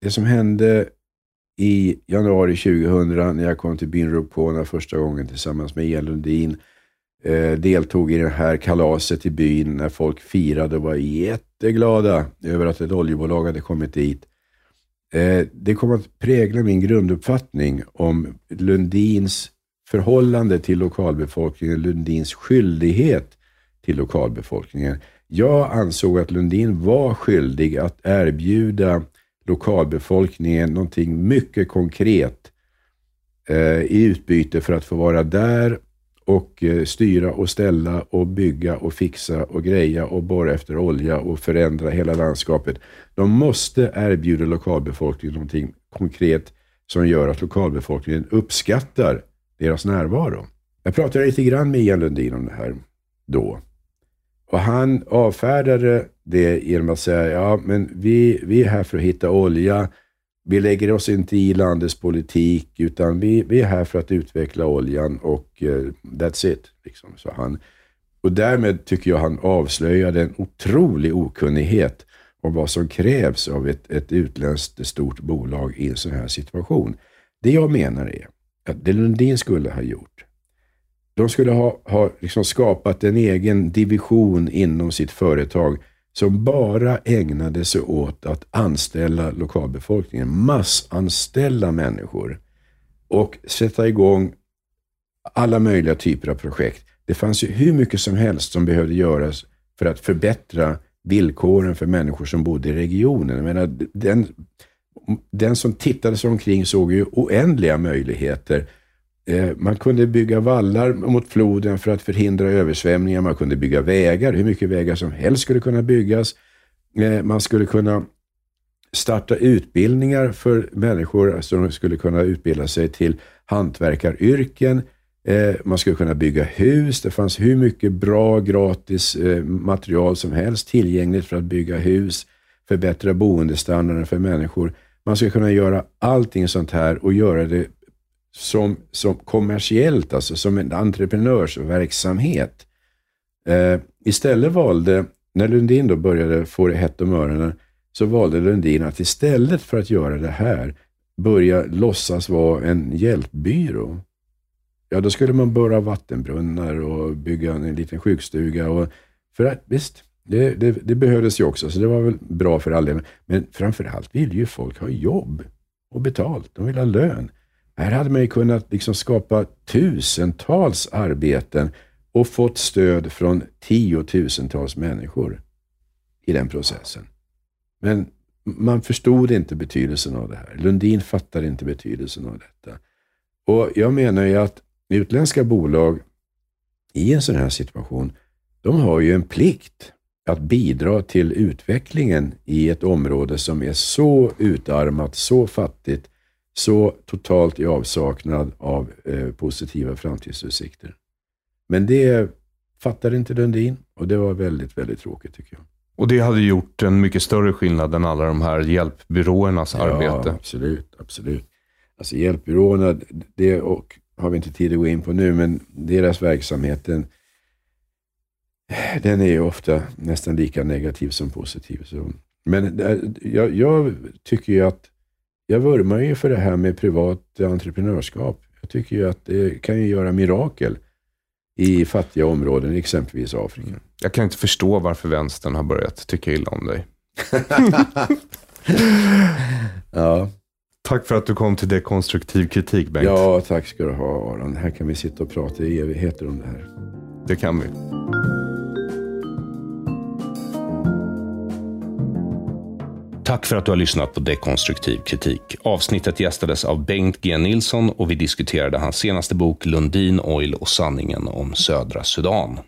det som hände i januari 2000 när jag kom till byn Rupona första gången tillsammans med Ian Lundin. Eh, deltog i det här kalaset i byn när folk firade och var jätteglada över att ett oljebolag hade kommit dit. Eh, det kom att prägla min grunduppfattning om Lundins förhållande till lokalbefolkningen, Lundins skyldighet till lokalbefolkningen. Jag ansåg att Lundin var skyldig att erbjuda lokalbefolkningen någonting mycket konkret eh, i utbyte för att få vara där och eh, styra och ställa och bygga och fixa och greja och borra efter olja och förändra hela landskapet. De måste erbjuda lokalbefolkningen någonting konkret som gör att lokalbefolkningen uppskattar deras närvaro. Jag pratade lite grann med Ian Lundin om det här då. Och han avfärdade det genom att säga, ja men vi, vi är här för att hitta olja. Vi lägger oss inte i landets politik, utan vi, vi är här för att utveckla oljan och uh, that's it. Liksom, sa han. Och därmed tycker jag han avslöjade en otrolig okunnighet om vad som krävs av ett, ett utländskt stort bolag i en sån här situation. Det jag menar är att det Lundin skulle ha gjort, de skulle ha, ha liksom skapat en egen division inom sitt företag som bara ägnade sig åt att anställa lokalbefolkningen, massanställa människor och sätta igång alla möjliga typer av projekt. Det fanns ju hur mycket som helst som behövde göras för att förbättra villkoren för människor som bodde i regionen. Jag menar, den, den som tittade sig omkring såg ju oändliga möjligheter eh, man kunde bygga vallar mot floden för att förhindra översvämningar. Man kunde bygga vägar. Hur mycket vägar som helst skulle kunna byggas. Eh, man skulle kunna starta utbildningar för människor som skulle kunna utbilda sig till hantverkaryrken. Eh, man skulle kunna bygga hus. Det fanns hur mycket bra gratis material som helst tillgängligt för att bygga hus, förbättra boendestandarden för människor. Man ska kunna göra allting sånt här och göra det som, som kommersiellt, alltså som en entreprenörsverksamhet. Eh, istället valde, när Lundin då började få det hett om öronen, så valde Lundin att istället för att göra det här börja låtsas vara en hjälpbyrå. Ja, då skulle man borra vattenbrunnar och bygga en liten sjukstuga. Och, för att, visst, det, det, det behövdes ju också, så det var väl bra för all del. Men framförallt vill ju folk ha jobb och betalt. De vill ha lön. Här hade man ju kunnat liksom skapa tusentals arbeten och fått stöd från tiotusentals människor i den processen. Men man förstod inte betydelsen av det här. Lundin fattade inte betydelsen av detta. Och Jag menar ju att utländska bolag i en sån här situation, de har ju en plikt att bidra till utvecklingen i ett område som är så utarmat, så fattigt, så totalt i avsaknad av eh, positiva framtidsutsikter. Men det fattade inte Lundin och det var väldigt, väldigt tråkigt tycker jag. Och det hade gjort en mycket större skillnad än alla de här hjälpbyråernas ja, arbete. absolut, absolut. Alltså hjälpbyråerna, det och, har vi inte tid att gå in på nu, men deras verksamhet, den, den är ju ofta nästan lika negativ som positiv. Så. Men eh, jag, jag tycker ju att jag vurmar ju för det här med privat entreprenörskap. Jag tycker ju att det kan ju göra mirakel. i fattiga områden, exempelvis Afrika. Jag kan inte förstå varför vänstern har börjat tycka illa om dig. ja. Tack för att du kom till dekonstruktiv kritik, Bengt. Ja, tack ska du ha Aron. Här kan vi sitta och prata i evigheter om det här. Det kan vi. Tack för att du har lyssnat på Dekonstruktiv kritik. Avsnittet gästades av Bengt G Nilsson och vi diskuterade hans senaste bok Lundin Oil och sanningen om södra Sudan.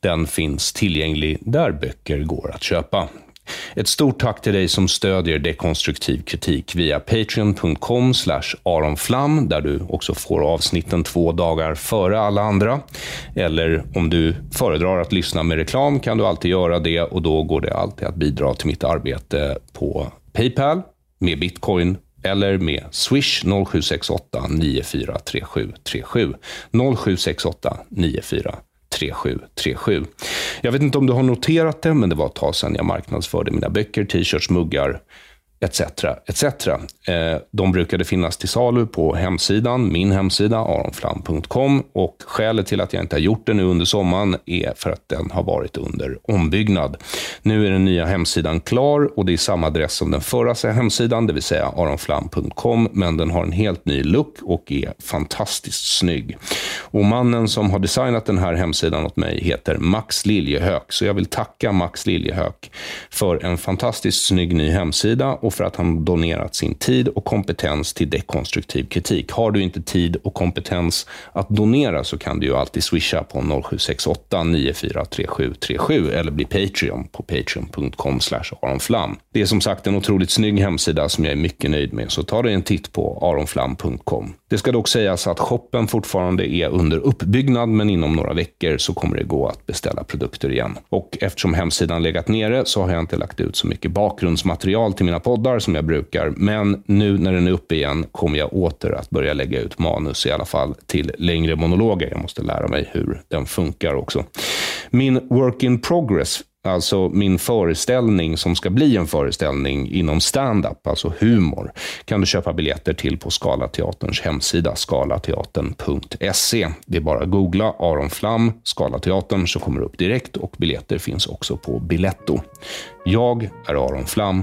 Den finns tillgänglig där böcker går att köpa. Ett stort tack till dig som stödjer dekonstruktiv kritik via patreon.com aronflam där du också får avsnitten två dagar före alla andra. Eller om du föredrar att lyssna med reklam kan du alltid göra det och då går det alltid att bidra till mitt arbete på Paypal med bitcoin eller med Swish 0768 943737. 0768 94 3737. Jag vet inte om du har noterat det, men det var ett tag sedan jag marknadsförde mina böcker, t-shirts, muggar etc. etc. Eh, de brukade finnas till salu på hemsidan, min hemsida, aronflam.com. Och skälet till att jag inte har gjort det nu under sommaren är för att den har varit under ombyggnad. Nu är den nya hemsidan klar och det är samma adress som den förra hemsidan, det vill säga aronflam.com, men den har en helt ny look och är fantastiskt snygg. Och mannen som har designat den här hemsidan åt mig heter Max Liljehök, så jag vill tacka Max Liljehök för en fantastiskt snygg ny hemsida och för att han donerat sin tid och kompetens till dekonstruktiv kritik. Har du inte tid och kompetens att donera så kan du ju alltid swisha på 0768 943737 eller bli Patreon på patreon.com aronflam. Det är som sagt en otroligt snygg hemsida som jag är mycket nöjd med, så ta dig en titt på aronflam.com. Det ska dock sägas att shoppen fortfarande är under uppbyggnad, men inom några veckor så kommer det gå att beställa produkter igen. Och eftersom hemsidan legat nere så har jag inte lagt ut så mycket bakgrundsmaterial till mina poddar, poddar som jag brukar. Men nu när den är uppe igen kommer jag åter att börja lägga ut manus, i alla fall till längre monologer. Jag måste lära mig hur den funkar också. Min work in progress Alltså min föreställning som ska bli en föreställning inom stand-up, alltså humor, kan du köpa biljetter till på Skalateaterns hemsida, skalateatern.se. Det är bara att googla Aron Flam, Skalateatern, så kommer det upp direkt och biljetter finns också på Biletto. Jag är Aron Flam.